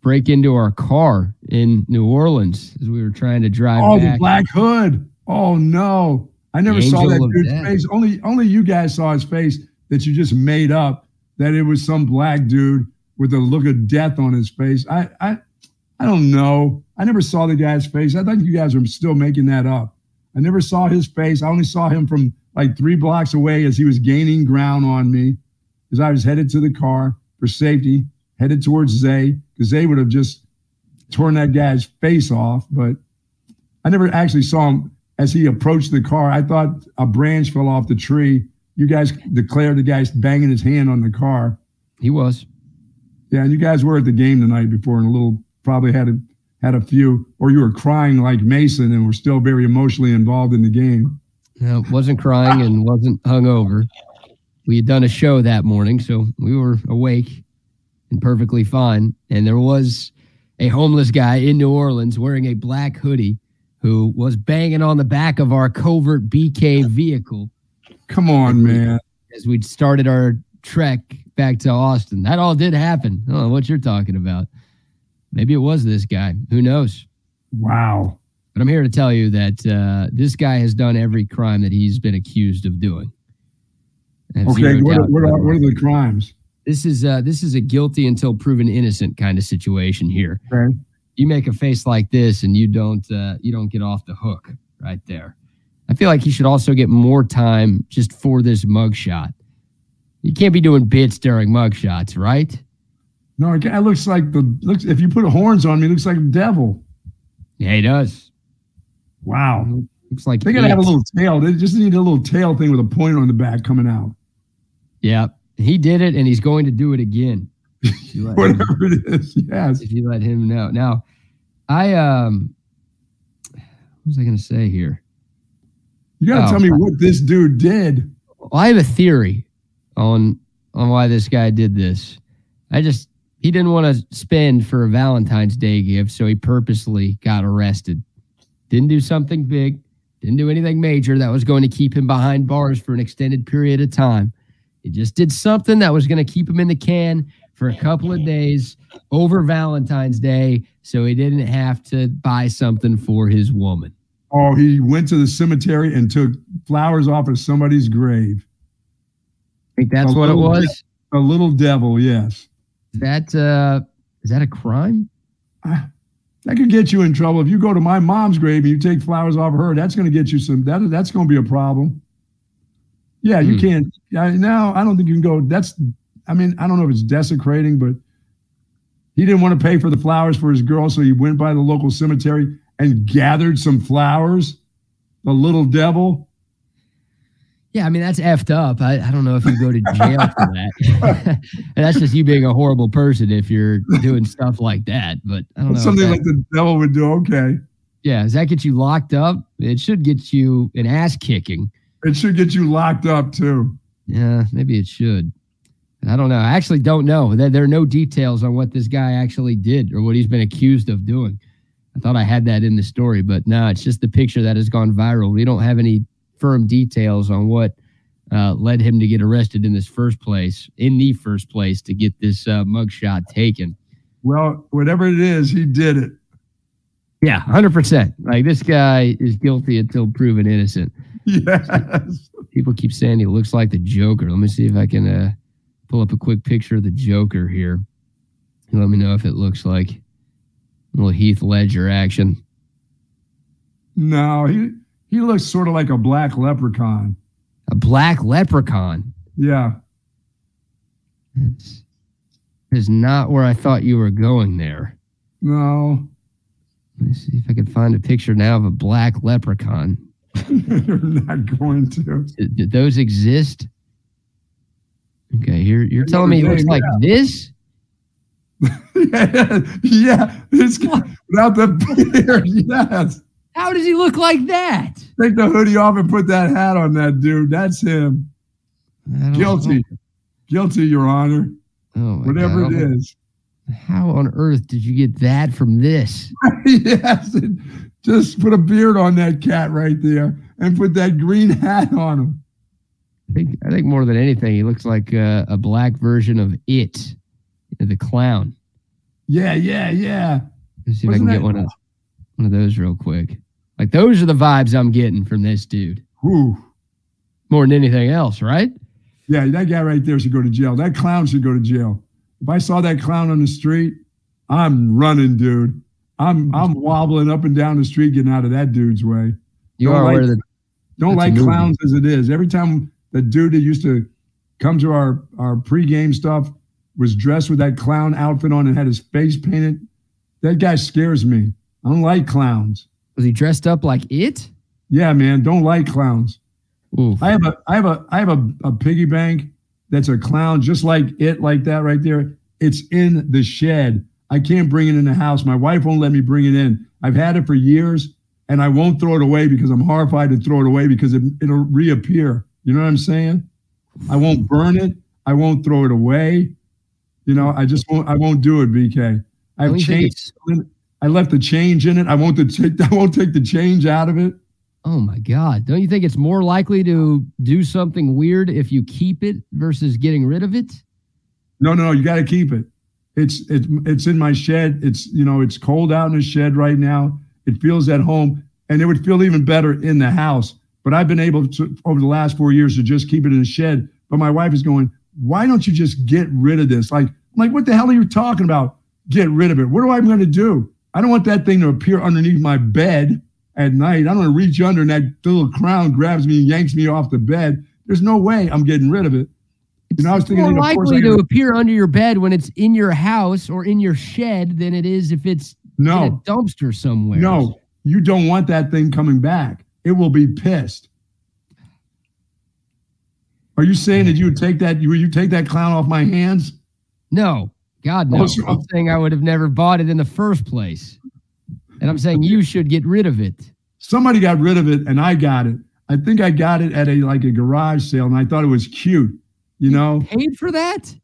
break into our car in New Orleans as we were trying to drive Oh, the black hood. Oh no. I never The saw that dude's death. face. Only only you guys saw his face that you just made up that it was some black dude with a look of death on his face. I I I don't know. I never saw the guy's face. I think you guys are still making that up. I never saw his face. I only saw him from like three blocks away as he was gaining ground on me as I was headed to the car for safety, headed towards Zay, because Zay would have just torn that guy's face off. But I never actually saw him as he approached the car. I thought a branch fell off the tree. You guys declared the guy's banging his hand on the car. He was. Yeah, and you guys were at the game the night before and a little probably had a had a few, or you were crying like Mason and were still very emotionally involved in the game. No, wasn't crying and wasn't hungover. We had done a show that morning, so we were awake and perfectly fine. And there was a homeless guy in New Orleans wearing a black hoodie who was banging on the back of our Covert Bee Cave vehicle Come on, man. as we started our trek back to Austin. That all did happen. I don't know what you're talking about. Maybe it was this guy. Who knows? Wow. But I'm here to tell you that uh, this guy has done every crime that he's been accused of doing. Okay, what, are- what, are, what are the crimes? This is uh, this is a guilty until proven innocent kind of situation here. Okay. You make a face like this, and you don't uh, you don't get off the hook right there. I feel like he should also get more time just for this mugshot. You can't be doing bits during mugshots, right? No, it it looks like the looks. If you put horns on me, it looks like a devil. Yeah, he does. Wow. Looks like They gotta have a little tail. They just need a little tail thing with a point on the back coming out. Yeah, he did it, and he's going to do it again. Him- Whatever it is. Yes. if you let him know. Now, I um, what was I going to say here? You gotta Oh. tell me what this dude did. Well, I have a theory on on why this guy did this. I just he didn't want to spend for a Valentine's Day gift, so he purposely got arrested. Didn't do something big, didn't do anything major that was going to keep him behind bars for an extended period of time. He just did something that was going to keep him in the can for a couple of days over Valentine's Day, so he didn't have to buy something for his woman. Oh, he went to the cemetery and took flowers off of somebody's grave. I think that's A what it was. A little devil, yes. That uh, is that a crime? Ah, That could get you in trouble. If you go to my mom's grave and you take flowers off of her, that's going to get you some. That that's going to be a problem. Yeah, you Hmm. can't. Yeah, now I don't think you can go. That's. I mean, I don't know if it's desecrating, but he didn't want to pay for the flowers for his girl, so he went by the local cemetery and gathered some flowers. The little devil. Yeah, I mean that's effed up. I, I don't know if you go to jail for that. that's just you being a horrible person if you're doing stuff like that. But I don't know. Something that- like the devil would do. Okay, yeah, does that get you locked up? It should get you an ass kicking. It should get you locked up too. Yeah, maybe it should. I don't know. I actually don't know. There, there are no details on what this guy actually did or what he's been accused of doing. I thought I had that in the story, but no, it's just the picture that has gone viral. We don't have any firm details on what uh, led him to get arrested in this first place, in the first place, to get this uh, mugshot taken. Well, whatever it is, he did it. Yeah, 100%. Like this guy is guilty until proven innocent. Yes. People keep saying he looks like the Joker. Let me see if I can uh, pull up a quick picture of the Joker here. Let me know if it looks like a little Heath Ledger action. No, he he looks sort of like a black leprechaun. A black leprechaun. Yeah. That's is not where I thought you were going there. No, Let me see if I can find a picture now of a black leprechaun. You're not going to. Did, did those exist? Okay, you're you're telling me he looks like this? yeah, yeah, this guy without the beard. Yes. How does he look like that? Take the hoodie off and put that hat on that dude. That's him. Guilty. know. Guilty, Your Honor. Oh Whatever God. it is. How on earth did you get that from this? yes. it- Just put a beard on that cat right there and put that green hat on him. I think I think more than anything, he looks like uh, a black version of it, the clown. Yeah, yeah, yeah. Let's see if I Wasn't can get one of one of those real quick. Like those are the vibes I'm getting from this dude, Whew. more than anything else, right? Yeah, that guy right there should go to jail. That clown should go to jail. If I saw that clown on the street, I'm running, dude. I'm mm. I'm wobbling up and down the street getting out of that dude's way. You Don't are like- that Don't like clowns as it is. Every time the dude that used to come to our our pregame stuff was dressed with that clown outfit on and had his face painted, that guy scares me. I don't like clowns. was he dressed up like it? Yeah, man, don't like clowns. Ooh, I have a I have a I have a, a piggy bank that's a clown just like it like that right there. It's in the shed. I can't bring it in the house. My wife won't let me bring it in. I've had it for years. and I won't throw it away because I'm horrified to throw it away because it, it'll reappear. You know what I'm saying? I won't burn it. I won't throw it away. You know, I just won't. I won't do it, BK. You think changed. I left the change in it. I won't take. I won't take the change out of it. Oh my God. Don't you think it's more likely to do something weird if you keep it versus getting rid of it? No, no, no. You got to keep it. It's it's it's in my shed. It's you know it's cold out in the shed right now. It feels at home, and it would feel even better in the house. But I've been able to over the last four years to just keep it in the shed. But my wife is going, why don't you just get rid of this? Like, I'm like what the hell are you talking about? Get rid of it. What am I going to do? I don't want that thing to appear underneath my bed at night. I don't to reach under and that little crown grabs me and yanks me off the bed. There's no way I'm getting rid of it. You know, I was It's more likely to appear under your bed when it's in your house or in your shed than it is if it's in a dumpster somewhere. no, you don't want that thing coming back. It will be pissed. Are you saying that you would take that? You you take that clown off my hands? No. God, no. Oh, so- I'm saying I would have never bought it in the first place. And I'm saying you should get rid of it. Somebody got rid of it, and I got it. I think I got it at a like a garage sale, and I thought it was cute. You know, Paid for that?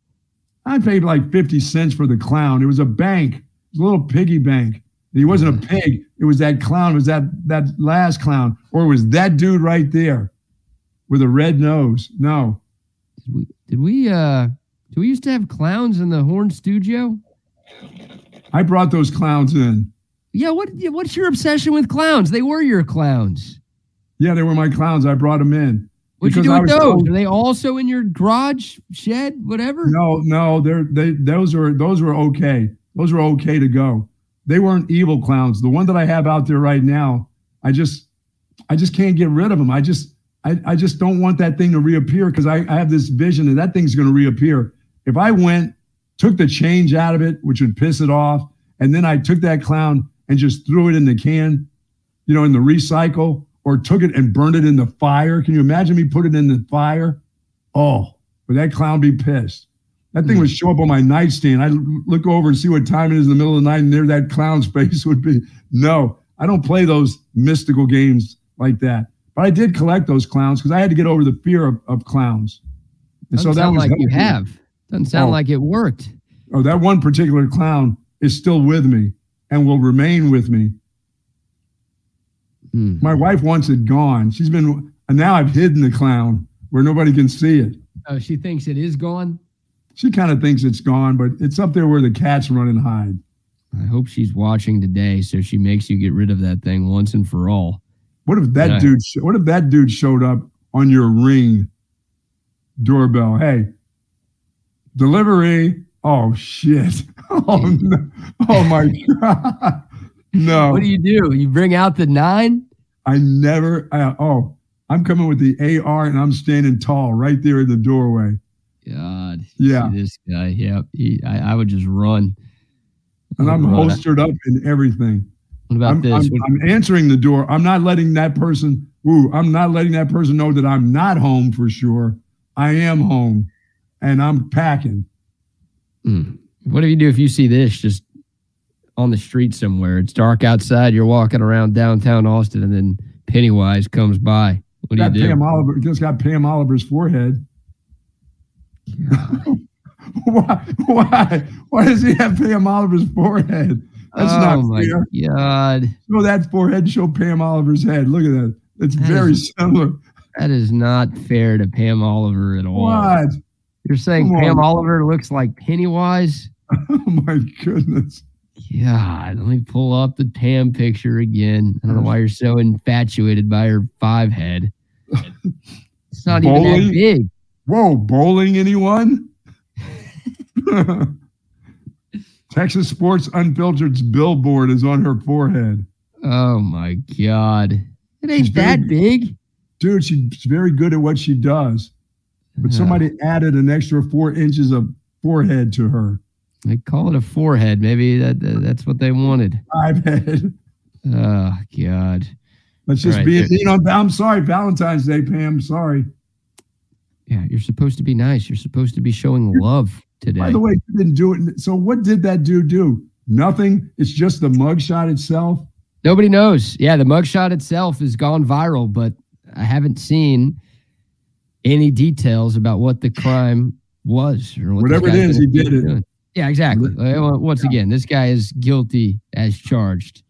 I paid like fifty cents for the clown. It was a bank, it was a little piggy bank. He wasn't a pig. It was that clown. It was that that last clown, or it was that dude right there with a red nose. No, Did we, did we uh do we used to have clowns in the Horn Studio? I brought those clowns in. Yeah, what what's your obsession with clowns? They were your clowns. Yeah, they were my clowns. I brought them in. What'd you do with those? Are they also in your garage, shed, whatever? No, no, they're they those were those were okay. Those were okay to go. They weren't evil clowns. The one that I have out there right now, I just I just can't get rid of them. I just I, I just don't want that thing to reappear because I, I have this vision that that thing's going to reappear. If I went, took the change out of it, which would piss it off, and then I took that clown and just threw it in the can, you know, in the recycle, or took it and burned it in the fire. Can you imagine me put it in the fire? Oh, would that clown be pissed? That thing hmm. would show up on my nightstand. I'd look over and see what time it is in the middle of the night, and there that clown's face would be. No, I don't play those mystical games like that. But I did collect those clowns because I had to get over the fear of, of clowns. And Doesn't so that sound was like you have. Doesn't sound Oh. like it worked. Oh, that one particular clown is still with me and will remain with me. Hmm. My wife wants it gone. She's been, and now I've hidden the clown where nobody can see it. Oh, she thinks it is gone. She kind of thinks it's gone, but it's up there where the cats run and hide. I hope she's watching today, so she makes you get rid of that thing once and for all. What if that Yeah. dude? What if that dude showed up on your ring doorbell? Hey, delivery. Oh shit! Oh no! Oh my god! No, What do you do? You bring out the nine? I never. I, oh, I'm coming with the AR and I'm standing tall right there in the doorway. God. Yeah. This guy. Yep. He, I, I would just run. And I'm Run. holstered up in everything. What about I'm, this? I'm, What- I'm answering the door. I'm not letting that person. Ooh, I'm not letting that person know that I'm not home for sure. I am home, and I'm packing. Hmm. What do you do if you see this just on the street somewhere? It's dark outside. You're walking around downtown Austin, and then Pennywise comes by. What do got you do? Pam Oliver. Just got Pam Oliver's forehead. why? Why? Why does he have Pam Oliver's forehead? That's oh not fair. god, Show that forehead. Show Pam Oliver's head. Look at that. It's That very is- similar. that is not fair to Pam Oliver at all. What? You're saying Come Pam on. Oliver looks like Pennywise? Oh my goodness. God, let me pull up the Tam picture again. I don't know why you're so infatuated by her five head. It's not even that big. Whoa, bowling anyone? Texas Sports Unfiltered's billboard is on her forehead. Oh my god, it ain't She's that big. big. Dude, she's very good at what she does. But somebody added an extra four inches of forehead to her. They call it a forehead. Maybe that, that- that's what they wanted. Five head. Oh God. Let's just Right, be, you know, I'm sorry, Valentine's Day, Pam. Sorry. Yeah, you're supposed to be nice. You're supposed to be showing love today. By the way, you didn't do it. So what did that dude do? Nothing. It's just the mugshot itself. Nobody knows. Yeah, the mugshot itself has gone viral, but I haven't seen any details about what the crime was or what Whatever it is, he did it. Doing. Yeah, exactly. Once again, this guy is guilty as charged.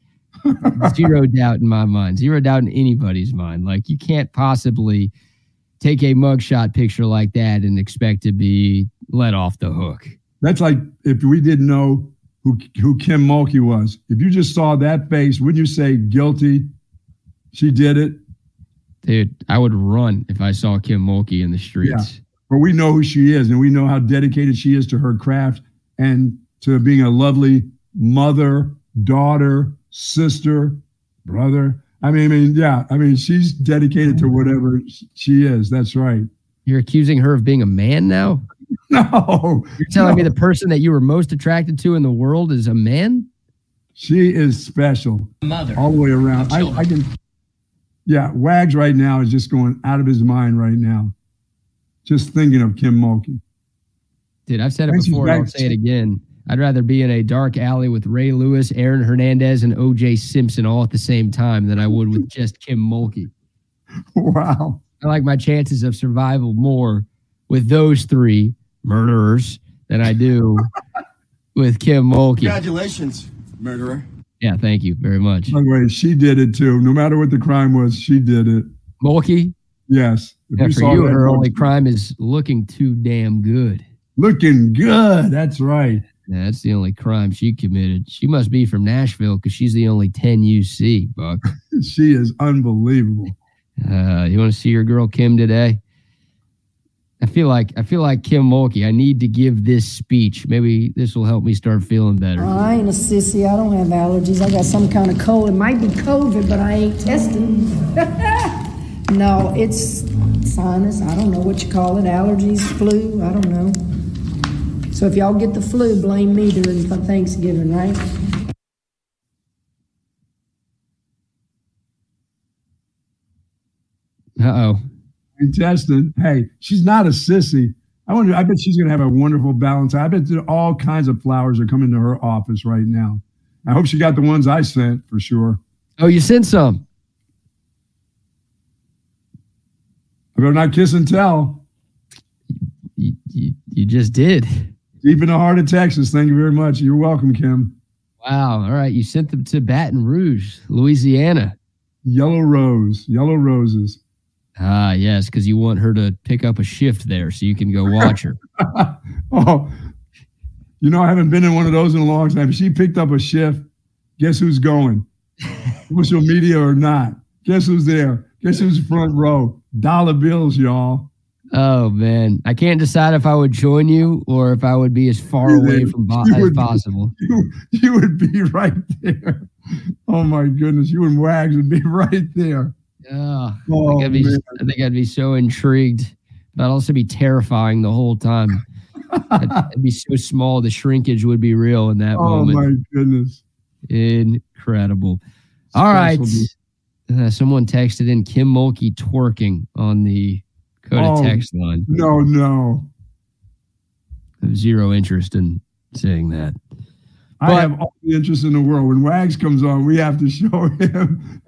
Zero doubt in my mind. Zero doubt in anybody's mind. Like you can't possibly take a mugshot picture like that and expect to be let off the hook. That's like if we didn't know who who Kim Mulkey was. If you just saw that face, wouldn't you say guilty? She did it. Dude, I would run if I saw Kim Mulkey in the streets. Yeah. But we know who she is, and we know how dedicated she is to her craft and to being a lovely mother, daughter, sister, brother. I mean, I mean, yeah. I mean, she's dedicated to whatever she is. That's right. You're accusing her of being a man now? No. You're telling no. me the person that you were most attracted to in the world is a man? She is special. Mother. All the way around. I, I can yeah, Wags right now is just going out of his mind right now. Just thinking of Kim Mulkey. Dude, I've said it before, and I'll say it again. I'd rather be in a dark alley with Ray Lewis, Aaron Hernandez, and OJ Simpson all at the same time than I would with just Kim Mulkey. Wow. I like my chances of survival more with those three murderers than I do with Kim Mulkey. Congratulations, murderer. Yeah, thank you very much. By the way, she did it too. No matter what the crime was, she did it. Mulkey? Yes. If yeah, you for you, her only crime is looking too damn good. Looking good. That's right. Yeah, that's the only crime she committed. She must be from Nashville because she's the only 10 you see, Buck. she is unbelievable. Uh, you want to see your girl Kim today? I feel like I feel like Kim Mulkey. I need to give this speech. Maybe this will help me start feeling better. I ain't a sissy. I don't have allergies. I got some kind of cold. It might be COVID, but I ain't testing. no, it's sinus. I don't know what you call it. Allergies, flu. I don't know. So if y'all get the flu, blame me during Thanksgiving, right? Uh oh. Testing. Hey, she's not a sissy. I wonder. I bet she's going to have a wonderful balance. I bet all kinds of flowers are coming to her office right now. I hope she got the ones I sent for sure. Oh, you sent some. I better not kiss and tell. You, you, you just did. Deep in the heart of Texas. Thank you very much. You're welcome, Kim. Wow. All right. You sent them to Baton Rouge, Louisiana. Yellow rose, yellow roses. Ah, yes, because you want her to pick up a shift there so you can go watch her. oh, you know, I haven't been in one of those in a long time. She picked up a shift, guess who's going? Social media or not? Guess who's there? Guess who's front row? Dollar bills, y'all. Oh man, I can't decide if I would join you or if I would be as far away from bo- as possible. You, you, would be right there. Oh my goodness, you and Wags would be right there. Yeah, oh, I, think I'd be, I think I'd be so intrigued, but I'd also be terrifying the whole time. I'd, be so small, the shrinkage would be real in that oh, moment. Oh my goodness, incredible! All right, uh, someone texted in Kim Mulkey twerking on the Go to oh, text line. No, no. I have zero interest in saying that. But, I have all the interest in the world. When Wags comes on, we have to show him.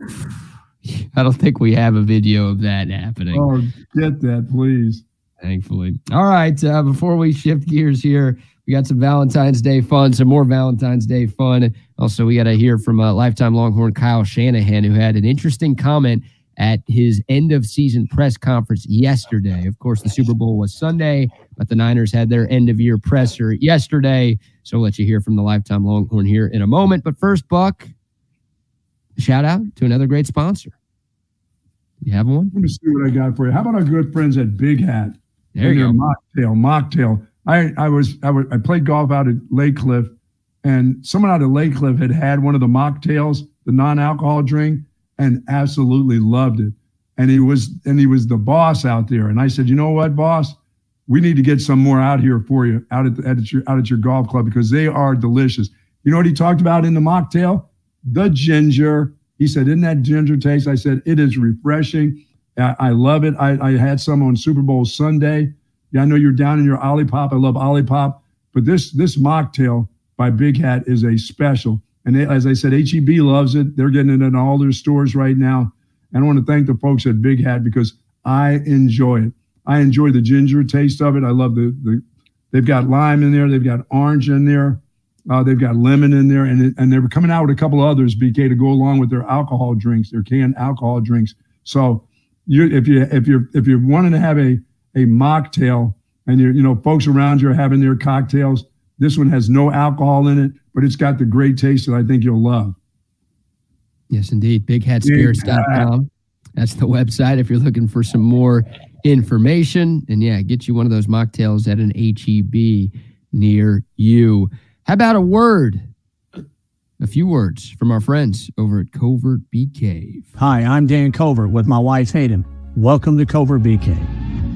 I don't think we have a video of that happening. Oh, get that, please. Thankfully. All right. Uh, before we shift gears here, we got some Valentine's Day fun, some more Valentine's Day fun. Also, we got to hear from uh, lifetime Longhorn Kyle Shanahan, who had an interesting comment at his end of season press conference yesterday. Of course, the Super Bowl was Sunday, but the Niners had their end of year presser yesterday. So I'll let you hear from the lifetime Longhorn here in a moment. But first, Buck, shout out to another great sponsor. You have one? Let me see what I got for you. How about our good friends at Big Hat? There you go. Mocktail, mocktail. I, I was I was I played golf out at Lake Cliff, and someone out at Lake Cliff had had one of the mocktails, the non-alcohol drink, and absolutely loved it. And he was and he was the boss out there. And I said, you know what, boss? We need to get some more out here for you out at, at your out at your golf club because they are delicious. You know what he talked about in the mocktail? The ginger. He said, "Isn't that ginger taste?" I said, "It is refreshing. I, I love it. I, I, had some on Super Bowl Sunday. Yeah, I know you're down in your Olipop. I love Olipop, but this this mocktail by Big Hat is a special. And they, as I said, HEB loves it. They're getting it in all their stores right now. And I want to thank the folks at Big Hat because I enjoy it. I enjoy the ginger taste of it. I love the the. They've got lime in there. They've got orange in there. Uh, they've got lemon in there, and it, and they're coming out with a couple others, BK, to go along with their alcohol drinks, their canned alcohol drinks. So you if you if you're if you're wanting to have a a mocktail and you're you know folks around you are having their cocktails, this one has no alcohol in it, but it's got the great taste that I think you'll love. Yes, indeed. BigHatSpirits.com. That's the website if you're looking for some more information. And yeah, get you one of those mocktails at an HEB near you. How about a word? A few words from our friends over at Covert Bee Cave. Hi, I'm Dan Covert with my wife Hayden. Welcome to Covert Bee Cave.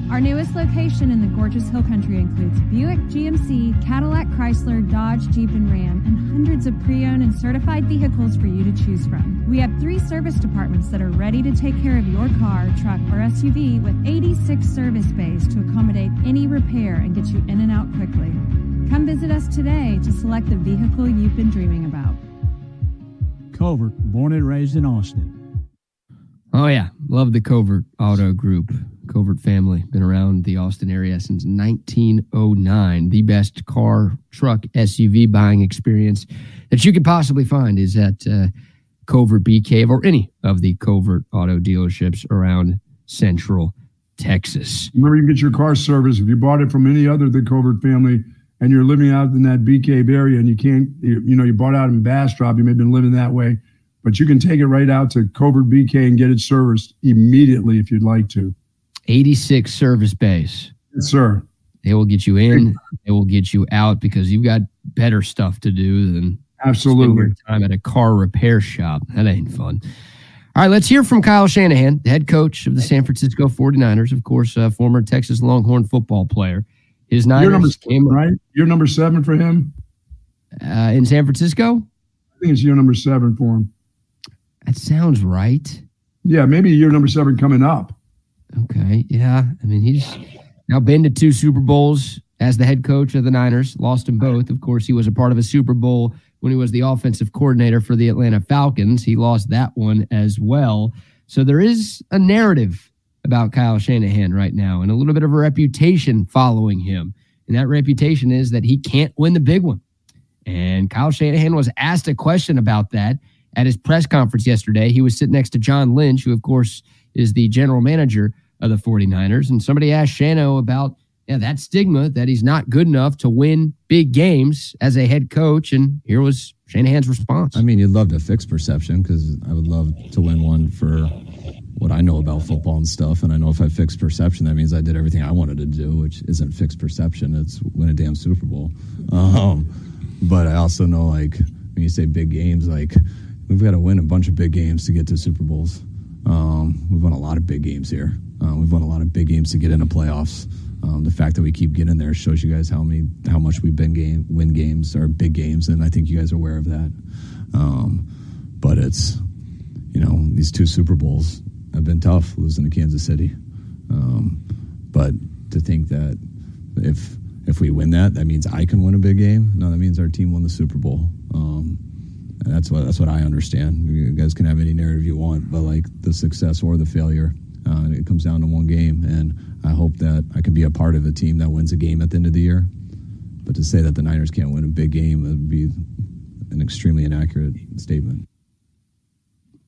Our newest location in the gorgeous Hill Country includes Buick, GMC, Cadillac, Chrysler, Dodge, Jeep, and Ram, and hundreds of pre owned and certified vehicles for you to choose from. We have three service departments that are ready to take care of your car, truck, or SUV with 86 service bays to accommodate any repair and get you in and out quickly. Come visit us today to select the vehicle you've been dreaming about. Covert, born and raised in Austin. Oh, yeah. Love the Covert Auto Group. Covert family. Been around the Austin area since 1909. The best car, truck, SUV buying experience that you could possibly find is at uh, Covert Bee Cave or any of the Covert auto dealerships around Central Texas. Remember, you get your car service if you bought it from any other than Covert family and you're living out in that Bee Cave area and you can't, you, you know, you bought out in Bastrop, you may have been living that way, but you can take it right out to Covert BK and get it serviced immediately if you'd like to. 86 service bays. Yes, sir. They will get you in, they will get you out because you've got better stuff to do than absolutely time at a car repair shop. That ain't fun. All right, let's hear from Kyle Shanahan, the head coach of the San Francisco 49ers, of course, uh, former Texas Longhorn football player. His Niners You're number came right. You're number seven for him uh, in San Francisco. I think it's year number seven for him. That sounds right. Yeah, maybe year number seven coming up. Okay. Yeah. I mean, he's now been to two Super Bowls as the head coach of the Niners, lost them both. Of course, he was a part of a Super Bowl when he was the offensive coordinator for the Atlanta Falcons. He lost that one as well. So there is a narrative about Kyle Shanahan right now and a little bit of a reputation following him. And that reputation is that he can't win the big one. And Kyle Shanahan was asked a question about that at his press conference yesterday. He was sitting next to John Lynch, who, of course, is the general manager of the 49ers. And somebody asked Shano about that stigma that he's not good enough to win big games as a head coach. And here was Shanahan's response. I mean, you'd love to fix perception because I would love to win one for what I know about football and stuff. And I know if I fix perception, that means I did everything I wanted to do, which isn't fix perception. It's win a damn Super Bowl. Um, but I also know, like, when you say big games, like, we've got to win a bunch of big games to get to Super Bowls. Um, we've won a lot of big games here. Uh, we've won a lot of big games to get into playoffs. Um, the fact that we keep getting there shows you guys how many, how much we've been game win games or big games, and I think you guys are aware of that. Um, but it's, you know, these two Super Bowls have been tough losing to Kansas City. Um, but to think that if if we win that, that means I can win a big game. No, that means our team won the Super Bowl. That's what that's what I understand. You guys can have any narrative you want, but like the success or the failure, uh, it comes down to one game. And I hope that I can be a part of a team that wins a game at the end of the year. But to say that the Niners can't win a big game would be an extremely inaccurate statement.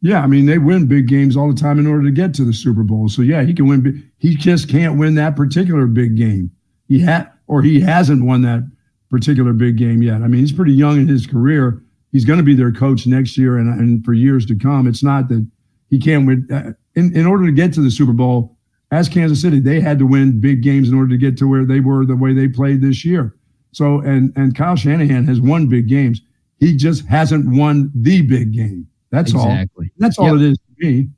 Yeah, I mean they win big games all the time in order to get to the Super Bowl. So yeah, he can win. He just can't win that particular big game. He had or he hasn't won that particular big game yet. I mean, he's pretty young in his career he's going to be their coach next year and, and for years to come. It's not that he can't win. Uh, in, in order to get to the Super Bowl, as Kansas City, they had to win big games in order to get to where they were the way they played this year. So, and and Kyle Shanahan has won big games. He just hasn't won the big game. That's exactly. all. That's all yep. it is to me.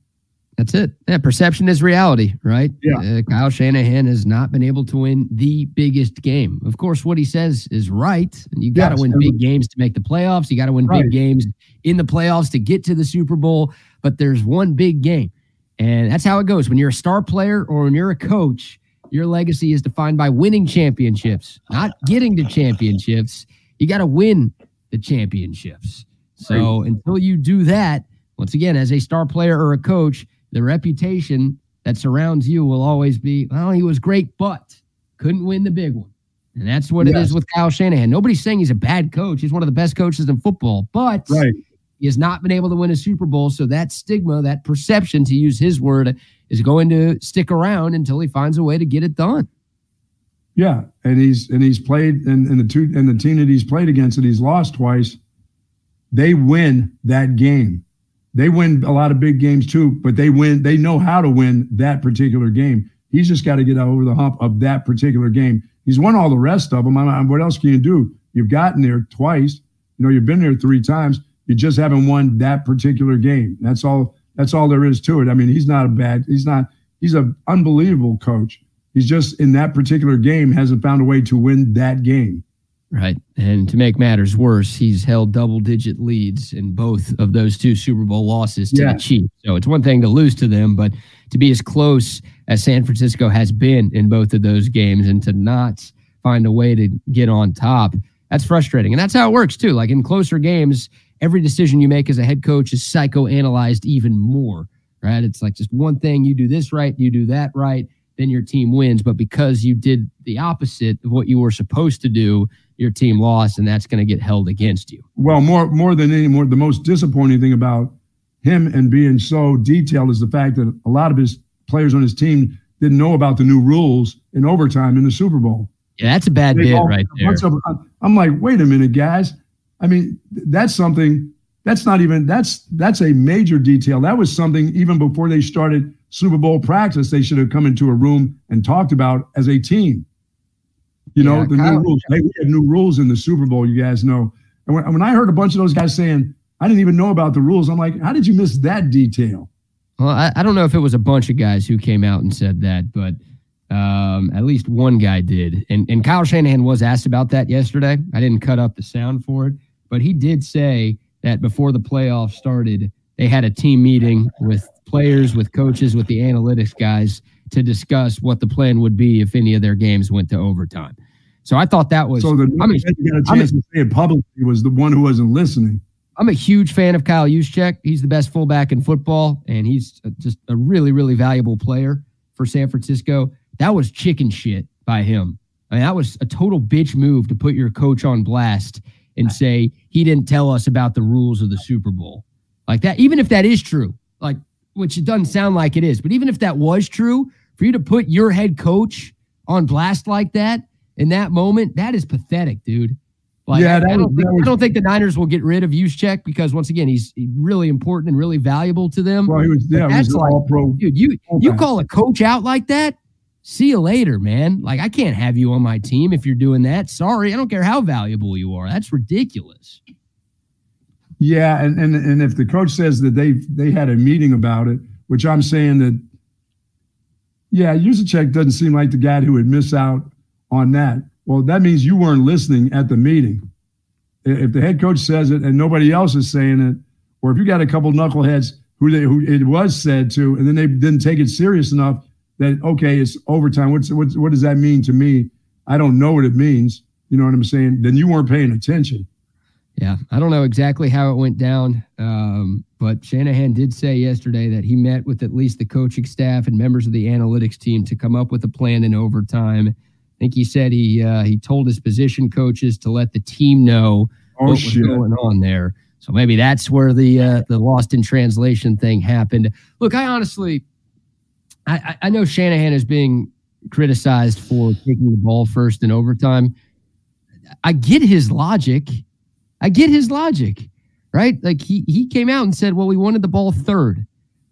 That's it. Yeah, perception is reality, right? Yeah. Uh, Kyle Shanahan has not been able to win the biggest game. Of course, what he says is right. You got to yes, win big games to make the playoffs. You got to win right. big games in the playoffs to get to the Super Bowl. But there's one big game, and that's how it goes. When you're a star player or when you're a coach, your legacy is defined by winning championships, not getting to championships. You got to win the championships. So until you do that, once again, as a star player or a coach, the reputation that surrounds you will always be, well, he was great, but couldn't win the big one. And that's what it Yes. is with Kyle Shanahan. Nobody's saying he's a bad coach. He's one of the best coaches in football, but Right. he has not been able to win a Super Bowl. So that stigma, that perception, to use his word, is going to stick around until he finds a way to get it done. Yeah, and he's and he's played and, and the two and the team that he's played against that he's lost twice, they win that game. They win a lot of big games too, but they win. They know how to win that particular game. He's just got to get over the hump of that particular game. He's won all the rest of them. I, I- what else can you do? You've gotten there twice. You know, you've been there three times. You just haven't won that particular game. That's all. That's all there is to it. I mean, he's not a bad. He's not. He's an unbelievable coach. He's just in that particular game hasn't found a way to win that game. Right. And to make matters worse, he's held double digit leads in both of those two Super Bowl losses to Yeah. the Chiefs. So it's one thing to lose to them, but to be as close as San Francisco has been in both of those games and to not find a way to get on top, that's frustrating. And that's how it works too. Like in closer games, every decision you make as a head coach is psychoanalyzed even more. Right. It's like just one thing, you do this right, you do that right, then your team wins. But because you did the opposite of what you were supposed to do, your team lost, and that's going to get held against you. Well, more more than any more, the most disappointing thing about him and being so detailed is the fact that a lot of his players on his team didn't know about the new rules in overtime in the Super Bowl. Yeah, that's a bad They bit all- right there. of- I'm like, wait a minute, guys. I mean, that's something. That's not even. That's that's a major detail. That was something even before they started Super Bowl practice. They should have come into a room and talked about as a team. You know the Kyle- new rules. Hey, we have new rules in the Super Bowl. You guys know. And when, when I heard a bunch of those guys saying, "I didn't even know about the rules," I'm like, how did you miss that detail? Well, I, I don't know if it was a bunch of guys who came out and said that, but um, at least one guy did. And and Kyle Shanahan was asked about that yesterday. I didn't cut up the sound for it, but he did say that before the playoffs started, they had a team meeting with players, with coaches, with the analytics guys to discuss what the plan would be if any of their games went to overtime. So I thought that was So the I'm a- got a I'm a- chance to say it publicly was the one who wasn't listening. I'm a huge fan of Kyle Juszczyk. He's the best fullback in football, and he's just a really, really valuable player for San Francisco. That was chicken shit by him. I mean, that was a total bitch move to put your coach on blast and say he didn't tell us about the rules of the Super Bowl. Like that, even if that is true, like which it doesn't sound like it is, but even if that was true, for you to put your head coach on blast like that in that moment, that is pathetic, dude. Like, Yeah, I, that I was- don't think, I don't think the Niners will get rid of Juszczyk because once again, he's really important and really valuable to them. Well, he was yeah, he was that's like, all pro. dude, you you call a coach out like that? See you later, man. Like I can't have you on my team if you're doing that. Sorry, I don't care how valuable you are. That's ridiculous. Yeah, and, and and if the coach says that they they had a meeting about it, which I'm saying that, yeah, Juszczyk doesn't seem like the guy who would miss out on that. Well, that means you weren't listening at the meeting. If the head coach says it and nobody else is saying it, or if you got a couple knuckleheads who they who it was said to, and then they didn't take it serious enough that okay, it's overtime. What's what's what does that mean to me? I don't know what it means. You know what I'm saying? Then you weren't paying attention. Yeah, I don't know exactly how it went down, um, but Shanahan did say yesterday that he met with at least the coaching staff and members of the analytics team to come up with a plan in overtime. I think he said he uh, he told his position coaches to let the team know Oh, what was going on there. So maybe that's where the uh, the lost in translation thing happened. Look, I honestly, I, I know Shanahan is being criticized for taking the ball first in overtime. I get his logic. I get his logic, right? Like he he came out and said, "Well, we wanted the ball third.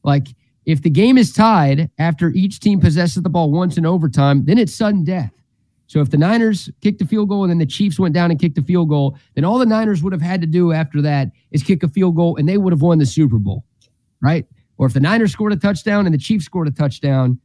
Like if the game is tied after each team possesses the ball once in overtime, then it's sudden death. So if the Niners kicked the field goal and then the Chiefs went down and kicked a field goal, then all the Niners would have had to do after that is kick a field goal and they would have won the Super Bowl, right? Or if the Niners scored a touchdown and the Chiefs scored a touchdown,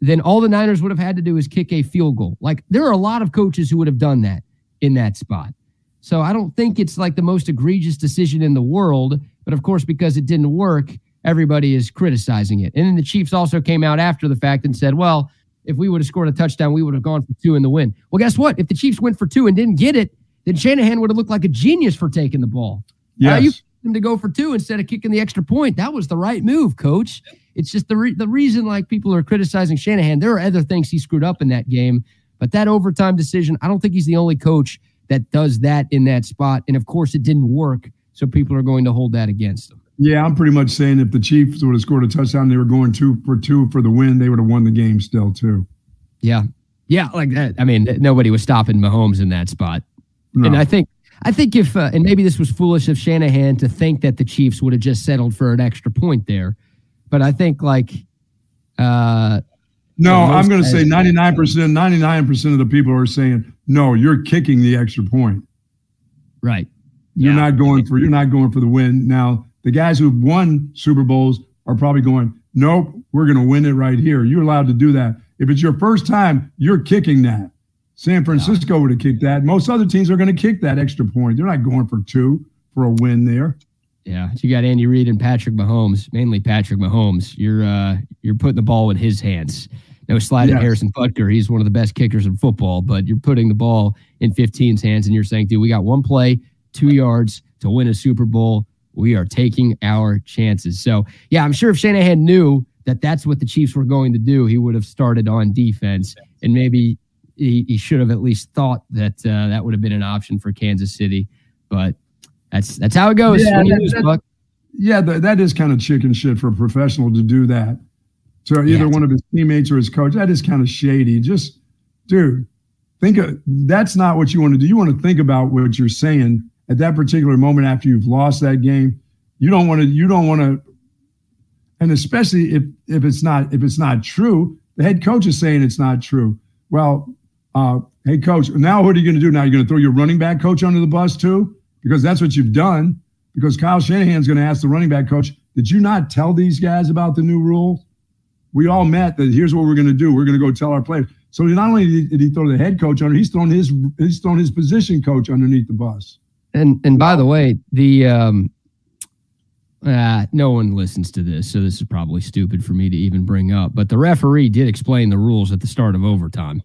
then all the Niners would have had to do is kick a field goal. Like there are a lot of coaches who would have done that in that spot. So I don't think it's like the most egregious decision in the world, but of course because it didn't work, everybody is criticizing it. And then the Chiefs also came out after the fact and said, "Well, if we would have scored a touchdown, we would have gone for two in the win." Well, guess what? If the Chiefs went for two and didn't get it, then Shanahan would have looked like a genius for taking the ball. Yes. you him to go for two instead of kicking the extra point. That was the right move, coach. It's just the re- the reason like people are criticizing Shanahan. There are other things he screwed up in that game, but that overtime decision, I don't think he's the only coach that does that in that spot. And of course, it didn't work, so people are going to hold that against him. Yeah, I'm pretty much saying if the Chiefs would have scored a touchdown, they were going two for two for the win, they would have won the game still too. Yeah, yeah, like that. I mean, nobody was stopping Mahomes in that spot, no. and I think I think if uh, and maybe this was foolish of Shanahan to think that the Chiefs would have just settled for an extra point there, but I think like. Uh, no, I'm going to say 99%, 99% of the people are saying, no, you're kicking the extra point. Right. You're yeah. not going for you're not going for the win. Now, the guys who've won Super Bowls are probably going, nope, we're going to win it right here. You're allowed to do that. If it's your first time, you're kicking that. San Francisco would have kicked that. Most other teams are going to kick that extra point. They're not going for two for a win there. Yeah, you got Andy Reid and Patrick Mahomes, mainly Patrick Mahomes. You're uh, you're putting the ball in his hands. No slide yes. at Harrison Butker. He's one of the best kickers in football, but you're putting the ball in 15's hands and you're saying, dude, we got one play, two yards to win a Super Bowl we are taking our chances. So, yeah, I'm sure if Shanahan knew that that's what the Chiefs were going to do, he would have started on defense. And maybe he, he should have at least thought that uh, that would have been an option for Kansas City. But that's that's how it goes. Yeah, that, lose, that, yeah that is kind of chicken shit for a professional to do that to either yeah, one of his teammates or his coach. That is kind of shady. Just, dude, think of that's not what you want to do. You want to think about what you're saying at that particular moment after you've lost that game, you don't want to, you don't want to, and especially if if it's not if it's not true, the head coach is saying it's not true. Well, uh, hey coach, now what are you going to do? Now you're going to throw your running back coach under the bus too, because that's what you've done. Because Kyle Shanahan's going to ask the running back coach, did you not tell these guys about the new rules? We all met that here's what we're going to do. We're going to go tell our players. So not only did he throw the head coach under, he's thrown his he's thrown his position coach underneath the bus. And and by the way, the um, uh, no one listens to this, so this is probably stupid for me to even bring up. But the referee did explain the rules at the start of overtime.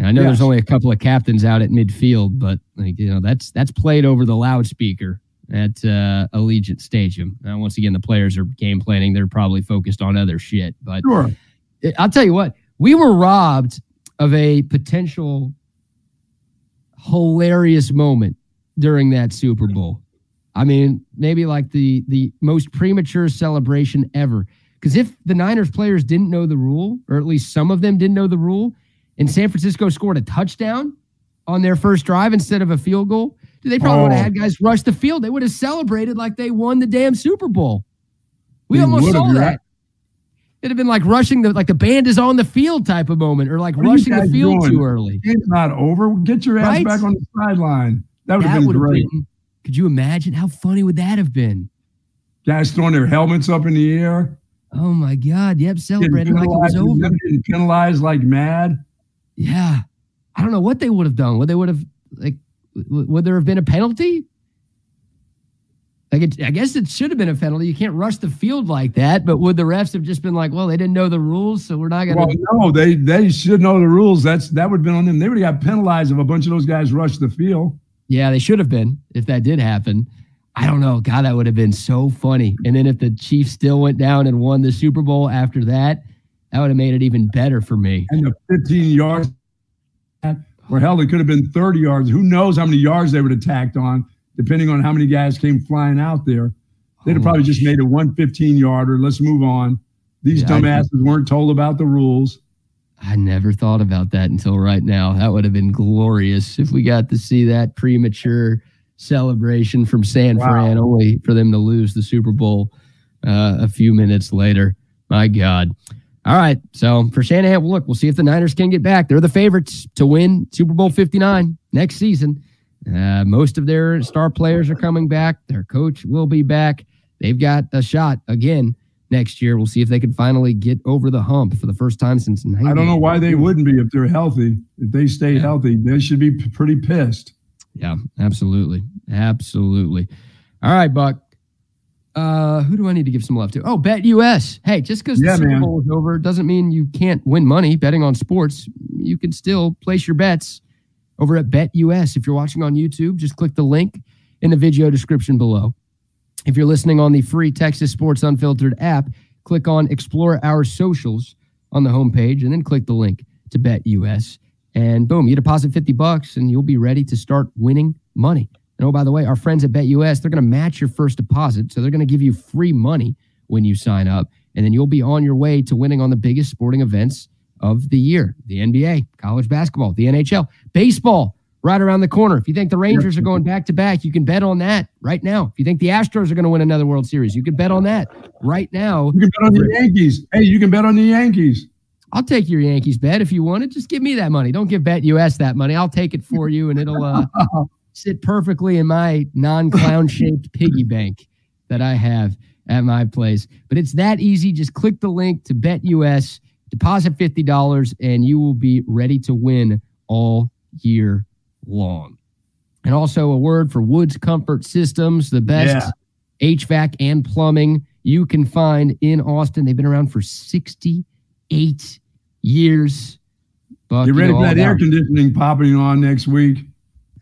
And I know yes. there's only a couple of captains out at midfield, but like you know, that's that's played over the loudspeaker at uh, Allegiant Stadium. Now, once again, the players are game planning; they're probably focused on other shit. But sure. I'll tell you what, we were robbed of a potential hilarious moment during that Super Bowl. I mean, maybe like the the most premature celebration ever. Because if the Niners players didn't know the rule, or at least some of them didn't know the rule, and San Francisco scored a touchdown on their first drive instead of a field goal, they probably oh. would have had guys rush the field. They would have celebrated like they won the damn Super Bowl. We they almost saw that. It'd have been like rushing the like the band is on the field type of moment, or like what rushing the field doing? too early. It's not over. Get your ass right? back on the sideline. That would have been great. Been, could you imagine how funny would that have been? Guys throwing their helmets up in the air. Oh my God! Yep, celebrating like it was over. Getting penalized like mad. Yeah, I don't know what they would have done. What they would have like? Would there have been a penalty? Like it, I guess it should have been a penalty. You can't rush the field like that. But would the refs have just been like, "Well, they didn't know the rules, so we're not going to"? Well, no, they they should know the rules. That's that would have been on them. They would have got penalized if a bunch of those guys rushed the field. Yeah, they should have been if that did happen. I don't know. God, that would have been so funny. And then if the Chiefs still went down and won the Super Bowl after that, that would have made it even better for me. And the 15 yards, or hell, it could have been 30 yards. Who knows how many yards they would have tacked on, depending on how many guys came flying out there. They'd have probably just made it one 15 yarder. Let's move on. These yeah, dumbasses weren't told about the rules. I never thought about that until right now. That would have been glorious if we got to see that premature celebration from San wow. Fran, only for them to lose the Super Bowl uh, a few minutes later. My God. All right. So for Shanahan, look, we'll see if the Niners can get back. They're the favorites to win Super Bowl 59 next season. Uh, most of their star players are coming back. Their coach will be back. They've got a shot again next year. We'll see if they can finally get over the hump for the first time since 90. I don't know why they wouldn't be if they're healthy. If they stay yeah. healthy, they should be pretty pissed. Yeah, absolutely. Absolutely. All right, Buck. Uh, who do I need to give some love to? Oh, Bet US. Hey, just because yeah, the Super Bowl is over doesn't mean you can't win money betting on sports. You can still place your bets over at Bet US. If you're watching on YouTube, just click the link in the video description below. If you're listening on the free Texas Sports Unfiltered app, click on Explore Our Socials on the homepage and then click the link to Bet US. And boom, you deposit 50 bucks and you'll be ready to start winning money. And oh, by the way, our friends at Bet US, they're going to match your first deposit. So they're going to give you free money when you sign up. And then you'll be on your way to winning on the biggest sporting events of the year the NBA, college basketball, the NHL, baseball right around the corner. If you think the Rangers are going back to back, you can bet on that right now. If you think the Astros are going to win another World Series, you can bet on that right now. You can bet on the Yankees. Hey, you can bet on the Yankees. I'll take your Yankees bet if you want it. Just give me that money. Don't give Bet US that money. I'll take it for you, and it'll uh, sit perfectly in my non-clown shaped piggy bank that I have at my place. But it's that easy. Just click the link to Bet US, deposit fifty dollars, and you will be ready to win all year long. And also a word for Woods Comfort Systems, the best yeah. HVAC and plumbing you can find in Austin. They've been around for 68 years. Buck, you ready for that air conditioning popping on next week?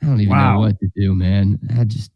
I don't even wow. know what to do, man. I just,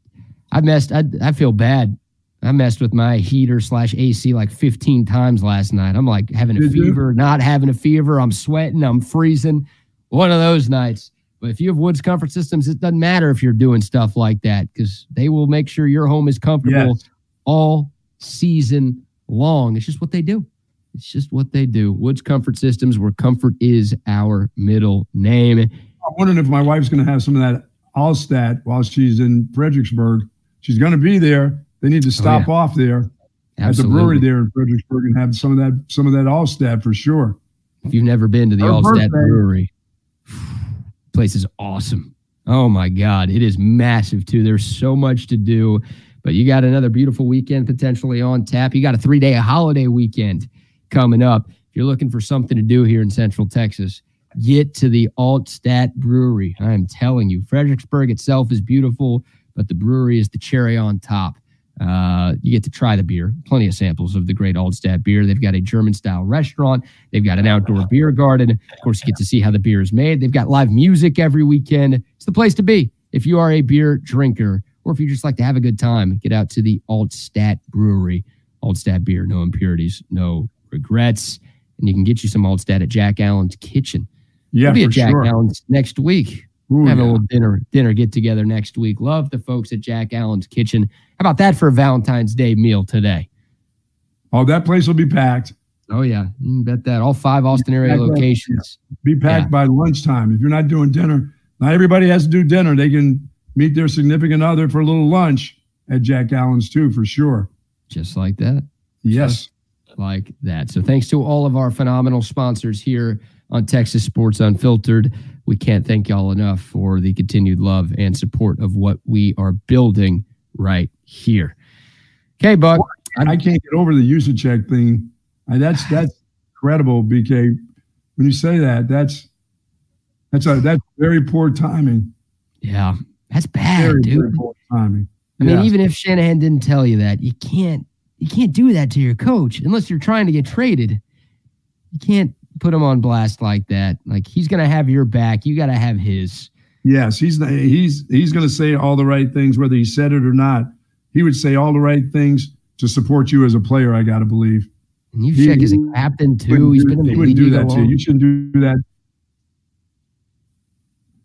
I messed, I, I feel bad. I messed with my heater slash AC like 15 times last night. I'm like having a Did fever, you? not having a fever. I'm sweating, I'm freezing. One of those nights. But if you have Woods Comfort Systems, it doesn't matter if you're doing stuff like that because they will make sure your home is comfortable yes. all season long. It's just what they do. It's just what they do. Woods Comfort Systems, where comfort is our middle name. I'm wondering if my wife's going to have some of that Altstadt while she's in Fredericksburg. She's going to be there. They need to oh, stop oh, yeah. off there Absolutely. at the brewery there in Fredericksburg and have some of that some of that Altstadt for sure. If you've never been to the Her Altstadt birthday, Brewery, place is awesome. Oh my God. It is massive too. There's so much to do, but you got another beautiful weekend potentially on tap. You got a three day holiday weekend coming up. If you're looking for something to do here in Central Texas, get to the Altstadt Brewery. I am telling you, Fredericksburg itself is beautiful, but the brewery is the cherry on top. Uh, you get to try the beer. Plenty of samples of the great Altstadt beer. They've got a German style restaurant. They've got an outdoor beer garden. Of course, you get to see how the beer is made. They've got live music every weekend. It's the place to be if you are a beer drinker or if you just like to have a good time. Get out to the Altstadt Brewery. Altstadt beer, no impurities, no regrets, and you can get you some Altstadt at Jack Allen's Kitchen. Yeah, we'll be at Jack sure. Allen's next week. Ooh, have yeah. a little dinner dinner get together next week. Love the folks at Jack Allen's Kitchen. How about that for a Valentine's Day meal today? Oh, that place will be packed. Oh yeah, you can bet that. All five Austin area locations. Be packed yeah. by lunchtime. If you're not doing dinner, not everybody has to do dinner. They can meet their significant other for a little lunch at Jack Allen's too, for sure. Just like that. Yes. Just like that. So thanks to all of our phenomenal sponsors here on Texas Sports Unfiltered we can't thank y'all enough for the continued love and support of what we are building right here. Okay, Buck. I, can't get over the Juszczyk thing. That's that's incredible, BK. When you say that, that's that's a that's very poor timing. Yeah, that's bad, very, dude. Very poor timing. I mean, even if Shanahan didn't tell you that, you can't you can't do that to your coach unless you're trying to get traded. You can't put him on blast like that. Like he's gonna have your back. You got to have his. Yes, he's he's he's gonna say all the right things, whether he said it or not. He would say all the right things to support you as a player. I got to believe. And Juszczyk as a captain too. He's been in the he wouldn't do that to you. You shouldn't do that.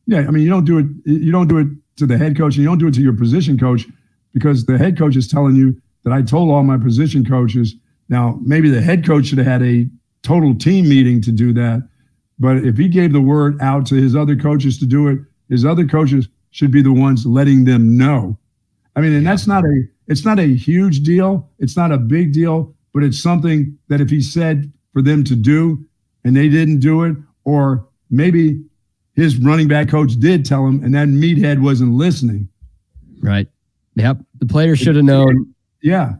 Yeah, I mean, you don't do it. You don't do it to the head coach, and you don't do it to your position coach, because the head coach is telling you that I told all my position coaches. Now, maybe the head coach should have had a total team meeting to do that. But if he gave the word out to his other coaches to do it, his other coaches should be the ones letting them know. I mean, and that's not a it's not a huge deal. It's not a big deal, but it's something that if he said for them to do and they didn't do it, or maybe his running back coach did tell him and that meathead wasn't listening. Right. Yep. The player should have known. Yeah.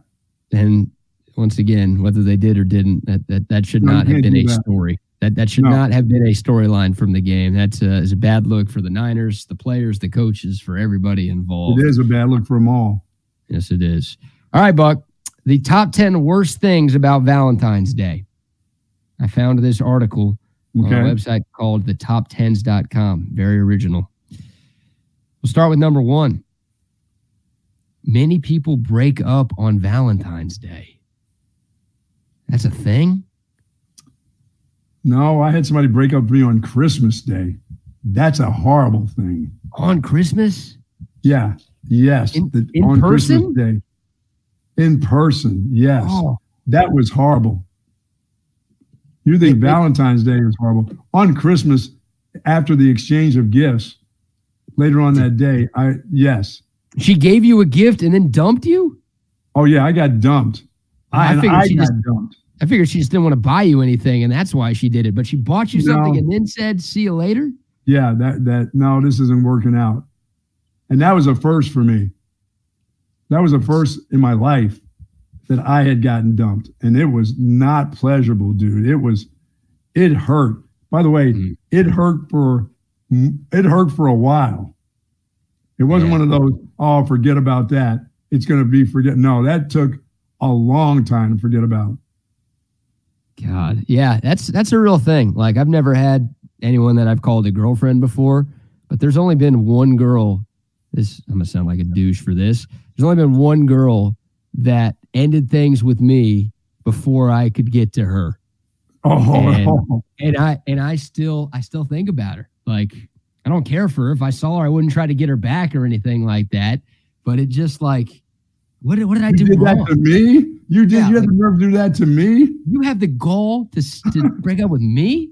And once again, whether they did or didn't, that that, that should not have been a story. That that should no. not have been a storyline from the game. That's a, uh, is a bad look for the Niners, the players, the coaches, for everybody involved. It is a bad look for them all. Yes, it is. All right, Buck. The top ten worst things about Valentine's Day. I found this article okay. on a website called thetop10s.com. Very original. We'll start with number one. many people break up on Valentine's Day. That's a thing? No, I had somebody break up with me on Christmas Day. That's a horrible thing. On Christmas? Yeah. Yes. In, the, in on person? Christmas Day. In person. Yes. Oh. That was horrible. You think Valentine's Day is horrible. On Christmas, after the exchange of gifts, later on that day, I yes. She gave you a gift and then dumped you? Oh yeah, I got dumped. I, I, figured I she just dumped. I figured she just didn't want to buy you anything, and that's why she did it. But she bought you something No. and then said, "See you later." Yeah, that that no, this isn't working out. And that was a first for me. That was a first in my life that I had gotten dumped. And it was not pleasurable, dude. It was it hurt. By the way, Mm. it hurt for it hurt for a while. It wasn't Yeah. one of those, oh, forget about that. It's gonna be forget. No, that took a long time to forget about. God, yeah, that's that's a real thing. Like I've never had anyone that I've called a girlfriend before, but there's only been one girl. This I'm gonna sound like a douche for this. There's only been one girl that ended things with me before I could get to her, Oh, And- and I and I still I still think about her. Like I don't care for her. If I saw her, I wouldn't try to get her back or anything like that. But it just like, what did, what did I you do did wrong? that to me? You did Yeah, you had like- the nerve to do that to me? You have the gall to, to break up with me?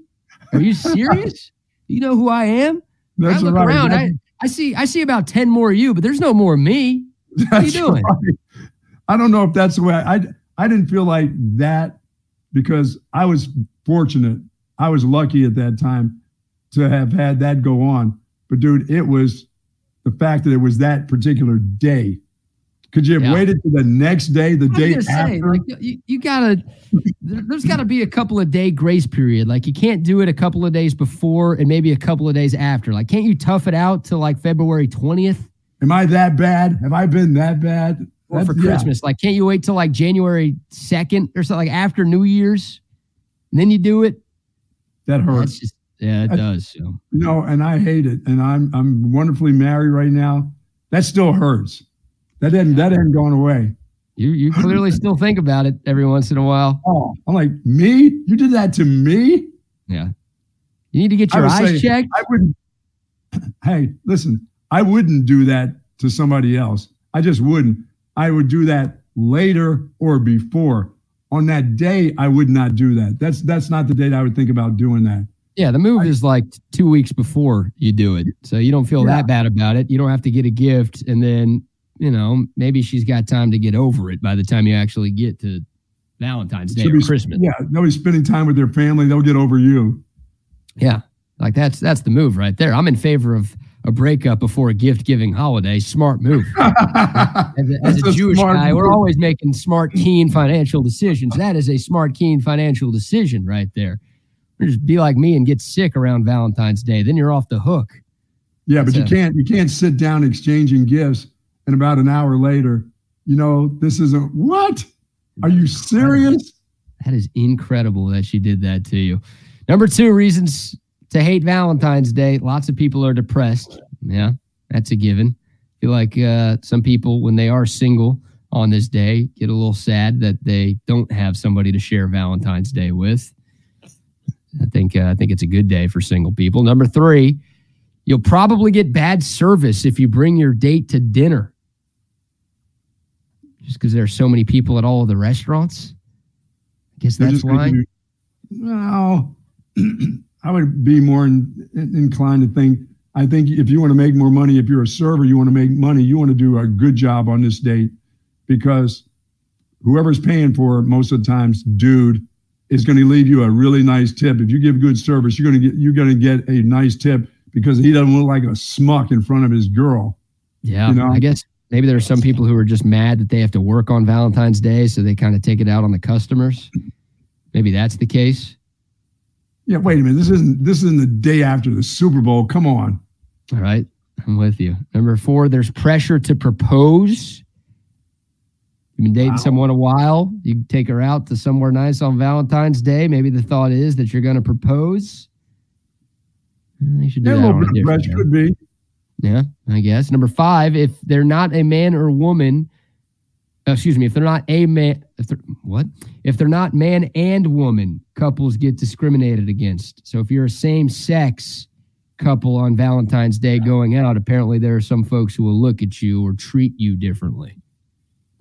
Are you serious? you know who I am? That's I look right. around. I, I see I see about ten more of you, but there's no more of me. What are you doing? right. I don't know if that's the way I, I I didn't feel like that because I was fortunate. I was lucky at that time to have had that go on. But dude, it was the fact that it was that particular day. Could you have Yeah. waited to the next day, the day gonna say, after? like you, you gotta there, there's gotta be a couple of day grace period. Like you can't do it a couple of days before and maybe a couple of days after. Like can't you tough it out till like February 20th Am I that bad? Have I been that bad? or for That's- yeah. Christmas? Like can't you wait till like January 2nd or something like after New Year's? And then you do it? That hurts. Just yeah, it That's- does. So No, and I hate it. And I'm I'm wonderfully married right now. That still hurts. That didn't that hadn't gone away. you you clearly still think about it every once in a while. Oh, I'm like, me? You did that to me? Yeah. You need to get your eyes say, checked. I wouldn't. Hey, listen, I wouldn't do that to somebody else. I just wouldn't. I would do that later or before. On that day, I would not do that. That's that's not the date I would think about doing that. Yeah, the move is like two weeks before you do it. So you don't feel Yeah. that bad about it. You don't have to get a gift and then, you know, maybe she's got time to get over it by the time you actually get to Valentine's Day or be- Christmas. Yeah, they'll be spending time with their family. They'll get over you. Yeah. Like that's that's the move right there. I'm in favor of a breakup before a gift giving holiday. Smart move. As a, as a Jewish guy, we're always making smart, keen financial decisions. That is a smart, keen financial decision right there. Just be like me and get sick around Valentine's Day. Then you're off the hook. Yeah, but you can't you can't sit down exchanging gifts and about an hour later, you know, this isn't what? Are you serious? That is incredible that she did that to you. Number two reasons to hate Valentine's Day. Lots of people are depressed. Yeah, that's a given. feel like uh, some people, when they are single on this day, get a little sad that they don't have somebody to share Valentine's Day with. I think uh, I think it's a good day for single people. Number three, you'll probably get bad service if you bring your date to dinner. Just because there are so many people at all of the restaurants. I guess They're that's why. No, I would be more in- inclined to think. I think if you want to make more money, if you're a server, you want to make money. You want to do a good job on this date because whoever's paying for it most of the times, dude, is going to leave you a really nice tip. If you give good service, you're going to get you're going to get a nice tip because he doesn't look like a smuck in front of his girl. Yeah, you know? I guess maybe there are some people who are just mad that they have to work on Valentine's Day, so they kind of take it out on the customers. Maybe that's the case. Yeah, wait a minute. This isn't this isn't the day after the Super Bowl. Come on. All right, I'm with you. Number four, there's pressure to propose. You've been dating Wow. someone a while. You take her out to somewhere nice on Valentine's Day. Maybe the thought is that you're going to propose. You should do Yeah, a little bit of pressure could be. Yeah, I guess. Number five, if they're not a man or woman, uh, excuse me, if they're not a man, if they're, what? If they're not man and woman, couples get discriminated against. So if you're a same sex couple on Valentine's Day going out, apparently there are some folks who will look at you or treat you differently.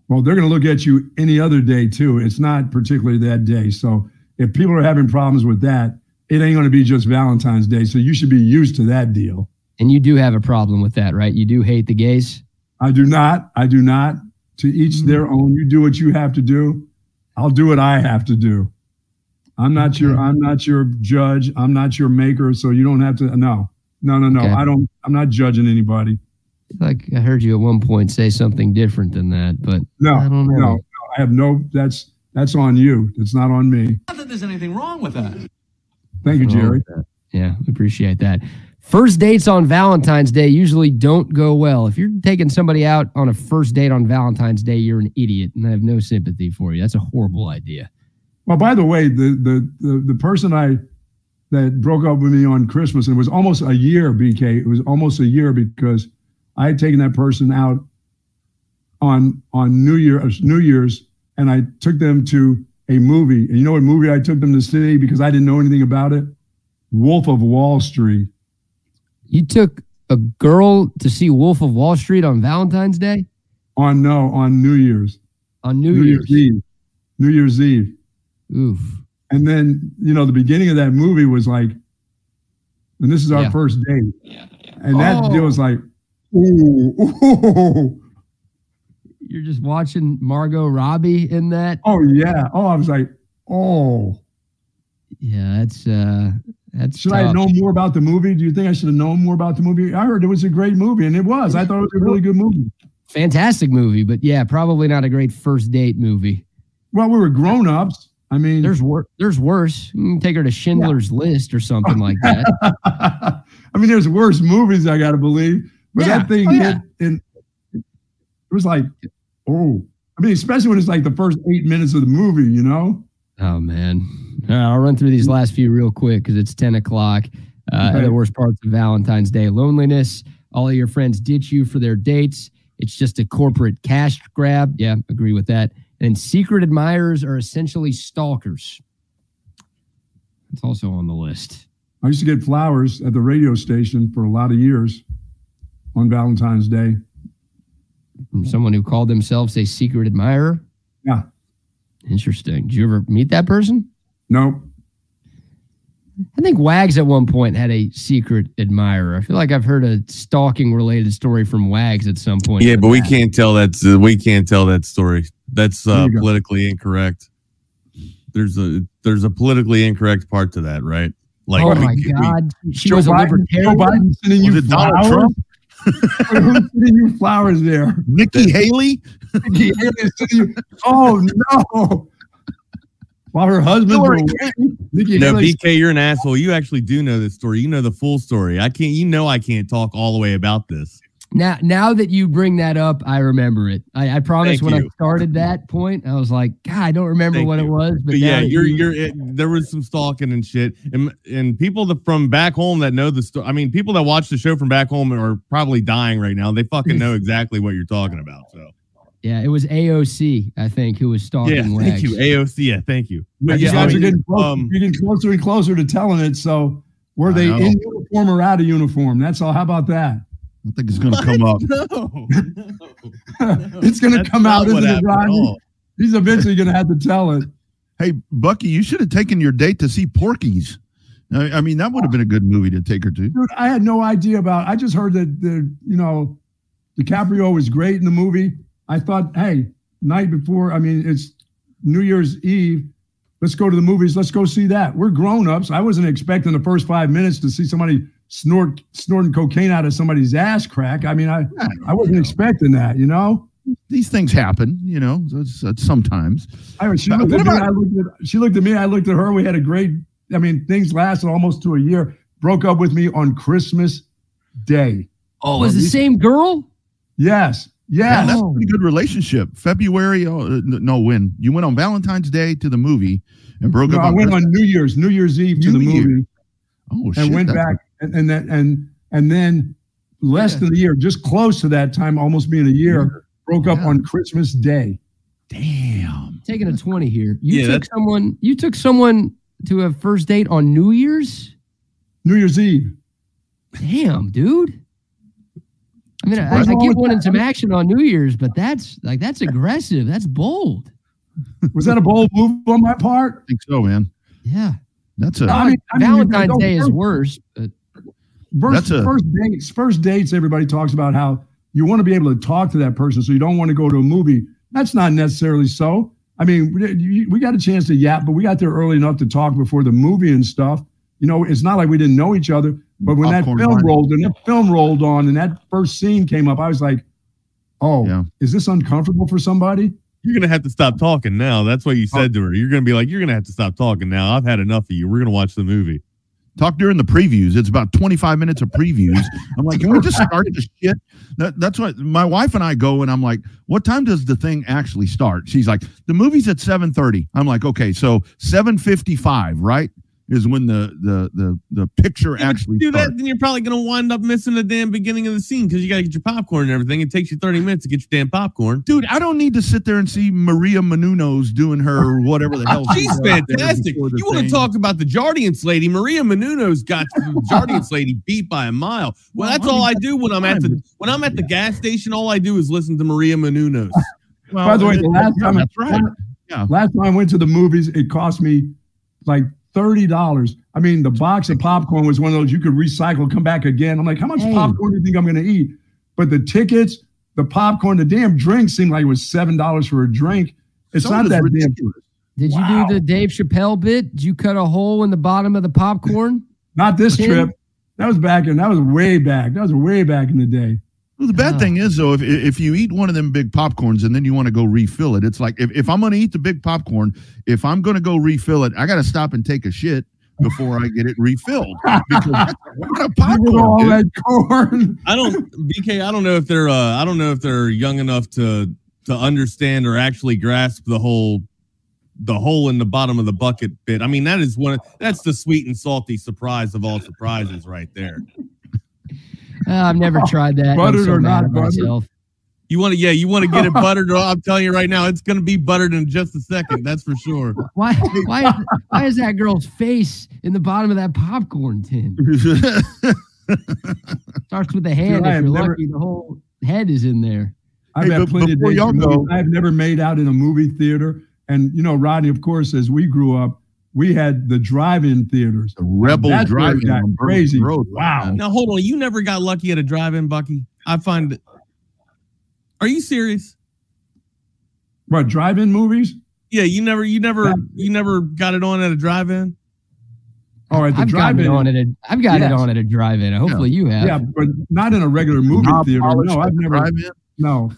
Well, they're going to look at you any other day too. It's not particularly that day. So if people are having problems with that, it ain't going to be just Valentine's Day. So you should be used to that deal. And you do have a problem with that, right? You do hate the gays? I do not. I do not. To each their hmm. own. You do what you have to do. I'll do what I have to do. I'm not Okay. your I'm not your judge. I'm not your maker. So you don't have to no. No, no, no. Okay. I don't I'm not judging anybody. Like I heard you at one point say something different than that, but No, I don't know. no, no. I have no that's that's on you. It's not on me. Not that there's anything wrong with that. Thank you, Jerry. Yeah, appreciate that. First dates on Valentine's Day usually don't go well. If you're taking somebody out on a first date on Valentine's Day, you're an idiot, and I have no sympathy for you. That's a horrible idea. Well, by the way, the the the, the person I that broke up with me on Christmas, and it was almost a year, BK. It was almost a year because I had taken that person out on on New Year uh, New Year's, and I took them to a movie. And you know what movie I took them to see because I didn't know anything about it? Wolf of Wall Street. You took a girl to see Wolf of Wall Street on Valentine's Day On no, on New Year's. on New, Year's. Eve. New Year's Eve. Oof. And then, you know, the beginning of that movie was like, and this is our Yeah. first date. Yeah. And that Oh. deal was like, ooh, ooh, You're just watching Margot Robbie in that. oh yeah. Oh, I was like, oh. Yeah, that's uh that's Should I tough. know more about the movie? Do you think I should have known more about the movie? I heard it was a great movie, and it was. I thought it was a really good movie. fantastic movie, but yeah, probably not a great first date movie. Well, we were grown ups. I mean, There's wor- there's worse. You can take her to Schindler's List or something like that. I mean, there's worse movies. I got to believe, but Yeah. that thing Oh, yeah. hit, and it was like, oh. I mean, especially when it's like the first eight minutes of the movie. You know? Oh man, I'll run through these last few real quick because it's ten o'clock. Uh, worst parts of Valentine's Day: loneliness. All of your friends ditch you for their dates. It's just a corporate cash grab. Yeah, agree with that. And secret admirers are essentially stalkers. It's also on the list. I used to get flowers at the radio station for a lot of years on Valentine's Day. From someone who called themselves a secret admirer. Yeah. Interesting. Did you ever meet that person? No. I think Wags at one point had a secret admirer. I feel like I've heard a stalking related story from Wags at some point. Yeah, but we can't tell that. uh, we can't tell that story. That's uh, you go. politically incorrect. There's a there's a politically incorrect part to that, right? Like, oh my we- we- God. She Joe was a Biden, Joe. Biden sending you it Donald. Trump? Who's sending you flowers there? Nikki Haley? Nikki Haley is sending you- oh no! While her husband away, Nikki no, Haley. BK, you're an asshole. You actually do know this story. You know the full story. I can't. You know I can't talk all the way about this. Now, now that you bring that up, I remember it. I, I promise Thank when I started that point, I was like, God, I don't remember Thank what you. it was. But, But yeah, you're you- you're. It, there was some stalking and shit, and and people that from back home that know the story. I mean, people that watch the show from back home are probably dying right now. They fucking know exactly what you're talking about. So yeah, it was AOC, I think, who was stalking yeah, Wags. thank you, AOC. Yeah, thank you. But you yeah, guys I are mean, getting close, um, you're getting closer and closer to telling it. So, were they in uniform or out of uniform? That's all. How about that? I think it's going to come up. no, it's going to That's come out, what isn't it, happened Rodney? He's eventually going to have to tell it. Hey, Bucky, you should have taken your date to see Porky's. I, I mean, that would have been a good movie to take her to. Dude, I had no idea about. I just heard that the you know, DiCaprio was great in the movie. I thought, hey, night before. I mean, it's New Year's Eve. Let's go to the movies. Let's go see that. We're grown ups. I wasn't expecting the first five minutes to see somebody snort snorting cocaine out of somebody's ass crack. I mean, I I wasn't expecting that. You know. These things happen, you know, it's, it's sometimes. I mean, she looked at me. I looked at she looked at me. I looked at her. We had a great. I mean, things lasted almost to a year. Broke up with me on Christmas Day. Oh, it was the same girl? Yes. Yeah, Yes. that's a pretty good relationship. February, oh, uh, no, when you went on Valentine's Day to the movie and broke No, up. I on went Christmas- on New Year's, New Year's Eve to New the Year. movie, Oh shit! and went back, and and that, and and then less Yeah. than a year, just close to that time, almost being a year. Broke up Yeah. on Christmas Day. Damn. Taking a 20 here. You Yeah, took that's- someone you took someone to a first date on New Year's? New Year's Eve. Damn, dude. I mean, I, I What's wrong get with wanting some action on New Year's, but that's like that's aggressive. That's bold. Was that a bold move on my part? I think so, man. Yeah. That's a I mean- I mean, Valentine's Day is worse. But First, a- first dates. First dates. Everybody talks about how you want to be able to talk to that person, so you don't want to go to a movie. That's not necessarily so. I mean, we, we got a chance to yap, but we got there early enough to talk before the movie and stuff. You know, it's not like we didn't know each other. But when Popcorn that film line. rolled and that film rolled on and that first scene came up, I was like, "Oh, Yeah. is this uncomfortable for somebody?" You're gonna have to stop talking now. That's what you said oh. to her. You're gonna be like, you're gonna have to stop talking now. I've had enough of you. We're gonna watch the movie. Talk during the previews. It's about 25 minutes of previews. I'm like, can we just start the shit? That, that's what my wife and I go and I'm like, what time does the thing actually start? She's like, the movie's at 7:30. I'm like, okay, so 7:55, right? Is when the the the the picture Yeah, but actually do that, then you're probably gonna wind up missing the damn beginning of the scene because you gotta get your popcorn and everything. It takes you 30 minutes to get your damn popcorn. Dude, I don't need to sit there and see Maria Menounos doing her whatever the hell. She's does fantastic. You want to talk about the Jardiance lady? Maria Menounos got the Jardiance lady beat by a mile. Well, Well, that's I mean, all I do when I'm at the when I'm at the gas station. All I do is listen to Maria Menounos. Well, By the way, the last time that's right. Yeah. Last time I went to the movies, it cost me like thirty dollars. I mean, the box of popcorn was one of those you could recycle, come back again. I'm like, how much Hey. popcorn do you think I'm going to eat? But the tickets, the popcorn, the damn drink seemed like it was seven dollars for a drink. It's Soda not is that damn. ridiculous. did you do the Dave Chappelle bit? Did you cut a hole in the bottom of the popcorn? Not this Tim? trip. That was back in. That was way back. That was way back in the day. Well, the bad Oh. thing is though, if if you eat one of them big popcorns and then you want to go refill it, it's like if, if I'm going to eat the big popcorn, if I'm going to go refill it, I got to stop and take a shit before I get it refilled because that's a lot of You all dude. that corn. I don't, BK. I don't know if they're. Uh, I don't know if they're young enough to to understand or actually grasp the whole the hole in the bottom of the bucket bit. I mean, that is one. That's the sweet and salty surprise of all surprises, right there. Uh, I've never tried that. Buttered so or not at buttered? myself. You want to, yeah, you want to get it buttered. I'm telling you right now, it's going to be buttered in just a second. That's for sure. Why? Why? Why is that girl's face in the bottom of that popcorn tin? Starts with the hand. I if you're never- lucky, the whole head is in there. I've Hey, had plenty of before days y'all in go- I've never made out in a movie theater. And you know, Rodney, of course, as we grew up, we had the drive-in theaters. The Rebel That's where it got crazy. Road. Wow. Now hold on. You never got lucky at a drive-in, Bucky. I find. it- Are you serious? What drive-in movies? Yeah, you never, you never, you never got it on at a drive-in. Oh, at the I've gotten drive-in. it on at a. I've got it on at a drive-in. Hopefully you have. Yeah, but not in a regular movie Knob theater. No, I've the never. drive-in? No,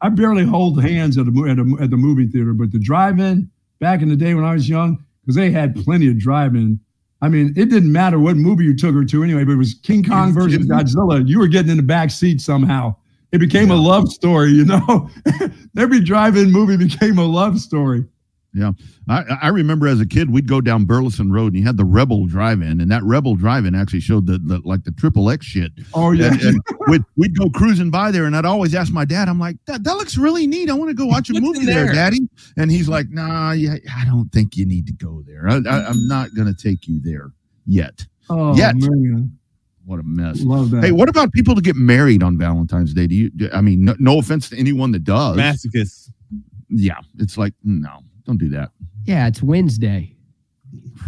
I barely hold hands at, a, at, a, at the movie theater. But the drive-in back in the day when I was young, because they had plenty of drive-in. I mean, it didn't matter what movie you took her to anyway. But it was King Kong versus Godzilla. You were getting in the back seat somehow. It became a love story, you know. Every drive-in movie became a love story. Yeah, I, I remember as a kid we'd go down Burleson Road and you had the Rebel Drive-In, and that Rebel Drive-In actually showed the, the like the triple X shit. Oh yeah, And, and we'd, we'd go cruising by there, and I'd always ask my dad, I'm like, that, that looks really neat. I want to go watch a movie there, there?" Daddy. And he's like, Nah, yeah, I don't think you need to go there. I, I, I'm not going to take you there yet. oh Yet. man, What a mess. love that. Hey, what about people to get married on Valentine's Day? Do you? do- I mean, no, no offense to anyone that does. Masochist. Yeah, it's like no, don't do that. Yeah, it's Wednesday.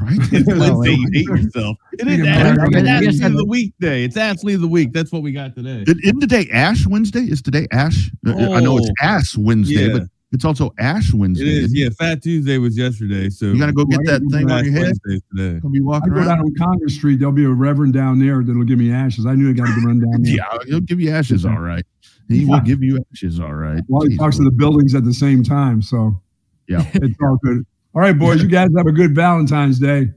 Right? It's Well, Wednesday. You hate yourself. It is Yeah, Ash- I it's Ashley of that's- the weekday. It's Ashley of the week. That's what we got today. It- Isn't today Ash Wednesday? Is today Ash? Uh, I know it's Oh. Ass Wednesday, Yeah. but it's also Ash Wednesday. It Yeah, Fat Tuesday was yesterday. So You got to go get that thing on your head. Wednesday's today. Gonna be I walking go down around. on Congress Street. There'll be a reverend down there that'll give me ashes. I knew I got to run down there. Yeah, he'll give you ashes, all right. He will give you ashes, all right. While he Jeez. talks to the buildings at the same time. So Yeah. it's all good. All right, boys, you guys have a good Valentine's Day.